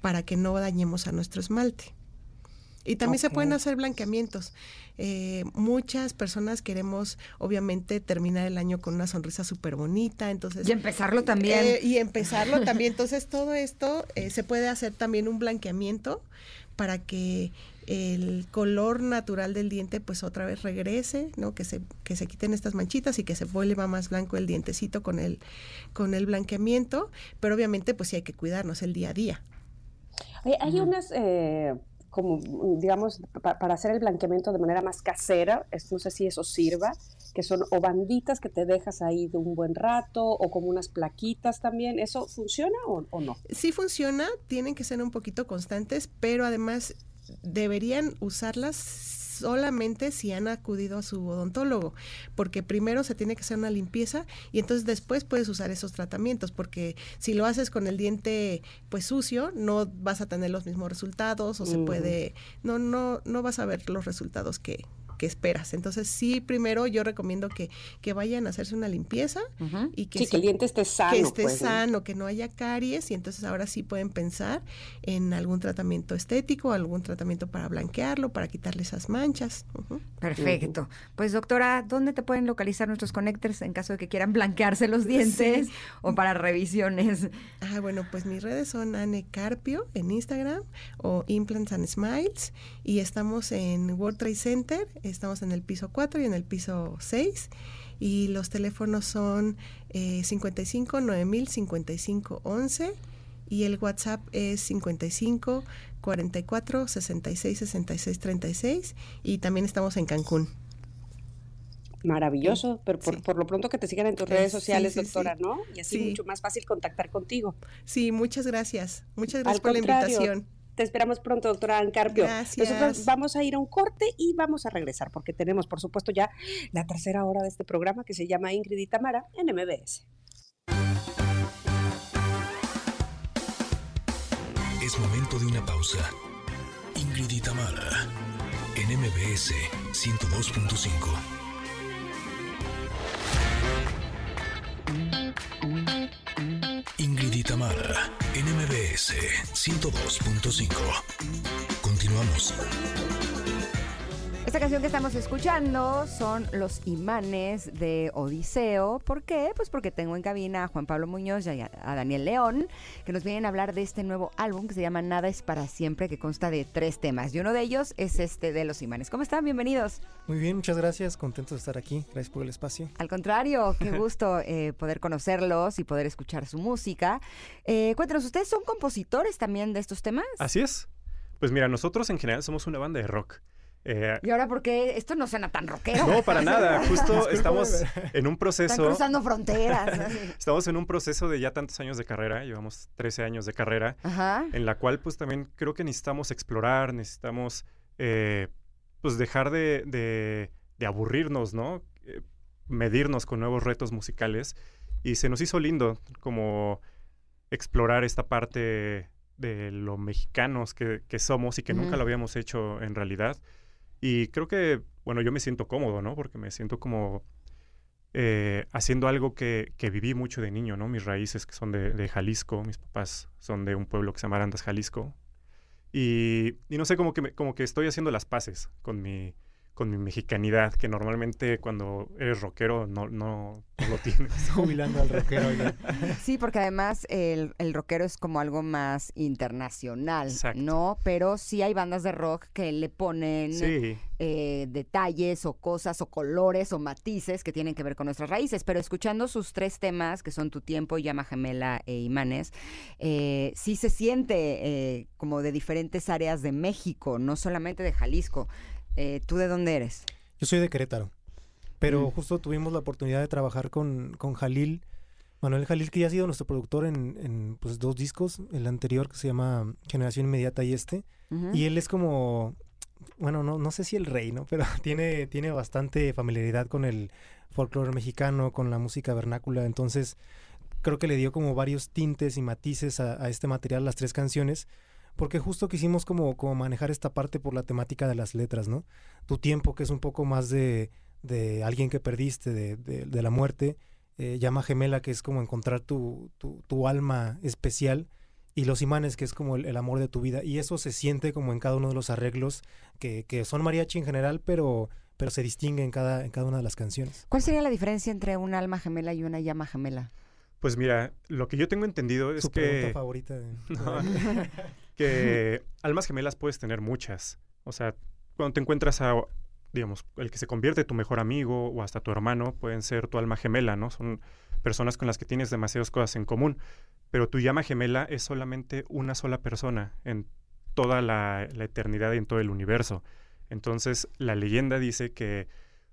[SPEAKER 8] para que no dañemos a nuestro esmalte. Y también se pueden hacer blanqueamientos. Eh, muchas personas queremos, obviamente, terminar el año con una sonrisa súper bonita. Entonces,
[SPEAKER 3] Y empezarlo también.
[SPEAKER 8] eh, y empezarlo también. Entonces, todo esto eh, se puede hacer también un blanqueamiento para que el color natural del diente pues otra vez regrese, ¿no? Que se, que se quiten estas manchitas y que se vuelva más blanco el dientecito con el, con el blanqueamiento, pero obviamente pues sí hay que cuidarnos el día a día.
[SPEAKER 2] Oye, hay unas, eh, como, digamos, pa- para hacer el blanqueamiento de manera más casera, es- no sé si eso sirva, que son o banditas que te dejas ahí de un buen rato, o como unas plaquitas también. ¿Eso funciona o, o no?
[SPEAKER 8] sí funciona, tienen que ser un poquito constantes, pero además deberían usarlas solamente si han acudido a su odontólogo, porque primero se tiene que hacer una limpieza y entonces después puedes usar esos tratamientos, porque si lo haces con el diente pues sucio, no vas a tener los mismos resultados o se puede, no, no, no vas a ver los resultados que, que esperas. Entonces sí, primero yo recomiendo que, que vayan a hacerse una limpieza
[SPEAKER 3] Ujú.
[SPEAKER 8] y que
[SPEAKER 2] sí, que el diente esté sano.
[SPEAKER 8] que esté
[SPEAKER 2] pues, ¿no?
[SPEAKER 8] sano, que no haya caries y entonces ahora sí pueden pensar en algún tratamiento estético, algún tratamiento para blanquearlo, para quitarle esas manchas.
[SPEAKER 3] Perfecto. Pues doctora, ¿dónde te pueden localizar nuestros connectors en caso de que quieran blanquearse los dientes o para revisiones?
[SPEAKER 8] Ah, bueno, pues mis redes son Anne Carpio en Instagram o Implants and Smiles y estamos en World Trade Center, estamos en el piso 4 y en el piso 6 y los teléfonos son eh, 55 9000 55 11 y el WhatsApp es 55 44 66 66 36 y también estamos en Cancún.
[SPEAKER 2] Maravilloso, pero por,
[SPEAKER 8] Sí.
[SPEAKER 2] por lo pronto que te sigan en tus
[SPEAKER 8] Eh,
[SPEAKER 2] redes sociales,
[SPEAKER 8] sí,
[SPEAKER 2] doctora. ¿no? Y así
[SPEAKER 8] Sí.
[SPEAKER 2] mucho más fácil contactar contigo.
[SPEAKER 8] Sí, muchas gracias. Muchas
[SPEAKER 2] Al
[SPEAKER 8] gracias por la invitación.
[SPEAKER 2] Te esperamos pronto, doctora Ancarpio.
[SPEAKER 8] Gracias.
[SPEAKER 2] Nosotros vamos a ir a un corte y vamos a regresar porque tenemos, por supuesto, ya la tercera hora de este programa que se llama Ingrid y Tamara en MBS.
[SPEAKER 1] Es momento de una pausa. Ingrid y Tamara, en MBS 102.5. MBS 102.5. Continuamos.
[SPEAKER 3] Esta canción que estamos escuchando son Los Imanes de Odiseo. ¿Por qué? Pues porque tengo en cabina a Juan Pablo Muñoz y a a Daniel León, que nos vienen a hablar de este nuevo álbum que se llama Nada es para siempre, que consta de tres temas. Y uno de ellos es este de Los Imanes. ¿Cómo están? Bienvenidos.
[SPEAKER 9] Muy bien, muchas gracias. Contento de estar aquí. Gracias por el espacio.
[SPEAKER 3] Al contrario, qué gusto eh, poder conocerlos y poder escuchar su música. Eh, cuéntanos, ¿ustedes son compositores también de estos temas?
[SPEAKER 10] Así es. Pues mira, nosotros en general somos una banda de rock. Eh,
[SPEAKER 3] ¿Y ahora por qué esto no suena tan rockero?
[SPEAKER 10] no, para nada. Justo estamos en un
[SPEAKER 3] Están
[SPEAKER 10] proceso.
[SPEAKER 3] cruzando fronteras.
[SPEAKER 10] Estamos en un proceso de ya tantos años de carrera, llevamos 13 años de carrera,
[SPEAKER 3] Ajá.
[SPEAKER 10] en la cual pues también creo que necesitamos explorar, necesitamos eh, pues dejar de, de- de aburrirnos, ¿no? Eh, medirnos con nuevos retos musicales. Y se nos hizo lindo como explorar esta parte de lo mexicanos que, que somos y que nunca lo habíamos hecho en realidad. Y creo que, bueno, yo me siento cómodo, ¿no? Porque me siento como eh, haciendo algo que, que viví mucho de niño, ¿no? Mis raíces que son de, de Jalisco, mis papás son de un pueblo que se llama Arandas, Jalisco. Y, y no sé, como que, me- como que estoy haciendo las paces con mi, con mi mexicanidad, que normalmente cuando eres rockero no, no, no lo tienes.
[SPEAKER 9] Jubilando al rockero ya.
[SPEAKER 3] Sí, porque además el, el rockero es como algo más internacional,
[SPEAKER 10] Exacto.
[SPEAKER 3] ¿no? Pero sí hay bandas de rock que le ponen
[SPEAKER 10] Sí,
[SPEAKER 3] eh, detalles o cosas o colores o matices que tienen que ver con nuestras raíces. Pero escuchando sus tres temas, que son Tu Tiempo, Llama Gemela e Imanes, eh, sí se siente eh, como de diferentes áreas de México, no solamente de Jalisco. Eh, ¿Tú de dónde eres?
[SPEAKER 9] Yo soy de Querétaro. Pero
[SPEAKER 3] Mm.
[SPEAKER 9] justo tuvimos la oportunidad de trabajar con, con Jalil. Manuel Jalil, que ya ha sido nuestro productor en, en, pues, dos discos. El anterior que se llama Generación Inmediata y este. Y él es como, bueno, no, no sé si el rey, ¿no? Pero tiene, tiene bastante familiaridad con el folclore mexicano, con la música vernácula. Entonces, creo que le dio como varios tintes y matices a, a este material, las tres canciones. Porque justo quisimos como, como manejar esta parte por la temática de las letras, ¿no? Tu tiempo, que es un poco más de, de alguien que perdiste, de, de- de la muerte. eh, llama gemela, que es como encontrar tu, tu, tu alma especial y los imanes, que es como el, el amor de tu vida. Y eso se siente como en cada uno de los arreglos, que, que son mariachi en general, pero, pero se distingue en cada, en cada una de las canciones.
[SPEAKER 3] ¿Cuál sería la diferencia entre un alma gemela y una llama gemela?
[SPEAKER 10] pues mira, lo que yo tengo entendido es
[SPEAKER 9] Su pregunta
[SPEAKER 10] que...
[SPEAKER 9] favorita. de-
[SPEAKER 10] No, que almas gemelas puedes tener muchas. O sea, cuando te encuentras a, digamos, el que se convierte tu mejor amigo o hasta tu hermano, pueden ser tu alma gemela, ¿no? Son personas con las que tienes demasiadas cosas en común. Pero tu llama gemela es solamente una sola persona en toda la, la eternidad y en todo el universo. Entonces, la leyenda dice que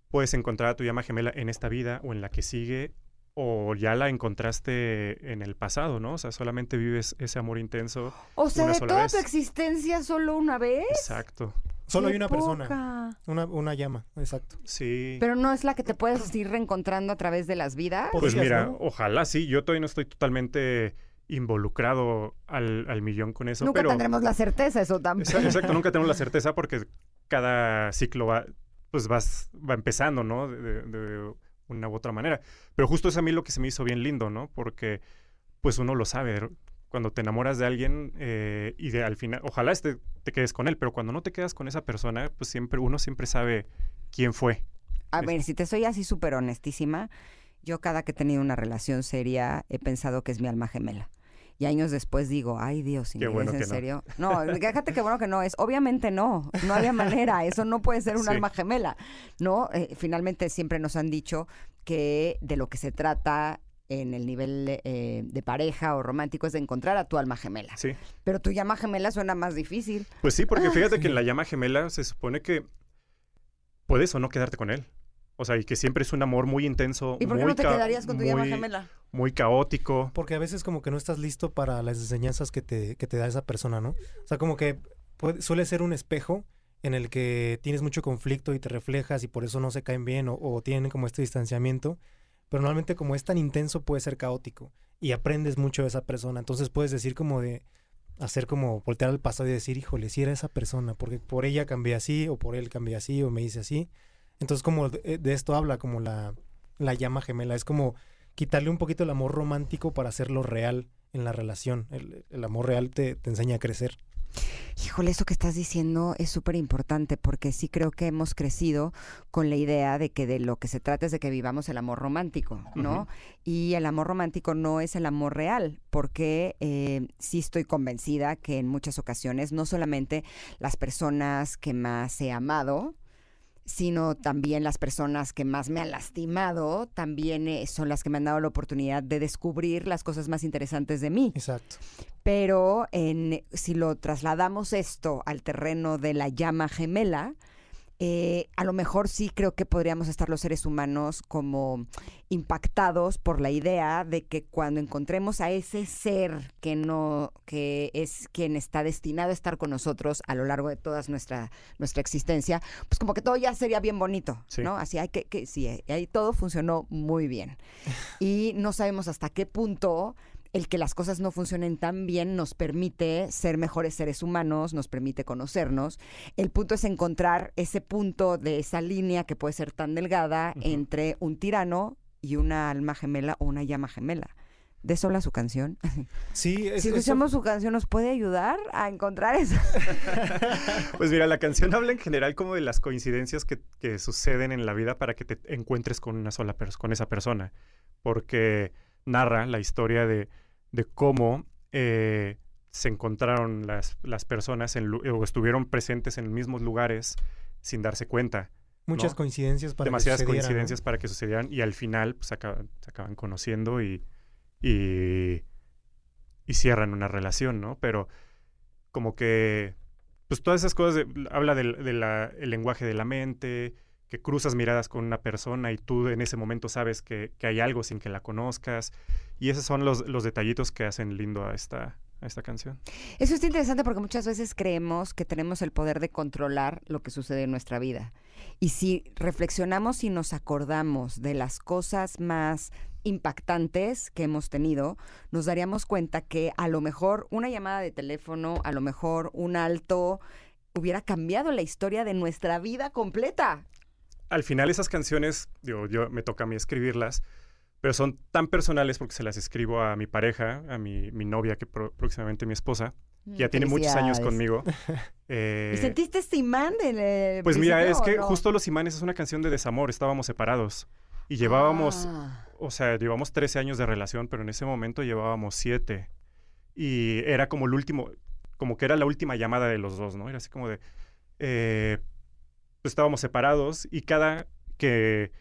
[SPEAKER 10] puedes encontrar a tu llama gemela en esta vida o en la que sigue o ya la encontraste en el pasado, ¿no? O sea, solamente vives ese amor intenso.
[SPEAKER 3] O sea,
[SPEAKER 10] Una
[SPEAKER 3] de
[SPEAKER 10] sola
[SPEAKER 3] toda
[SPEAKER 10] vez.
[SPEAKER 3] tu existencia solo una vez.
[SPEAKER 10] Exacto.
[SPEAKER 9] Solo
[SPEAKER 3] ¡Qué
[SPEAKER 9] hay una persona, una, una llama, exacto.
[SPEAKER 10] Sí.
[SPEAKER 3] Pero no es la que te puedes ir reencontrando a través de las vidas.
[SPEAKER 10] pues mira,
[SPEAKER 9] ¿no?
[SPEAKER 10] ojalá sí. Yo todavía no estoy totalmente involucrado al, al millón con eso,
[SPEAKER 3] Nunca
[SPEAKER 10] pero...
[SPEAKER 3] tendremos la certeza, eso también.
[SPEAKER 10] Exa- Exacto, nunca tenemos la certeza porque cada ciclo va, pues vas, va empezando, ¿no? De, de- de una u otra manera. Pero justo es a mí lo que se me hizo bien lindo, ¿no? Porque pues uno lo sabe. Cuando te enamoras de alguien eh, y de, al final, ojalá este, te quedes con él, pero cuando no te quedas con esa persona, pues siempre, uno siempre sabe quién fue.
[SPEAKER 3] A ver, si te soy así súper honestísima, yo cada que he tenido una relación seria he pensado que es mi alma gemela. Y años después digo, ay Dios,
[SPEAKER 10] Qué bueno
[SPEAKER 3] ¿es en
[SPEAKER 10] que no.
[SPEAKER 3] serio? No, déjate que bueno que no es. Obviamente no, no había manera, eso no puede ser un
[SPEAKER 10] Sí.
[SPEAKER 3] alma gemela, ¿no? Eh, finalmente siempre nos han dicho que de lo que se trata en el nivel eh, de pareja o romántico es de encontrar a tu alma gemela.
[SPEAKER 10] Sí.
[SPEAKER 3] Pero tu llama gemela suena más difícil.
[SPEAKER 10] Pues sí, porque
[SPEAKER 3] Ah,
[SPEAKER 10] fíjate que en la llama gemela se supone que puedes o no quedarte con él. O sea, y que siempre es un amor muy intenso.
[SPEAKER 3] ¿Y por qué no te quedarías con tu llama gemela?
[SPEAKER 10] Muy caótico.
[SPEAKER 9] Porque a veces como que no estás listo para las enseñanzas que te, que te da esa persona, ¿no? O sea, como que puede- suele ser un espejo en el que tienes mucho conflicto y te reflejas y por eso no se caen bien o, tienen como este distanciamiento. Pero normalmente como es tan intenso puede ser caótico y aprendes mucho de esa persona. Entonces puedes decir como de hacer como voltear al pasado y decir, híjole, si era esa persona, porque por ella cambié así o por él cambié así o me hice así. Entonces como de, de esto habla como la, la llama gemela. Es como quitarle un poquito el amor romántico para hacerlo real en la relación. El, el amor real te, te enseña a crecer.
[SPEAKER 3] Híjole, eso que estás diciendo es súper importante porque sí creo que hemos crecido con la idea de que de lo que se trata es de que vivamos el amor romántico, ¿no? Y el amor romántico no es el amor real porque eh, sí estoy convencida que en muchas ocasiones no solamente las personas que más he amado, sino también las personas que más me han lastimado, también eh, son las que me han dado la oportunidad de descubrir las cosas más interesantes de mí.
[SPEAKER 9] Exacto.
[SPEAKER 3] Pero en, si lo trasladamos esto al terreno de la llama gemela, eh, a lo mejor sí creo que podríamos estar los seres humanos como impactados por la idea de que cuando encontremos a ese ser que no, que es quien está destinado a estar con nosotros a lo largo de toda nuestra, nuestra existencia, pues como que todo ya sería bien bonito,
[SPEAKER 11] Sí.
[SPEAKER 3] ¿no? Así hay que, que sí, eh, ahí todo funcionó muy bien. Y no sabemos hasta qué punto el que las cosas no funcionen tan bien nos permite ser mejores seres humanos, nos permite conocernos. El punto es encontrar ese punto de esa línea que puede ser tan delgada entre un tirano y una alma gemela o una llama gemela. De eso habla su canción.
[SPEAKER 9] Sí, es-
[SPEAKER 3] si
[SPEAKER 9] eso-
[SPEAKER 3] escuchamos su canción, ¿nos puede ayudar a encontrar eso?
[SPEAKER 10] Pues mira, la canción habla en general como de las coincidencias que, que suceden en la vida para que te encuentres con una sola persona, con esa persona. Porque narra la historia de, de cómo eh, se encontraron las, las personas en o estuvieron presentes en los mismos lugares sin darse cuenta. ¿no?
[SPEAKER 9] Muchas coincidencias para que
[SPEAKER 10] Demasiadas
[SPEAKER 9] sucedieran, ¿no?
[SPEAKER 10] coincidencias para que sucedieran y al final pues, acaban, se acaban conociendo y, y, y cierran una relación, ¿no? Pero como que, pues todas esas cosas, de- habla del de lenguaje de la mente, que cruzas miradas con una persona y tú en ese momento sabes que, que hay algo sin que la conozcas. Y esos son los, los detallitos que hacen lindo a esta, a esta canción.
[SPEAKER 3] Eso es interesante porque muchas veces creemos que tenemos el poder de controlar lo que sucede en nuestra vida. Y si reflexionamos y nos acordamos de las cosas más impactantes que hemos tenido, nos daríamos cuenta que a lo mejor una llamada de teléfono, a lo mejor un alto, hubiera cambiado la historia de nuestra vida completa.
[SPEAKER 10] al final esas canciones, digo, yo me toca a mí escribirlas, pero son tan personales porque se las escribo a mi pareja, a mi, mi novia, que pro- próximamente mi esposa, que ya tiene muchos años conmigo. Eh,
[SPEAKER 3] ¿Y sentiste este imán en el
[SPEAKER 10] pues mira, es que
[SPEAKER 3] no?
[SPEAKER 10] justo Los Imanes es una canción de desamor, estábamos separados y llevábamos,
[SPEAKER 3] Ah.
[SPEAKER 10] o sea, llevamos 13 años de relación, pero en ese momento llevábamos 7 y era como el último, como que era la última llamada de los dos, ¿no? Era así como de, eh, pues estábamos separados y cada que,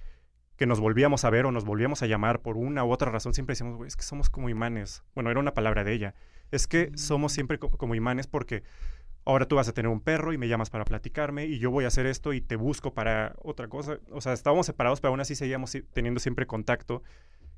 [SPEAKER 10] que nos volvíamos a ver o nos volvíamos a llamar por una u otra razón, siempre decíamos, güey, es que somos como imanes. Bueno, era una palabra de ella. Es que somos siempre co- como imanes porque ahora tú vas a tener un perro y me llamas para platicarme y yo voy a hacer esto y te busco para otra cosa. O sea, estábamos separados, pero aún así seguíamos teniendo siempre contacto.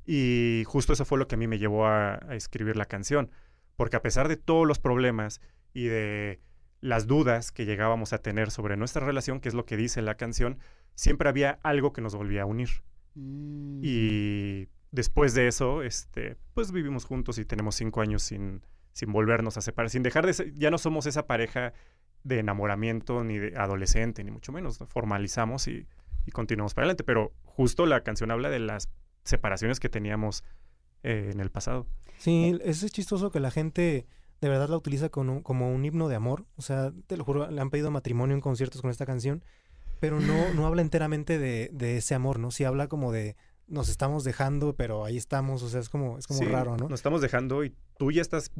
[SPEAKER 10] Y justo eso fue lo que a mí me llevó a, a escribir la canción. Porque a pesar de todos los problemas y de las dudas que llegábamos a tener sobre nuestra relación, que es lo que dice la canción, siempre había algo que nos volvía a unir.
[SPEAKER 3] Mm.
[SPEAKER 10] Y después de eso, este, pues vivimos juntos y tenemos cinco años sin, sin volvernos a separar, sin dejar de ser, ya no somos esa pareja de enamoramiento ni de adolescente, ni mucho menos, ¿no? formalizamos y, y continuamos para adelante, pero justo la canción habla de las separaciones que teníamos eh, en el pasado.
[SPEAKER 9] Sí, eso es chistoso que la gente de verdad la utiliza con un- como un himno de amor. O sea, te lo juro, le han pedido matrimonio en conciertos con esta canción, pero no, no habla enteramente de, de ese amor, ¿no? Sí habla como de, nos estamos dejando, pero ahí estamos, o sea, es como, es como
[SPEAKER 10] Sí,
[SPEAKER 9] raro, ¿no?
[SPEAKER 10] Nos estamos dejando y tú ya estás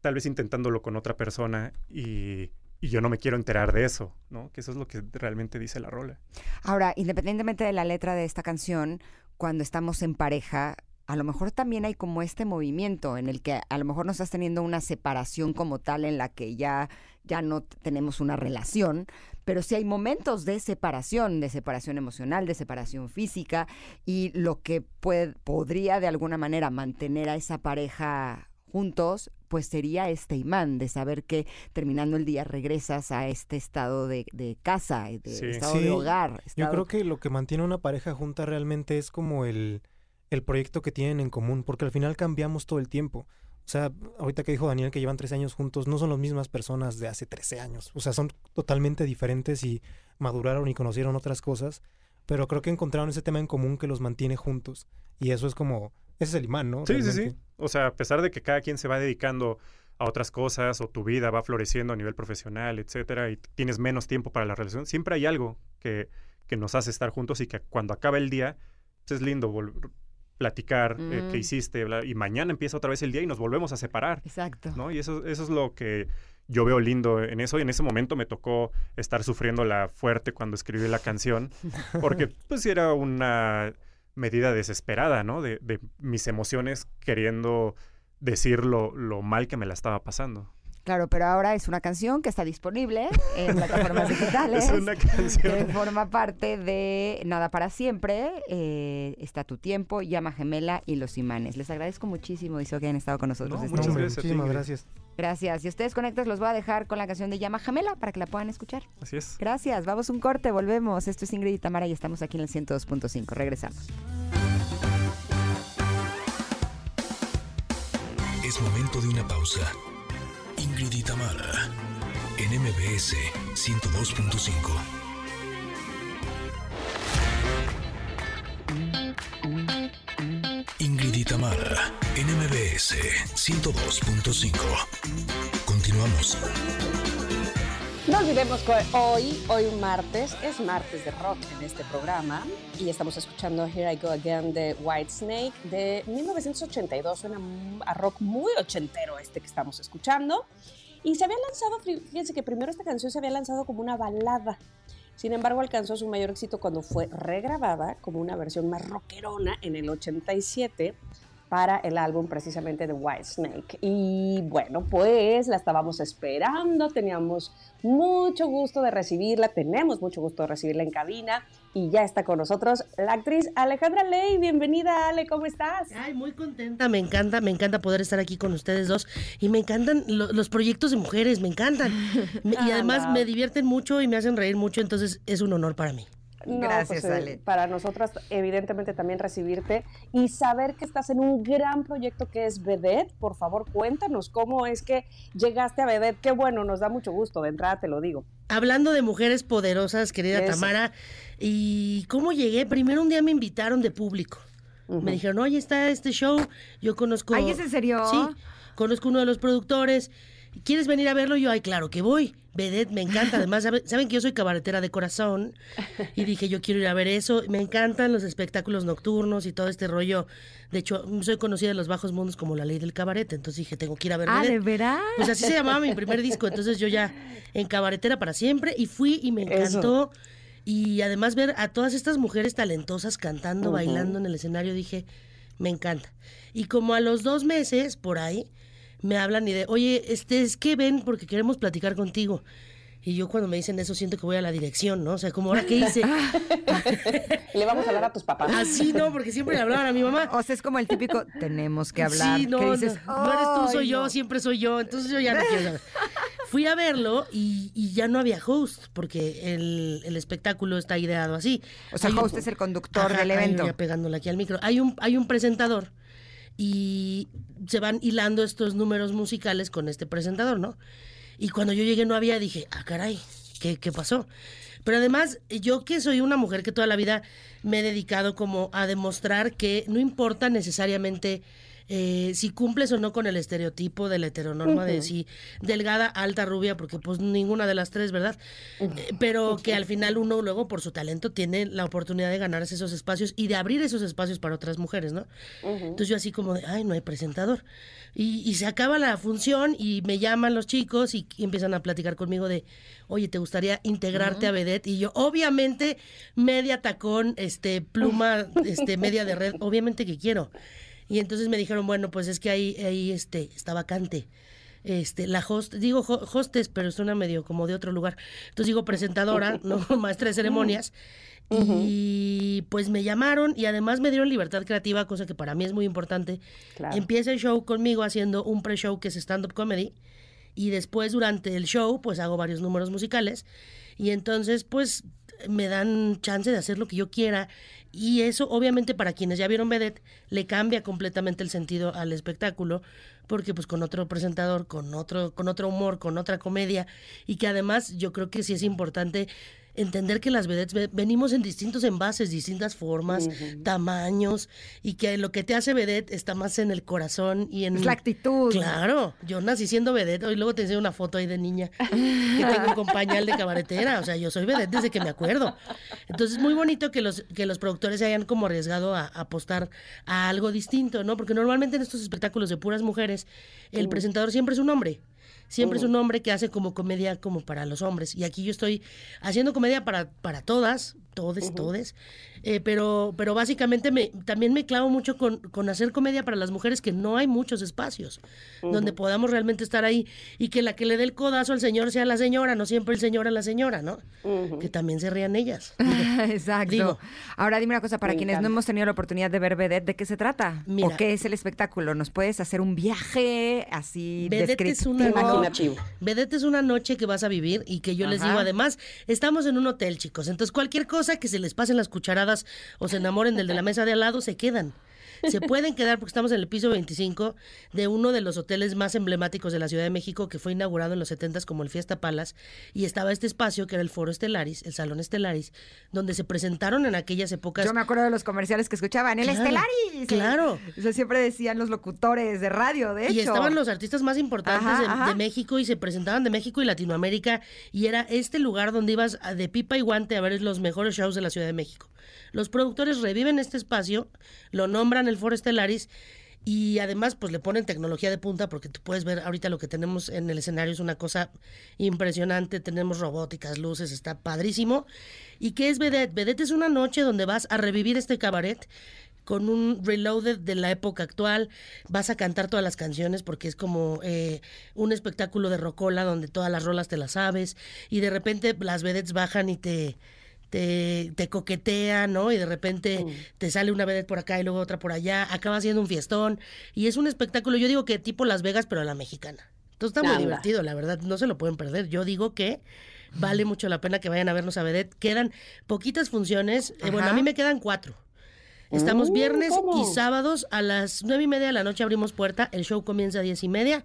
[SPEAKER 10] tal vez intentándolo con otra persona y, y yo no me quiero enterar de eso, ¿no? Que eso es lo que realmente dice la rola.
[SPEAKER 3] Ahora, independientemente de la letra de esta canción, cuando estamos en pareja, a lo mejor también hay como este movimiento en el que a lo mejor no estás teniendo una separación como tal en la que ya, ya no tenemos una relación, pero sí hay momentos de separación, de separación emocional, de separación física, y lo que puede, podría de alguna manera mantener a esa pareja juntos, pues sería este imán de saber que terminando el día regresas a este estado de, de casa, de
[SPEAKER 10] Sí.
[SPEAKER 3] estado
[SPEAKER 9] Sí,
[SPEAKER 3] de hogar.
[SPEAKER 9] Yo creo que lo que mantiene una pareja junta realmente es como el, el proyecto que tienen en común, porque al final cambiamos todo el tiempo. O sea, ahorita que dijo Daniel que llevan 13 años juntos, no son las mismas personas de hace 13 años. O sea, son totalmente diferentes y maduraron y conocieron otras cosas, pero creo que encontraron ese tema en común que los mantiene juntos. Y eso es como, ese es el imán, ¿no?
[SPEAKER 10] Sí, sí, sí. O sea, a pesar de que cada quien se va dedicando a otras cosas o tu vida va floreciendo a nivel profesional, etcétera, y tienes menos tiempo para la relación, siempre hay algo que, que nos hace estar juntos y que cuando acaba el día, pues es lindo platicar eh,
[SPEAKER 3] Mm.
[SPEAKER 10] qué hiciste, bla, y mañana empieza otra vez el día y nos volvemos a separar,
[SPEAKER 3] Exacto.
[SPEAKER 10] ¿no? Y eso, eso es lo que yo veo lindo en eso, y en ese momento me tocó estar sufriendo la fuerte cuando escribí la canción, porque pues era una medida desesperada, ¿no? De, de mis emociones queriendo decir lo, lo mal que me la estaba pasando.
[SPEAKER 3] Claro, pero ahora es una canción que está disponible en plataformas digitales.
[SPEAKER 10] Es una canción.
[SPEAKER 3] Que forma parte de Nada para Siempre, eh, Está tu tiempo, Llama Gemela y Los Imanes. Les agradezco muchísimo, Iso, que hayan estado con nosotros.
[SPEAKER 10] No,
[SPEAKER 3] esta
[SPEAKER 10] muchas gracias
[SPEAKER 9] muchísimas gracias.
[SPEAKER 3] Gracias. Y ustedes conectas los voy a dejar con la canción de Llama Gemela para que la puedan escuchar.
[SPEAKER 10] Así es.
[SPEAKER 3] Gracias. Vamos un corte, volvemos. Esto es Ingrid y Tamara y estamos aquí en el 102.5. Regresamos.
[SPEAKER 1] Es momento de una pausa. Ingrid y Tamara, en MBS 102.5. Ingrid y Tamara, en MBS 102.5. Continuamos.
[SPEAKER 2] No olvidemos que hoy, hoy martes, es martes de rock en este programa y estamos escuchando Here I Go Again de Whitesnake de 1982. Suena a rock muy ochentero este que estamos escuchando. Y se había lanzado, fí- fíjense que primero esta canción se había lanzado como una balada. Sin embargo, alcanzó su mayor éxito cuando fue regrabada como una versión más rockerona en el 87 para el álbum precisamente de Whitesnake. Y bueno, pues la estábamos esperando, teníamos mucho gusto de recibirla, tenemos mucho gusto de recibirla en cabina y ya está con nosotros la actriz Alejandra Ley. Bienvenida, Ale, ¿cómo estás?
[SPEAKER 11] Ay, muy contenta, me encanta, me encanta poder estar aquí con ustedes dos y me encantan lo- los proyectos de mujeres, me encantan. Y
[SPEAKER 2] Ah,
[SPEAKER 11] además me divierten mucho y me hacen reír mucho, entonces es un honor para mí.
[SPEAKER 2] No,
[SPEAKER 3] Gracias, Ale.
[SPEAKER 2] Para nosotras, evidentemente, también recibirte y saber que estás en un gran proyecto que es Vedette. Por favor, cuéntanos cómo es que llegaste a Vedette. Qué bueno, nos da mucho gusto, de entrada te lo digo.
[SPEAKER 11] Hablando de mujeres poderosas, querida
[SPEAKER 2] Eso.
[SPEAKER 11] Tamara, ¿y cómo llegué? Primero un día me invitaron de público. Me dijeron, oye, está este show, yo conozco...
[SPEAKER 3] Ay, ¿es en serio?
[SPEAKER 11] Sí, conozco uno de los productores. ¿Quieres venir a verlo? Yo, ay, claro que voy. Vedette, me encanta. Además, sabe- saben que yo soy cabaretera de corazón. Y dije, yo quiero ir a ver eso. Me encantan los espectáculos nocturnos y todo este rollo. De hecho, soy conocida en los bajos mundos como la ley del cabaret. Entonces dije, tengo que ir a ver
[SPEAKER 3] Ah, ¿de veras?
[SPEAKER 11] Pues así se llamaba mi primer disco. Entonces yo ya en cabaretera para siempre. Y fui y me encantó. Y además ver a todas estas mujeres talentosas cantando, bailando en el escenario, dije, me encanta. Y como a los dos meses, por ahí, me hablan y de, oye, este es que ven porque queremos platicar contigo. Y yo cuando me dicen eso siento que voy a la dirección, ¿no? O sea, como ahora qué hice.
[SPEAKER 2] Le vamos a hablar a tus papás.
[SPEAKER 11] Así no, porque siempre le hablaban a mi mamá.
[SPEAKER 3] O sea, es como el típico, tenemos que hablar.
[SPEAKER 11] Sí, no,
[SPEAKER 3] que
[SPEAKER 11] no,
[SPEAKER 3] dices,
[SPEAKER 11] no eres tú, soy
[SPEAKER 3] "Ay,
[SPEAKER 11] yo,
[SPEAKER 3] no".
[SPEAKER 11] siempre soy yo. Entonces yo ya no quiero saber. Fui a verlo y, y ya no había host, porque el, el espectáculo está ideado así.
[SPEAKER 3] O sea,
[SPEAKER 11] Hay un-
[SPEAKER 3] host es el conductor
[SPEAKER 11] Ajá,
[SPEAKER 3] del evento.
[SPEAKER 11] ya pegándole aquí al micro. Hay un, hay un presentador y se van hilando estos números musicales con este presentador, ¿no? Y cuando yo llegué no había, dije, ah, caray, ¿qué, qué pasó? Pero además, yo que soy una mujer que toda la vida me he dedicado como a demostrar que no importa necesariamente eh, si cumples o no con el estereotipo de la heteronorma de si delgada, alta, rubia, porque pues ninguna de las tres, ¿verdad? Eh, pero que al final uno luego por su talento tiene la oportunidad de ganarse esos espacios y de abrir esos espacios para otras mujeres, ¿no? Entonces yo así como de, ay, no hay presentador. Y, y se acaba la función y me llaman los chicos y, y empiezan a platicar conmigo de, oye, ¿te gustaría integrarte a Vedette? Y yo, obviamente, media tacón, este, pluma, este, media de red, obviamente que quiero. Y entonces me dijeron, bueno, pues es que ahí, ahí este, está vacante. Este, la host, digo ho- hostess, pero suena medio como de otro lugar. Entonces digo presentadora, no maestra de ceremonias. Y pues me llamaron y además me dieron libertad creativa, cosa que para mí es muy importante.
[SPEAKER 2] Claro.
[SPEAKER 11] Empieza el show conmigo haciendo un pre-show que es stand-up comedy y después durante el show pues hago varios números musicales y entonces pues me dan chance de hacer lo que yo quiera y eso obviamente para quienes ya vieron Vedette le cambia completamente el sentido al espectáculo porque pues con otro presentador, con otro con otro humor, con otra comedia y que además yo creo que sí es importante entender que las vedettes ve- venimos en distintos envases, distintas formas, tamaños, y que lo que te hace vedette está más en el corazón y en...
[SPEAKER 3] Es la actitud.
[SPEAKER 11] Claro, yo nací siendo vedette, hoy luego te enseño una foto ahí de niña que tengo con pañal de cabaretera, o sea, yo soy vedette desde que me acuerdo. Entonces es muy bonito que los, que los productores se hayan como arriesgado a, a apostar a algo distinto, ¿no? Porque normalmente en estos espectáculos de puras mujeres, el presentador siempre es un hombre. Siempre es un hombre que hace como comedia como para los hombres. Y aquí yo estoy haciendo comedia para, para todas, todes, todes. Eh, pero, pero básicamente me, también me clavo mucho con, con hacer comedia para las mujeres que no hay muchos espacios donde podamos realmente estar ahí y que la que le dé el codazo al señor sea la señora, no siempre el señor a la señora, ¿no? Que también se rían ellas.
[SPEAKER 3] Exacto.
[SPEAKER 11] Digo,
[SPEAKER 3] Ahora dime una cosa, para quienes no hemos tenido la oportunidad de ver Vedette, ¿de qué se trata?
[SPEAKER 11] Mira.
[SPEAKER 3] ¿O qué es el espectáculo? ¿Nos puedes hacer un viaje así
[SPEAKER 11] Vedette es una Vedette es una noche que vas a vivir y que yo les digo, además, estamos en un hotel, chicos. Entonces, cualquier cosa que se les pasen las cucharadas o se enamoren del de la mesa de al lado, se quedan. Se pueden quedar porque estamos en el piso 25 de uno de los hoteles más emblemáticos de la Ciudad de México que fue inaugurado en los 70 como el Fiesta Palace y estaba este espacio que era el Foro Estelaris, el Salón Estelaris, donde se presentaron en aquellas épocas
[SPEAKER 3] Yo me acuerdo de los comerciales que escuchaban, el
[SPEAKER 11] Claro,
[SPEAKER 3] Estelaris.
[SPEAKER 11] claro.
[SPEAKER 3] O sea, siempre decían los locutores de radio, de hecho.
[SPEAKER 11] Y estaban los artistas más importantes
[SPEAKER 3] Ajá,
[SPEAKER 11] de,
[SPEAKER 3] ajá.
[SPEAKER 11] de México y se presentaban de México y Latinoamérica y era este lugar donde ibas a- de pipa y guante a ver los mejores shows de la Ciudad de México. Los productores reviven este espacio, lo nombran el Foro Estelaris y además pues le ponen tecnología de punta porque tú puedes ver ahorita lo que tenemos en el escenario es una cosa impresionante, tenemos robóticas, luces, está padrísimo. ¿Y qué es Vedette? Vedette es una noche donde vas a revivir este cabaret con un reloaded de la época actual. Vas a cantar todas las canciones porque es como eh, un espectáculo de rocola donde todas las rolas te las sabes y de repente las vedettes bajan y te... Te, te coquetean, ¿no? Y de repente te sale una vedette por acá y luego otra por allá. Acaba siendo un fiestón. Y es un espectáculo, yo digo que tipo Las Vegas, pero a la mexicana. Entonces está muy divertido, la verdad. No se lo pueden perder. Yo digo que vale mucho la pena que vayan a vernos a Vedette. Quedan poquitas funciones. Eh, bueno, a mí me quedan cuatro. Estamos
[SPEAKER 2] Mm,
[SPEAKER 11] viernes
[SPEAKER 2] ¿cómo?
[SPEAKER 11] y sábados a las nueve y media de la noche abrimos puerta. El show comienza a diez y media.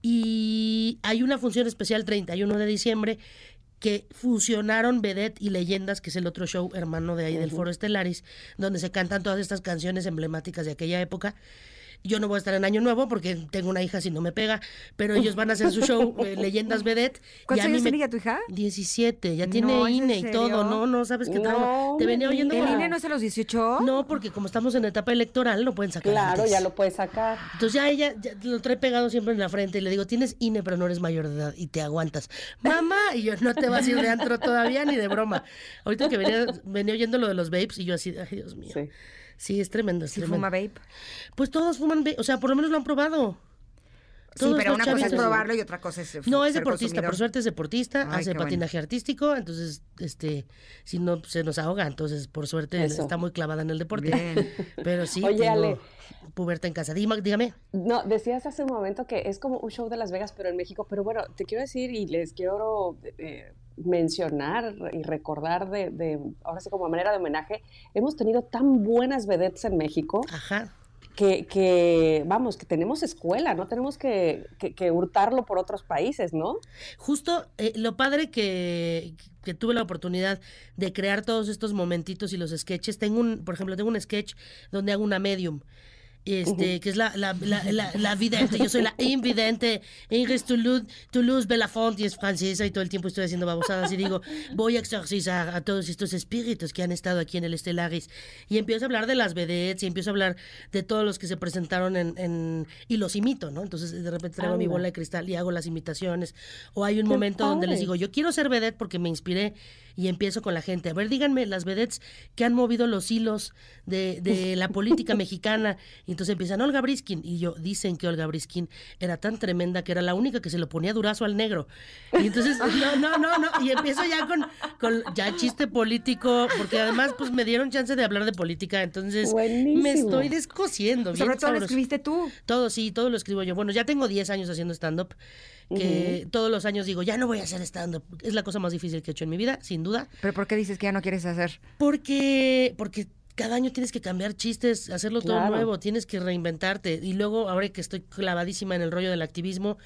[SPEAKER 11] Y hay una función especial 31 de diciembre que fusionaron Vedette y Leyendas, que es el otro show hermano de ahí del Foro Estelaris, donde se cantan todas estas canciones emblemáticas de aquella época. Yo no voy a estar en Año Nuevo porque tengo una hija si no me pega, pero ellos van a hacer su show eh, Leyendas Vedette.
[SPEAKER 3] ¿Cuántos años tiene ya tu hija?
[SPEAKER 11] 17, ya tiene
[SPEAKER 3] No, ¿es en
[SPEAKER 11] INE y todo, no, no sabes qué
[SPEAKER 2] No.
[SPEAKER 11] Te venía oyendo
[SPEAKER 3] ¿El INE no es a los 18?
[SPEAKER 11] No, porque como estamos en etapa electoral, no pueden sacar
[SPEAKER 2] Claro,
[SPEAKER 11] antes.
[SPEAKER 2] ya lo puedes sacar.
[SPEAKER 11] Entonces ya ella ya lo trae pegado siempre en la frente y le digo, tienes INE pero no eres mayor de edad y te aguantas. Mamá, y yo no te vas a ir de antro todavía ni de broma. Ahorita que venía, venía oyendo lo de los vapes y yo así, ay Dios mío. Sí,
[SPEAKER 2] Sí.
[SPEAKER 11] es tremendo, es
[SPEAKER 3] ¿Sí
[SPEAKER 11] tremendo.
[SPEAKER 3] fuma vape?
[SPEAKER 11] Pues todos fuman vape, o sea, por lo menos lo han probado.
[SPEAKER 3] Sí,
[SPEAKER 11] Todos
[SPEAKER 3] pero
[SPEAKER 11] los
[SPEAKER 3] una cosa es
[SPEAKER 11] chavitos.
[SPEAKER 3] probarlo y otra cosa es eh,
[SPEAKER 11] No, es
[SPEAKER 3] ser
[SPEAKER 11] deportista, por suerte es deportista,
[SPEAKER 3] Ay,
[SPEAKER 11] hace
[SPEAKER 3] bueno.
[SPEAKER 11] patinaje artístico, entonces, este, si no, se nos ahoga, entonces, por suerte,
[SPEAKER 2] Eso.
[SPEAKER 11] está muy clavada en el deporte.
[SPEAKER 3] Bien.
[SPEAKER 11] Pero sí,
[SPEAKER 2] Oye,
[SPEAKER 11] tengo
[SPEAKER 2] Ale.
[SPEAKER 11] puberta en casa. Dime, dígame.
[SPEAKER 2] No, decías hace un momento que es como un show de Las Vegas, pero en México. Pero bueno, te quiero decir y les quiero eh, mencionar y recordar de, de, ahora sí como manera de homenaje, hemos tenido tan buenas vedettes en México
[SPEAKER 11] Ajá.
[SPEAKER 2] Que, que, vamos, que tenemos escuela, no tenemos que, que- que hurtarlo por otros países, ¿no?
[SPEAKER 11] Justo eh, lo padre que, que tuve la oportunidad de crear todos estos momentitos y los sketches. Tengo un, por ejemplo, tengo un sketch donde hago una medium. Este, que es la, la, la, la, la vidente, yo soy la invidente, Ingrid Toulouse, Toulouse Belafont, y es francesa, y todo el tiempo estoy haciendo babosadas, y digo, voy a exorcizar a todos estos espíritus que han estado aquí en el Estelaris, y empiezo a hablar de las vedettes, y empiezo a hablar de todos los que se presentaron en, en y los imito, ¿no? Entonces, de repente traigo mi
[SPEAKER 2] Anda.
[SPEAKER 11] bola de cristal y hago las imitaciones, o hay un momento donde les digo, yo quiero ser vedette porque me inspiré y empiezo con la gente. A ver, díganme las vedettes que han movido los hilos de, de la política mexicana. Y entonces empiezan Olga Briskin. Y yo, dicen que Olga Briskin era tan tremenda que era la única que se lo ponía durazo al negro. Y entonces, no, no, no, no. Y empiezo ya con, con ya chiste político, porque además pues me dieron chance de hablar de política. Entonces me
[SPEAKER 2] Buenísimo.
[SPEAKER 11] estoy descosiendo.
[SPEAKER 3] Sobre todo lo escribiste tú.
[SPEAKER 11] Todo, sí, todo lo escribo yo. Bueno, ya tengo 10 años haciendo stand-up, que todos los años digo, ya no voy a hacer stand-up. Es la cosa más difícil que he hecho en mi vida, sin duda.
[SPEAKER 3] ¿Pero por qué dices que ya no quieres hacer?
[SPEAKER 11] Porque, porque cada año tienes que cambiar chistes, hacerlo todo nuevo, tienes que reinventarte. Y luego, ahora que estoy clavadísima en el rollo del activismo,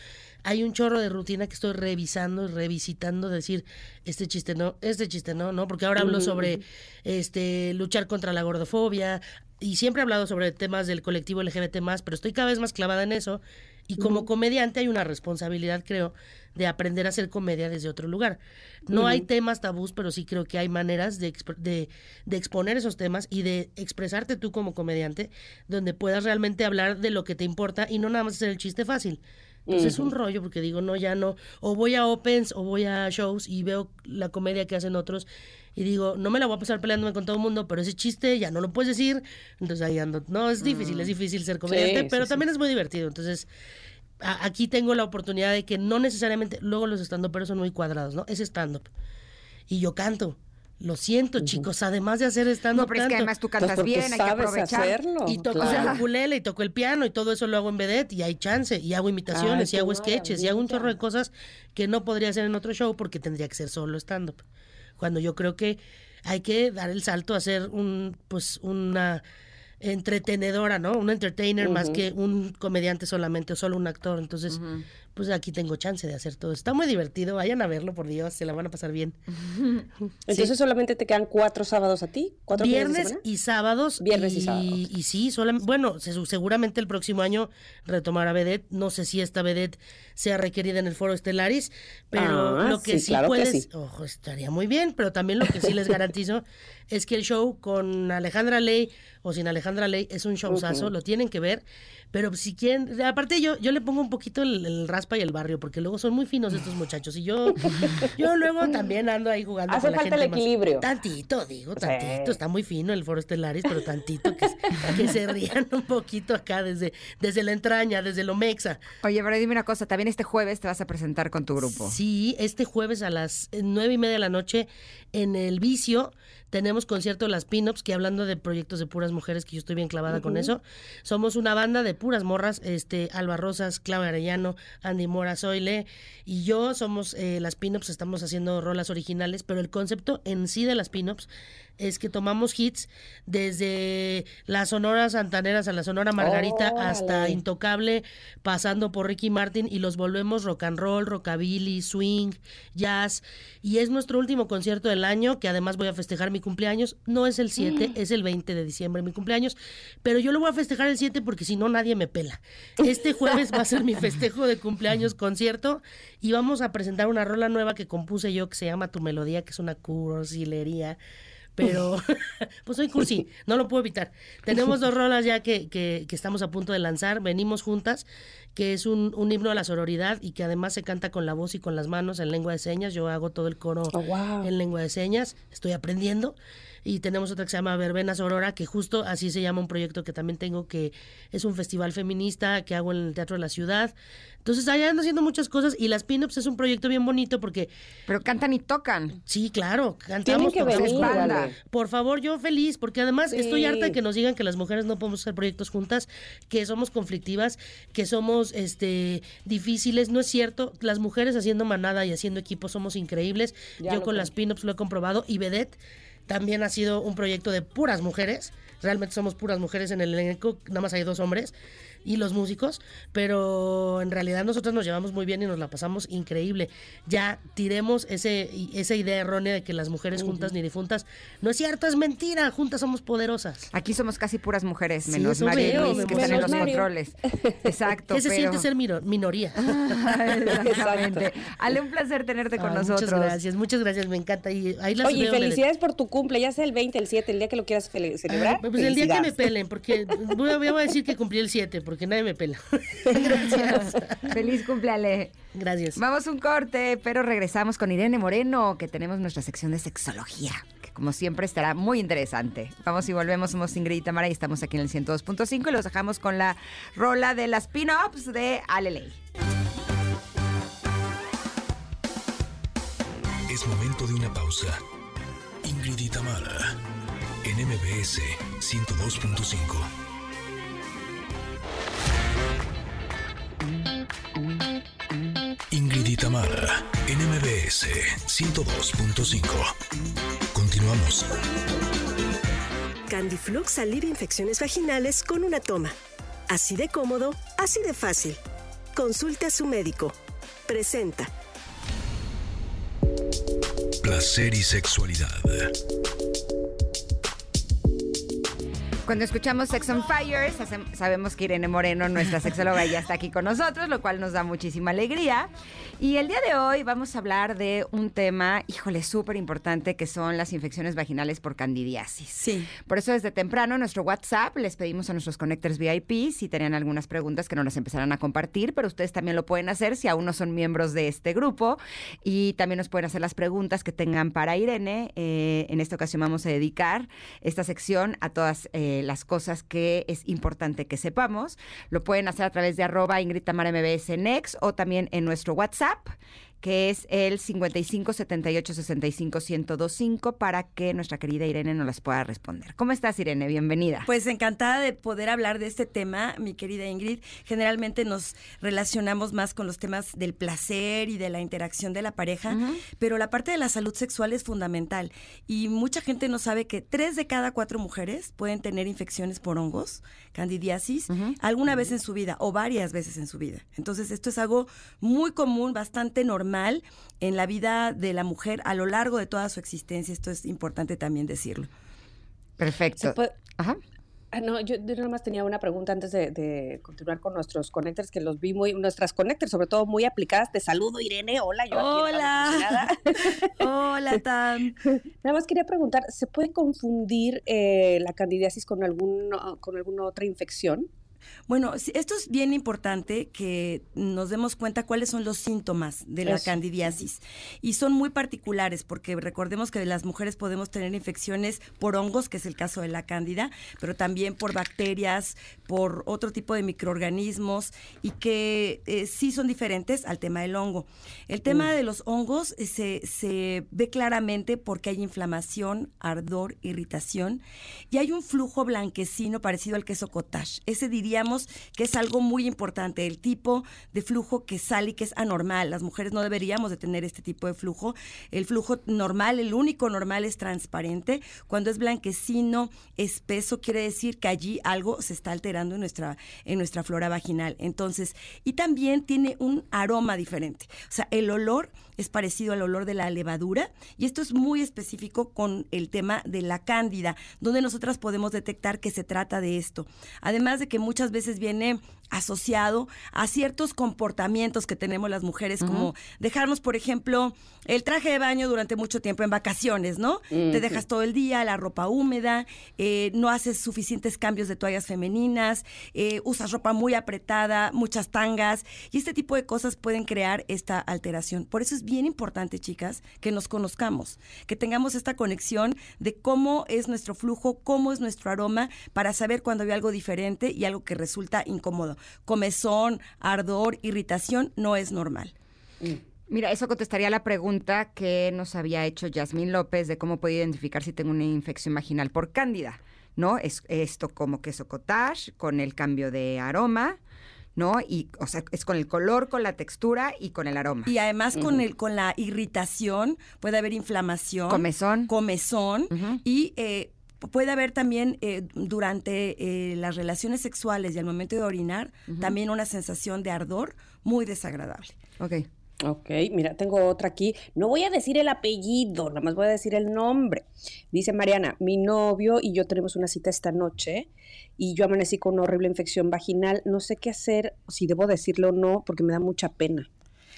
[SPEAKER 11] hay un chorro de rutina que estoy revisando y revisitando, decir, este chiste no, este chiste no, no, porque ahora hablo sobre este luchar contra la gordofobia y siempre he hablado sobre temas del colectivo LGBT pero estoy cada vez más clavada en eso. Y como comediante hay una responsabilidad, creo, de aprender a hacer comedia desde otro lugar. No hay temas tabús, pero sí creo que hay maneras de, exp- de, de exponer esos temas y de expresarte tú como comediante, donde puedas realmente hablar de lo que te importa y no nada más hacer el chiste fácil. Entonces es un rollo porque digo, no, ya no. O voy a opens o voy a shows y veo la comedia que hacen otros y digo, no me la voy a pasar peleándome con todo el mundo, pero ese chiste ya no lo puedes decir. Entonces ahí ando. No, es difícil, es difícil ser comediante,
[SPEAKER 2] sí,
[SPEAKER 11] pero
[SPEAKER 2] sí.
[SPEAKER 11] también es muy divertido. Entonces a- aquí tengo la oportunidad de que no necesariamente, luego los stand pero son muy cuadrados, ¿no? Es stand-up. Y yo canto. Lo siento, chicos, además de hacer stand-up.
[SPEAKER 3] No, pero es que además tú
[SPEAKER 2] Pues
[SPEAKER 3] cantas
[SPEAKER 2] porque
[SPEAKER 3] bien, hay que
[SPEAKER 2] sabes
[SPEAKER 3] aprovechar.
[SPEAKER 2] hacerlo.
[SPEAKER 11] Y toco
[SPEAKER 2] claro.
[SPEAKER 11] el ukulele y toco el piano y todo eso lo hago en vedette y hay chance y hago imitaciones
[SPEAKER 2] Ay,
[SPEAKER 11] y hago sketches y hago un chorro de cosas que no podría hacer en otro show porque tendría que ser solo stand-up. Cuando yo creo que hay que dar el salto a ser un, pues, una entretenedora, ¿no? Un entertainer más que un comediante solamente o solo un actor. Entonces, pues aquí tengo chance de hacer todo. Está muy divertido, vayan a verlo, por Dios, se la van a pasar bien.
[SPEAKER 2] Entonces solamente te quedan cuatro sábados a ti, cuatro
[SPEAKER 11] Viernes y sábados.
[SPEAKER 2] Viernes y
[SPEAKER 11] y
[SPEAKER 2] sábado.
[SPEAKER 11] Y sí, solam- bueno, se- seguramente el próximo año retomará Vedette. No sé si esta Vedette sea requerida en el foro Estelaris, pero
[SPEAKER 2] Ah,
[SPEAKER 11] lo que
[SPEAKER 2] sí,
[SPEAKER 11] sí,
[SPEAKER 2] claro que
[SPEAKER 11] puedes.
[SPEAKER 2] sí.
[SPEAKER 11] Ojo, estaría muy bien, pero también lo que sí les garantizo es que el show con Alejandra Ley o sin Alejandra Ley es un showzazo, lo tienen que ver. Pero si quieren, aparte yo, yo le pongo un poquito el, el raspa y el barrio, porque luego son muy finos estos muchachos. Y yo, yo luego también ando ahí jugando
[SPEAKER 2] Hace
[SPEAKER 11] con la
[SPEAKER 2] falta
[SPEAKER 11] gente
[SPEAKER 2] el
[SPEAKER 11] más-
[SPEAKER 2] equilibrio.
[SPEAKER 11] Tantito, digo,
[SPEAKER 2] Sí.
[SPEAKER 11] tantito. Está muy fino el foro Estelaris, pero tantito que, que se rían un poquito acá desde, desde la entraña, desde lo mexa.
[SPEAKER 3] Oye, pero dime una cosa, también este jueves te vas a presentar con tu grupo.
[SPEAKER 11] Sí, este jueves a las nueve y media de la noche en El Vicio tenemos concierto las Pin-Ups, que hablando de proyectos de puras mujeres, que yo estoy bien clavada con eso, somos una banda de puras morras, este, Alba Rosas, Claudia Arellano, Andy Mora, Zoile y yo somos eh, las Pin-Ups, estamos haciendo rolas originales, pero el concepto en sí de las Pin-Ups es que tomamos hits desde las sonoras santaneras a la sonora Margarita hasta. Intocable, pasando por Ricky Martin y los volvemos rock and roll, rockabilly, swing, jazz. Y es nuestro último concierto del año, que además voy a festejar mi cumpleaños. No es el 7, es el 20 de diciembre mi cumpleaños, pero yo lo voy a festejar el 7 porque si no nadie me pela. Este jueves va a ser mi festejo de cumpleaños concierto y vamos a presentar una rola nueva que compuse yo que se llama Tu Melodía, que es una cursilería pero pues soy cursi, no lo puedo evitar. Tenemos dos rolas ya que, que, que estamos a punto de lanzar, venimos juntas, que es un, un himno a la sororidad y que además se canta con la voz y con las manos en lengua de señas. Yo hago todo el coro
[SPEAKER 2] Oh, wow.
[SPEAKER 11] en lengua de señas, estoy aprendiendo. Y tenemos otra que se llama Verbena Sorora, que justo así se llama un proyecto que también tengo, que es un festival feminista que hago en el Teatro de la Ciudad. Entonces, allá ando haciendo muchas cosas y las pin-ups es un proyecto bien bonito porque
[SPEAKER 3] Pero cantan y tocan.
[SPEAKER 11] Sí, claro,
[SPEAKER 2] Tienen
[SPEAKER 11] cantamos,
[SPEAKER 2] que
[SPEAKER 11] tocamos
[SPEAKER 2] venir,
[SPEAKER 11] banda. Por favor, yo feliz, porque además
[SPEAKER 2] Sí.
[SPEAKER 11] estoy harta de que nos digan que las mujeres no podemos hacer proyectos juntas, que somos conflictivas, que somos este difíciles. No es cierto, las mujeres haciendo manada y haciendo equipo somos increíbles.
[SPEAKER 2] Ya
[SPEAKER 11] yo con
[SPEAKER 2] creo.
[SPEAKER 11] las pin-ups lo he comprobado y Vedette también ha sido un proyecto de puras mujeres. Realmente somos puras mujeres en el elenco, nada más hay dos hombres. Y los músicos, pero en realidad nosotros nos llevamos muy bien y nos la pasamos increíble. Ya tiremos ese, esa idea errónea de que las mujeres juntas ni difuntas. No es cierto, es mentira, juntas somos poderosas.
[SPEAKER 3] Aquí somos casi puras mujeres,
[SPEAKER 11] Sí,
[SPEAKER 3] menos María
[SPEAKER 11] veo,
[SPEAKER 3] Luis, que
[SPEAKER 11] menos
[SPEAKER 3] están en los
[SPEAKER 11] Mario.
[SPEAKER 3] controles. Exacto.
[SPEAKER 11] ¿Qué se
[SPEAKER 3] pero-
[SPEAKER 11] siente ser minoría?
[SPEAKER 3] Exactamente. Ale, un placer tenerte con nosotros.
[SPEAKER 11] Muchas gracias, muchas gracias, me encanta. Y ahí las
[SPEAKER 2] Oye,
[SPEAKER 11] veo,
[SPEAKER 2] felicidades por tu cumple, ya sea el 20, el 7, el día que lo quieras fel- celebrar.
[SPEAKER 11] Pues el día que me pelen, porque voy a, voy a decir que cumplí el 7, porque nadie me pela.
[SPEAKER 3] Gracias. Feliz cumpleaños.
[SPEAKER 11] Gracias.
[SPEAKER 3] Vamos un corte, pero regresamos con Irene Moreno, que tenemos nuestra sección de sexología, que como siempre estará muy interesante. Vamos y volvemos, somos Ingrid y Tamara y estamos aquí en el 102.5 y los dejamos con la rola de las pin-ups de Aleley.
[SPEAKER 1] Es momento de una pausa. Ingrid y Tamara, en MBS 102.5. Ingrid y Tamara, en MBS 102.5. Continuamos.
[SPEAKER 12] Candiflux alivia infecciones vaginales con una toma. Así de cómodo, así de fácil. Consulte a su médico. Presenta.
[SPEAKER 1] Placer y sexualidad.
[SPEAKER 3] Cuando escuchamos Sex on Fire, sabemos que Irene Moreno, nuestra sexóloga, ya está aquí con nosotros, lo cual nos da muchísima alegría. Y el día de hoy vamos a hablar de un tema, híjole, súper importante, que son las infecciones vaginales por candidiasis.
[SPEAKER 13] Sí.
[SPEAKER 3] Por eso desde temprano en nuestro WhatsApp les pedimos a nuestros connectors VIP si tenían algunas preguntas que nos las empezaran a compartir, pero ustedes también lo pueden hacer si aún no son miembros de este grupo y también nos pueden hacer las preguntas que tengan para Irene. Eh, en esta ocasión vamos a dedicar esta sección a todas eh, las cosas que es importante que sepamos. Lo pueden hacer a través de arroba Ingrid Tamara MBS Next o también en nuestro WhatsApp que es el 55 78 65 1025 para que nuestra querida Irene nos las pueda responder. ¿Cómo estás, Irene? Bienvenida.
[SPEAKER 13] Pues encantada de poder hablar de este tema, mi querida Ingrid. Generalmente nos relacionamos más con los temas del placer y de la interacción de la pareja, pero la parte de la salud sexual es fundamental. Y mucha gente no sabe que tres de cada cuatro mujeres pueden tener infecciones por hongos, candidiasis, alguna vez en su vida o varias veces en su vida. Entonces, esto es algo muy común, bastante normal en la vida de la mujer a lo largo de toda su existencia. Esto es importante también decirlo.
[SPEAKER 3] Perfecto.
[SPEAKER 2] ¿Se puede-
[SPEAKER 3] Ajá.
[SPEAKER 2] Ah, no, yo, yo nada más tenía una pregunta antes de, de continuar con nuestros connectors, que los vi muy, nuestras connectors, sobre todo muy aplicadas. Te saludo, Irene. Hola, yo aquí
[SPEAKER 13] Hola. Hola, Tam.
[SPEAKER 2] Nada más quería preguntar, ¿se puede confundir eh, la candidiasis con, algún, con alguna otra infección?
[SPEAKER 13] Bueno, esto es bien importante que nos demos cuenta cuáles son los síntomas de la
[SPEAKER 2] Eso.
[SPEAKER 13] candidiasis. Y son muy particulares porque recordemos que las mujeres podemos tener infecciones por hongos, que es el caso de la cándida, pero también por bacterias, por otro tipo de microorganismos y que eh, sí son diferentes al tema del hongo. El tema de los hongos eh, se, se ve claramente porque hay inflamación, ardor, irritación y hay un flujo blanquecino parecido al queso cottage. Ese que es algo muy importante, el tipo de flujo que sale y que es anormal. Las mujeres no deberíamos de tener este tipo de flujo. El flujo normal, el único normal es transparente. Cuando es blanquecino, espeso, quiere decir que allí algo se está alterando en nuestra, en nuestra flora vaginal. Entonces, y también tiene un aroma diferente. O sea, el olor es parecido al olor de la levadura y esto es muy específico con el tema de la cándida, donde nosotras podemos detectar que se trata de esto. Además de que muchas veces viene asociado a ciertos comportamientos que tenemos las mujeres, como dejarnos, por ejemplo, el traje de baño durante mucho tiempo en vacaciones, ¿no? Te
[SPEAKER 2] Ujú.
[SPEAKER 13] dejas todo el día, la ropa húmeda, eh, no haces suficientes cambios de toallas femeninas, eh, usas ropa muy apretada, muchas tangas, y este tipo de cosas pueden crear esta alteración. Por eso es bien importante, chicas, que nos conozcamos, que tengamos esta conexión de cómo es nuestro flujo, cómo es nuestro aroma, para saber cuando hay algo diferente y algo que resulta incómodo. Comezón, ardor, irritación, no es normal.
[SPEAKER 3] Mira, eso contestaría la pregunta que nos había hecho Yasmín López de cómo puedo identificar si tengo una infección vaginal por cándida, ¿no? Es esto como queso cottage, con el cambio de aroma, ¿no? Y, o sea, es con el color, con la textura y con el aroma.
[SPEAKER 13] Y además con el con la irritación puede haber inflamación,
[SPEAKER 3] Comezón.
[SPEAKER 13] comezón y eh, puede haber también eh, durante eh, las relaciones sexuales y al momento de orinar, también una sensación de ardor muy desagradable.
[SPEAKER 3] Ok.
[SPEAKER 2] Ok, mira, tengo otra aquí. No voy a decir el apellido, nada más voy a decir el nombre. Dice Mariana, mi novio y yo tenemos una cita esta noche y yo amanecí con una horrible infección vaginal. No sé qué hacer, si debo decirlo o no, porque me da mucha pena.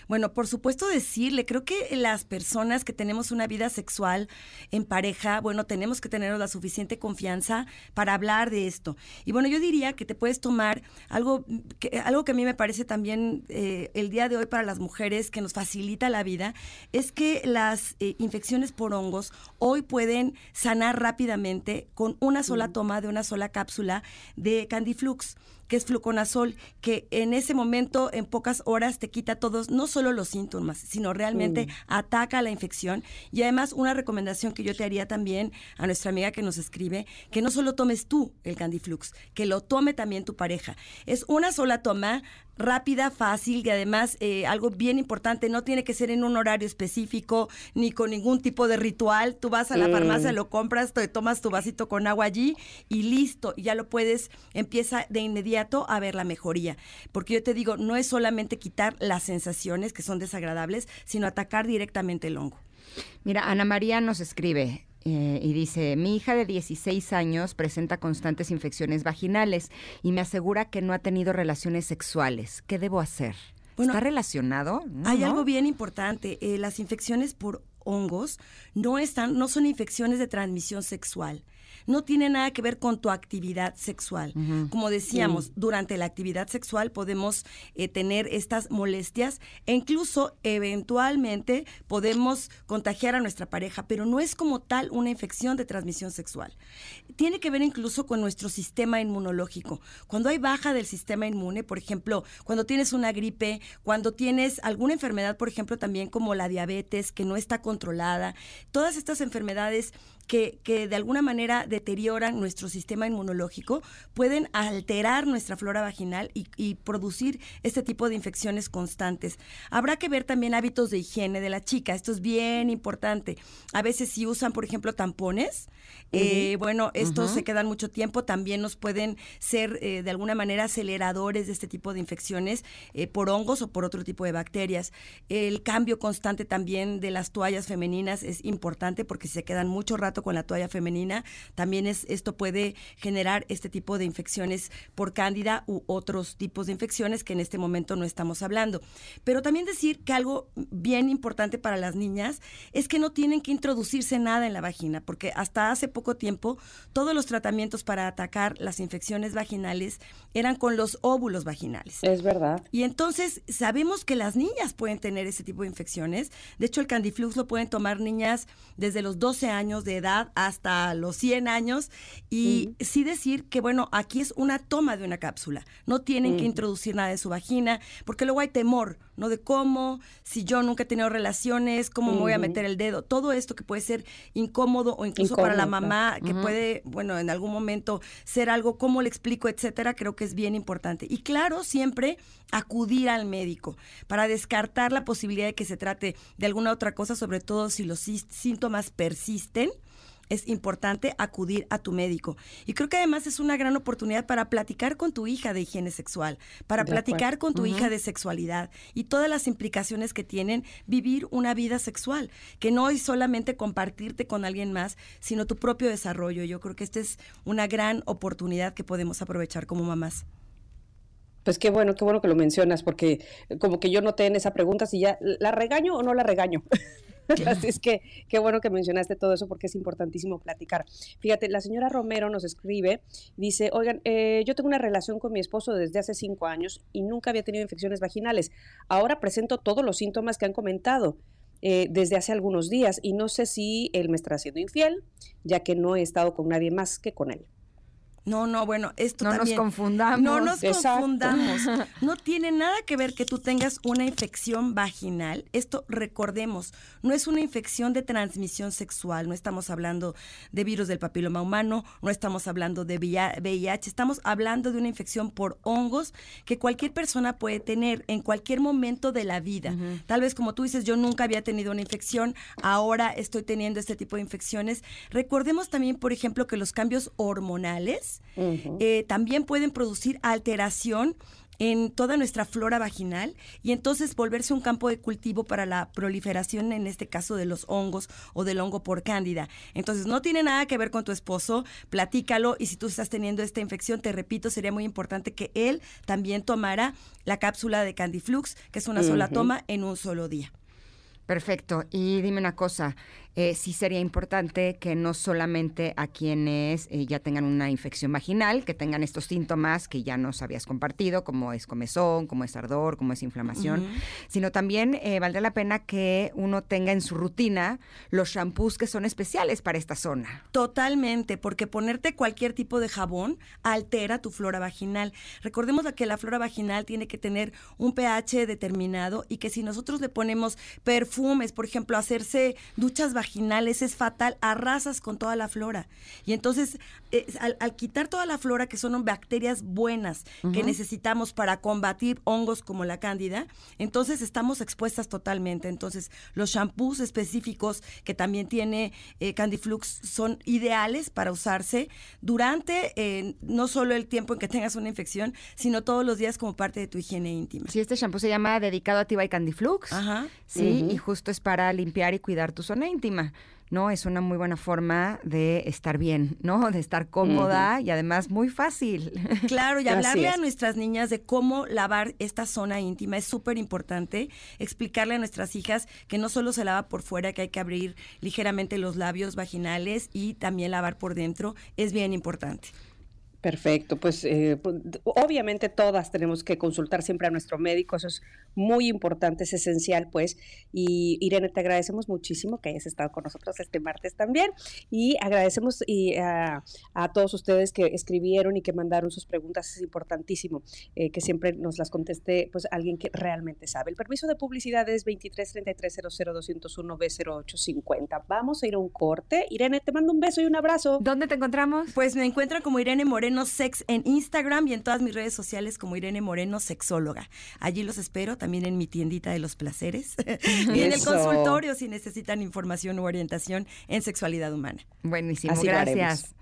[SPEAKER 13] Bueno, por supuesto decirle, creo que las personas que tenemos una vida sexual en pareja, bueno, tenemos que tener la suficiente confianza para hablar de esto. Y bueno, yo diría que te puedes tomar algo que, algo que a mí me parece también eh, el día de hoy para las mujeres que nos facilita la vida, es que las eh, infecciones por hongos hoy pueden sanar rápidamente con una sola toma de una sola cápsula de Candiflux que es fluconazol, que en ese momento, en pocas horas, te quita todos, no solo los síntomas, sino realmente
[SPEAKER 2] Mm.
[SPEAKER 13] ataca la infección. Y además, una recomendación que yo te haría también a nuestra amiga que nos escribe, que no solo tomes tú el Candiflux, que lo tome también tu pareja. Es una sola toma rápida, fácil y además eh, algo bien importante, no tiene que ser en un horario específico ni con ningún tipo de ritual. Tú vas a la
[SPEAKER 2] Mm.
[SPEAKER 13] farmacia, lo compras, te tomas tu vasito con agua allí y listo, y ya lo puedes, empieza de inmediato a ver la mejoría. Porque yo te digo, no es solamente quitar las sensaciones que son desagradables, sino atacar directamente el hongo.
[SPEAKER 3] Mira, Ana María nos escribe. Eh, y dice, mi hija de 16 años presenta constantes infecciones vaginales y me asegura que no ha tenido relaciones sexuales. ¿Qué debo hacer?
[SPEAKER 13] Bueno,
[SPEAKER 3] ¿Está relacionado? No,
[SPEAKER 13] Hay
[SPEAKER 3] ¿no?
[SPEAKER 13] algo bien importante. eh, las infecciones por hongos no están, no son infecciones de transmisión sexual. No tiene nada que ver con tu actividad sexual. Como decíamos, durante la actividad sexual podemos eh, tener estas molestias e incluso eventualmente podemos contagiar a nuestra pareja, pero no es como tal una infección de transmisión sexual. Tiene que ver incluso con nuestro sistema inmunológico. Cuando hay baja del sistema inmune, por ejemplo, cuando tienes una gripe, cuando tienes alguna enfermedad, por ejemplo, también como la diabetes que no está controlada, todas estas enfermedades que, que de alguna manera deterioran nuestro sistema inmunológico pueden alterar nuestra flora vaginal y, y producir este tipo de infecciones constantes. Habrá que ver también hábitos de higiene de la chica, esto es bien importante. A veces si usan, por ejemplo, tampones, eh, bueno, estos se quedan mucho tiempo, también nos pueden ser eh, de alguna manera aceleradores de este tipo de infecciones eh, por hongos o por otro tipo de bacterias. El cambio constante también de las toallas femeninas es importante porque se quedan mucho rato con la toalla femenina, también es, esto puede generar este tipo de infecciones por cándida u otros tipos de infecciones que en este momento no estamos hablando. Pero también decir que algo bien importante para las niñas es que no tienen que introducirse nada en la vagina, porque hasta hace poco tiempo todos los tratamientos para atacar las infecciones vaginales eran con los óvulos vaginales.
[SPEAKER 2] Es verdad.
[SPEAKER 13] Y entonces sabemos que las niñas pueden tener ese tipo de infecciones. De hecho, el Candiflux lo pueden tomar niñas desde los 12 años de edad hasta los 100 años. Y sí decir que, bueno, aquí es una toma de una cápsula. No tienen que
[SPEAKER 2] Mm.
[SPEAKER 13] introducir nada en su vagina, porque luego hay temor, ¿no? De cómo, si yo nunca he tenido relaciones, cómo me voy a meter el dedo. Todo esto que puede ser incómodo o incluso para la mamá, que puede, bueno, en algún momento ser algo, cómo le explico, etcétera, creo que es bien importante. Y claro, siempre acudir al médico para descartar la posibilidad de que se trate de alguna otra cosa, sobre todo si los síntomas persisten. Es importante acudir a tu médico. Y creo que además es una gran oportunidad para platicar con tu hija de higiene sexual, para
[SPEAKER 2] De
[SPEAKER 13] platicar
[SPEAKER 2] acuerdo.
[SPEAKER 13] con tu hija de sexualidad y todas las implicaciones que tienen vivir una vida sexual, que no es solamente compartirte con alguien más, sino tu propio desarrollo. Yo creo que esta es una gran oportunidad que podemos aprovechar como mamás.
[SPEAKER 2] Pues qué bueno, qué bueno que lo mencionas, porque como que yo noté en esa pregunta si ya la regaño o no la regaño. Así es que qué bueno que mencionaste todo eso porque es importantísimo platicar. Fíjate, la señora Romero nos escribe, dice, oigan, eh, yo tengo una relación con mi esposo desde hace cinco años y nunca había tenido infecciones vaginales. Ahora presento todos los síntomas que han comentado eh, desde hace algunos días y no sé si él me está haciendo infiel, ya que no he estado con nadie más que con él.
[SPEAKER 13] No, no, bueno, esto
[SPEAKER 3] No nos confundamos.
[SPEAKER 13] No nos
[SPEAKER 2] Exacto.
[SPEAKER 13] confundamos. No tiene nada que ver que tú tengas una infección vaginal. Esto recordemos, no es una infección de transmisión sexual. No estamos hablando de virus del papiloma humano, no estamos hablando de VIH, estamos hablando de una infección por hongos que cualquier persona puede tener en cualquier momento de la vida. Tal vez como tú dices, yo nunca había tenido una infección, ahora estoy teniendo este tipo de infecciones. Recordemos también, por ejemplo, que los cambios hormonales eh, también pueden producir alteración en toda nuestra flora vaginal y entonces volverse un campo de cultivo para la proliferación, en este caso de los hongos o del hongo por cándida. Entonces no tiene nada que ver con tu esposo, platícalo y si tú estás teniendo esta infección, te repito, sería muy importante que él también tomara la cápsula de Candiflux, que es una sola toma en un solo día.
[SPEAKER 3] Perfecto. Y dime una cosa, eh, sí sería importante que no solamente a quienes eh, ya tengan una infección vaginal, que tengan estos síntomas que ya nos habías compartido, como es comezón, como es ardor, como es inflamación,
[SPEAKER 13] Ujú.
[SPEAKER 3] sino también eh, valdría la pena que uno tenga en su rutina los shampoos que son especiales para esta zona.
[SPEAKER 13] Totalmente, porque ponerte cualquier tipo de jabón altera tu flora vaginal. Recordemos que la flora vaginal tiene que tener un pH determinado y que si nosotros le ponemos perfumes, por ejemplo, hacerse duchas vaginales es fatal, arrasas con toda la flora. Y entonces, eh, al, al quitar toda la flora, que son bacterias buenas que
[SPEAKER 3] Ujú.
[SPEAKER 13] necesitamos para combatir hongos como la cándida, entonces estamos expuestas totalmente. Entonces, los shampoos específicos que también tiene eh, Candiflux son ideales para usarse durante eh, no solo el tiempo en que tengas una infección, sino todos los días como parte de tu higiene íntima.
[SPEAKER 3] Sí, este shampoo se llama Dedicado a Tiba y Candiflux.
[SPEAKER 13] Ajá.
[SPEAKER 3] Sí,
[SPEAKER 13] Ujú.
[SPEAKER 3] y justo es para limpiar y cuidar tu zona íntima. ¿No? Es una muy buena forma de estar bien, ¿no? De estar cómoda y además muy fácil.
[SPEAKER 13] Claro, y hablarle a
[SPEAKER 3] es.
[SPEAKER 13] nuestras niñas de cómo lavar esta zona íntima es súper importante. Explicarle a nuestras hijas que no solo se lava por fuera, que hay que abrir ligeramente los labios vaginales y también lavar por dentro, es bien importante.
[SPEAKER 2] Perfecto, pues eh, pues, obviamente todas tenemos que consultar siempre a nuestro médico, eso es muy importante, es esencial pues. Y Irene, te agradecemos muchísimo que hayas estado con nosotros este martes también y agradecemos y, a, a todos ustedes que escribieron y que mandaron sus preguntas, es importantísimo eh, que siempre nos las conteste pues alguien que realmente sabe. El permiso de publicidad es 2333-00201-B0850. Vamos a ir a un corte. Irene, te mando un beso y un abrazo.
[SPEAKER 3] ¿Dónde te encontramos?
[SPEAKER 13] Pues me encuentran como Irene Moreno Sex en Instagram y en todas mis redes sociales como Irene Moreno Sexóloga. Allí los espero también en mi tiendita de los placeres y en el consultorio si necesitan información u orientación en sexualidad humana.
[SPEAKER 3] Buenísimo,
[SPEAKER 2] Así
[SPEAKER 3] gracias.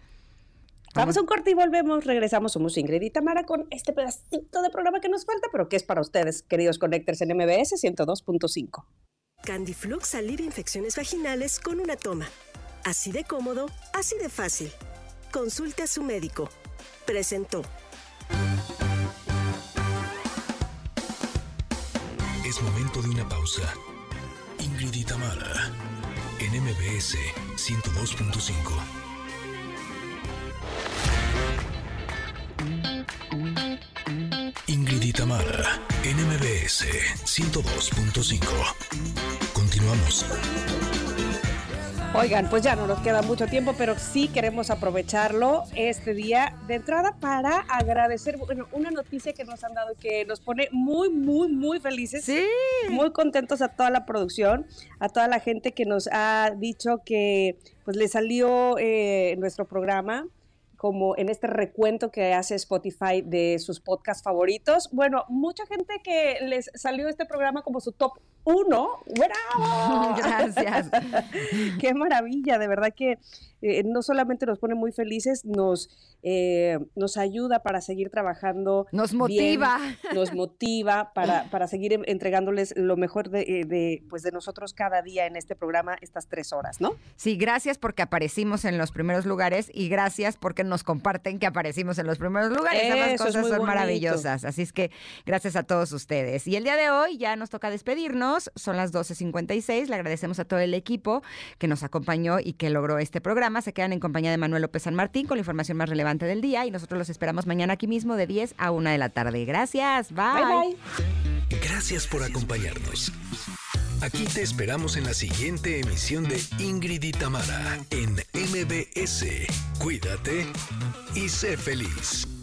[SPEAKER 2] Vamos a un corte y volvemos. Regresamos. Somos Ingrid y Tamara con este pedacito de programa que nos falta, pero que es para ustedes, queridos Connectors en MBS 102.5.
[SPEAKER 12] Candiflux alivia infecciones vaginales con una toma. Así de cómodo, así de fácil. Consulte a su médico. Presentó.
[SPEAKER 1] Es momento de una pausa. Ingrid y en MBS 102.5. Ingrid y en MBS 102.5. Continuamos.
[SPEAKER 2] Oigan, pues ya no nos queda mucho tiempo, pero sí queremos aprovecharlo este día de entrada para agradecer bueno, una noticia que nos han dado que nos pone muy, muy, muy felices.
[SPEAKER 3] Sí.
[SPEAKER 2] Muy contentos a toda la producción, a toda la gente que nos ha dicho que pues le salió eh, nuestro programa como en este recuento que hace Spotify de sus podcasts favoritos. Bueno, mucha gente que les salió este programa como su top uno. ¡Bravo!
[SPEAKER 3] Gracias.
[SPEAKER 2] Qué maravilla, de verdad que eh, no solamente nos pone muy felices, nos, eh, nos ayuda para seguir trabajando.
[SPEAKER 3] Nos
[SPEAKER 2] bien,
[SPEAKER 3] motiva.
[SPEAKER 2] nos motiva para, para seguir en- entregándoles lo mejor de, eh, de, pues de nosotros cada día en este programa, estas tres horas, ¿no?
[SPEAKER 3] Sí, gracias porque aparecimos en los primeros lugares y gracias porque nos comparten que aparecimos en los primeros lugares. Ambas
[SPEAKER 2] Eso es
[SPEAKER 3] cosas son
[SPEAKER 2] bonito.
[SPEAKER 3] maravillosas. Así es que gracias a todos ustedes. Y el día de hoy ya nos toca despedirnos. Son las 12.56. Le agradecemos a todo el equipo que nos acompañó y que logró este programa. Se quedan en compañía de Manuel López San Martín con la información más relevante del día y nosotros los esperamos mañana aquí mismo de 10 a 1 de la tarde. Gracias. Bye.
[SPEAKER 2] Bye, bye.
[SPEAKER 1] Gracias por acompañarnos. Aquí te esperamos en la siguiente emisión de Ingrid y Tamara en MBS. Cuídate y sé feliz.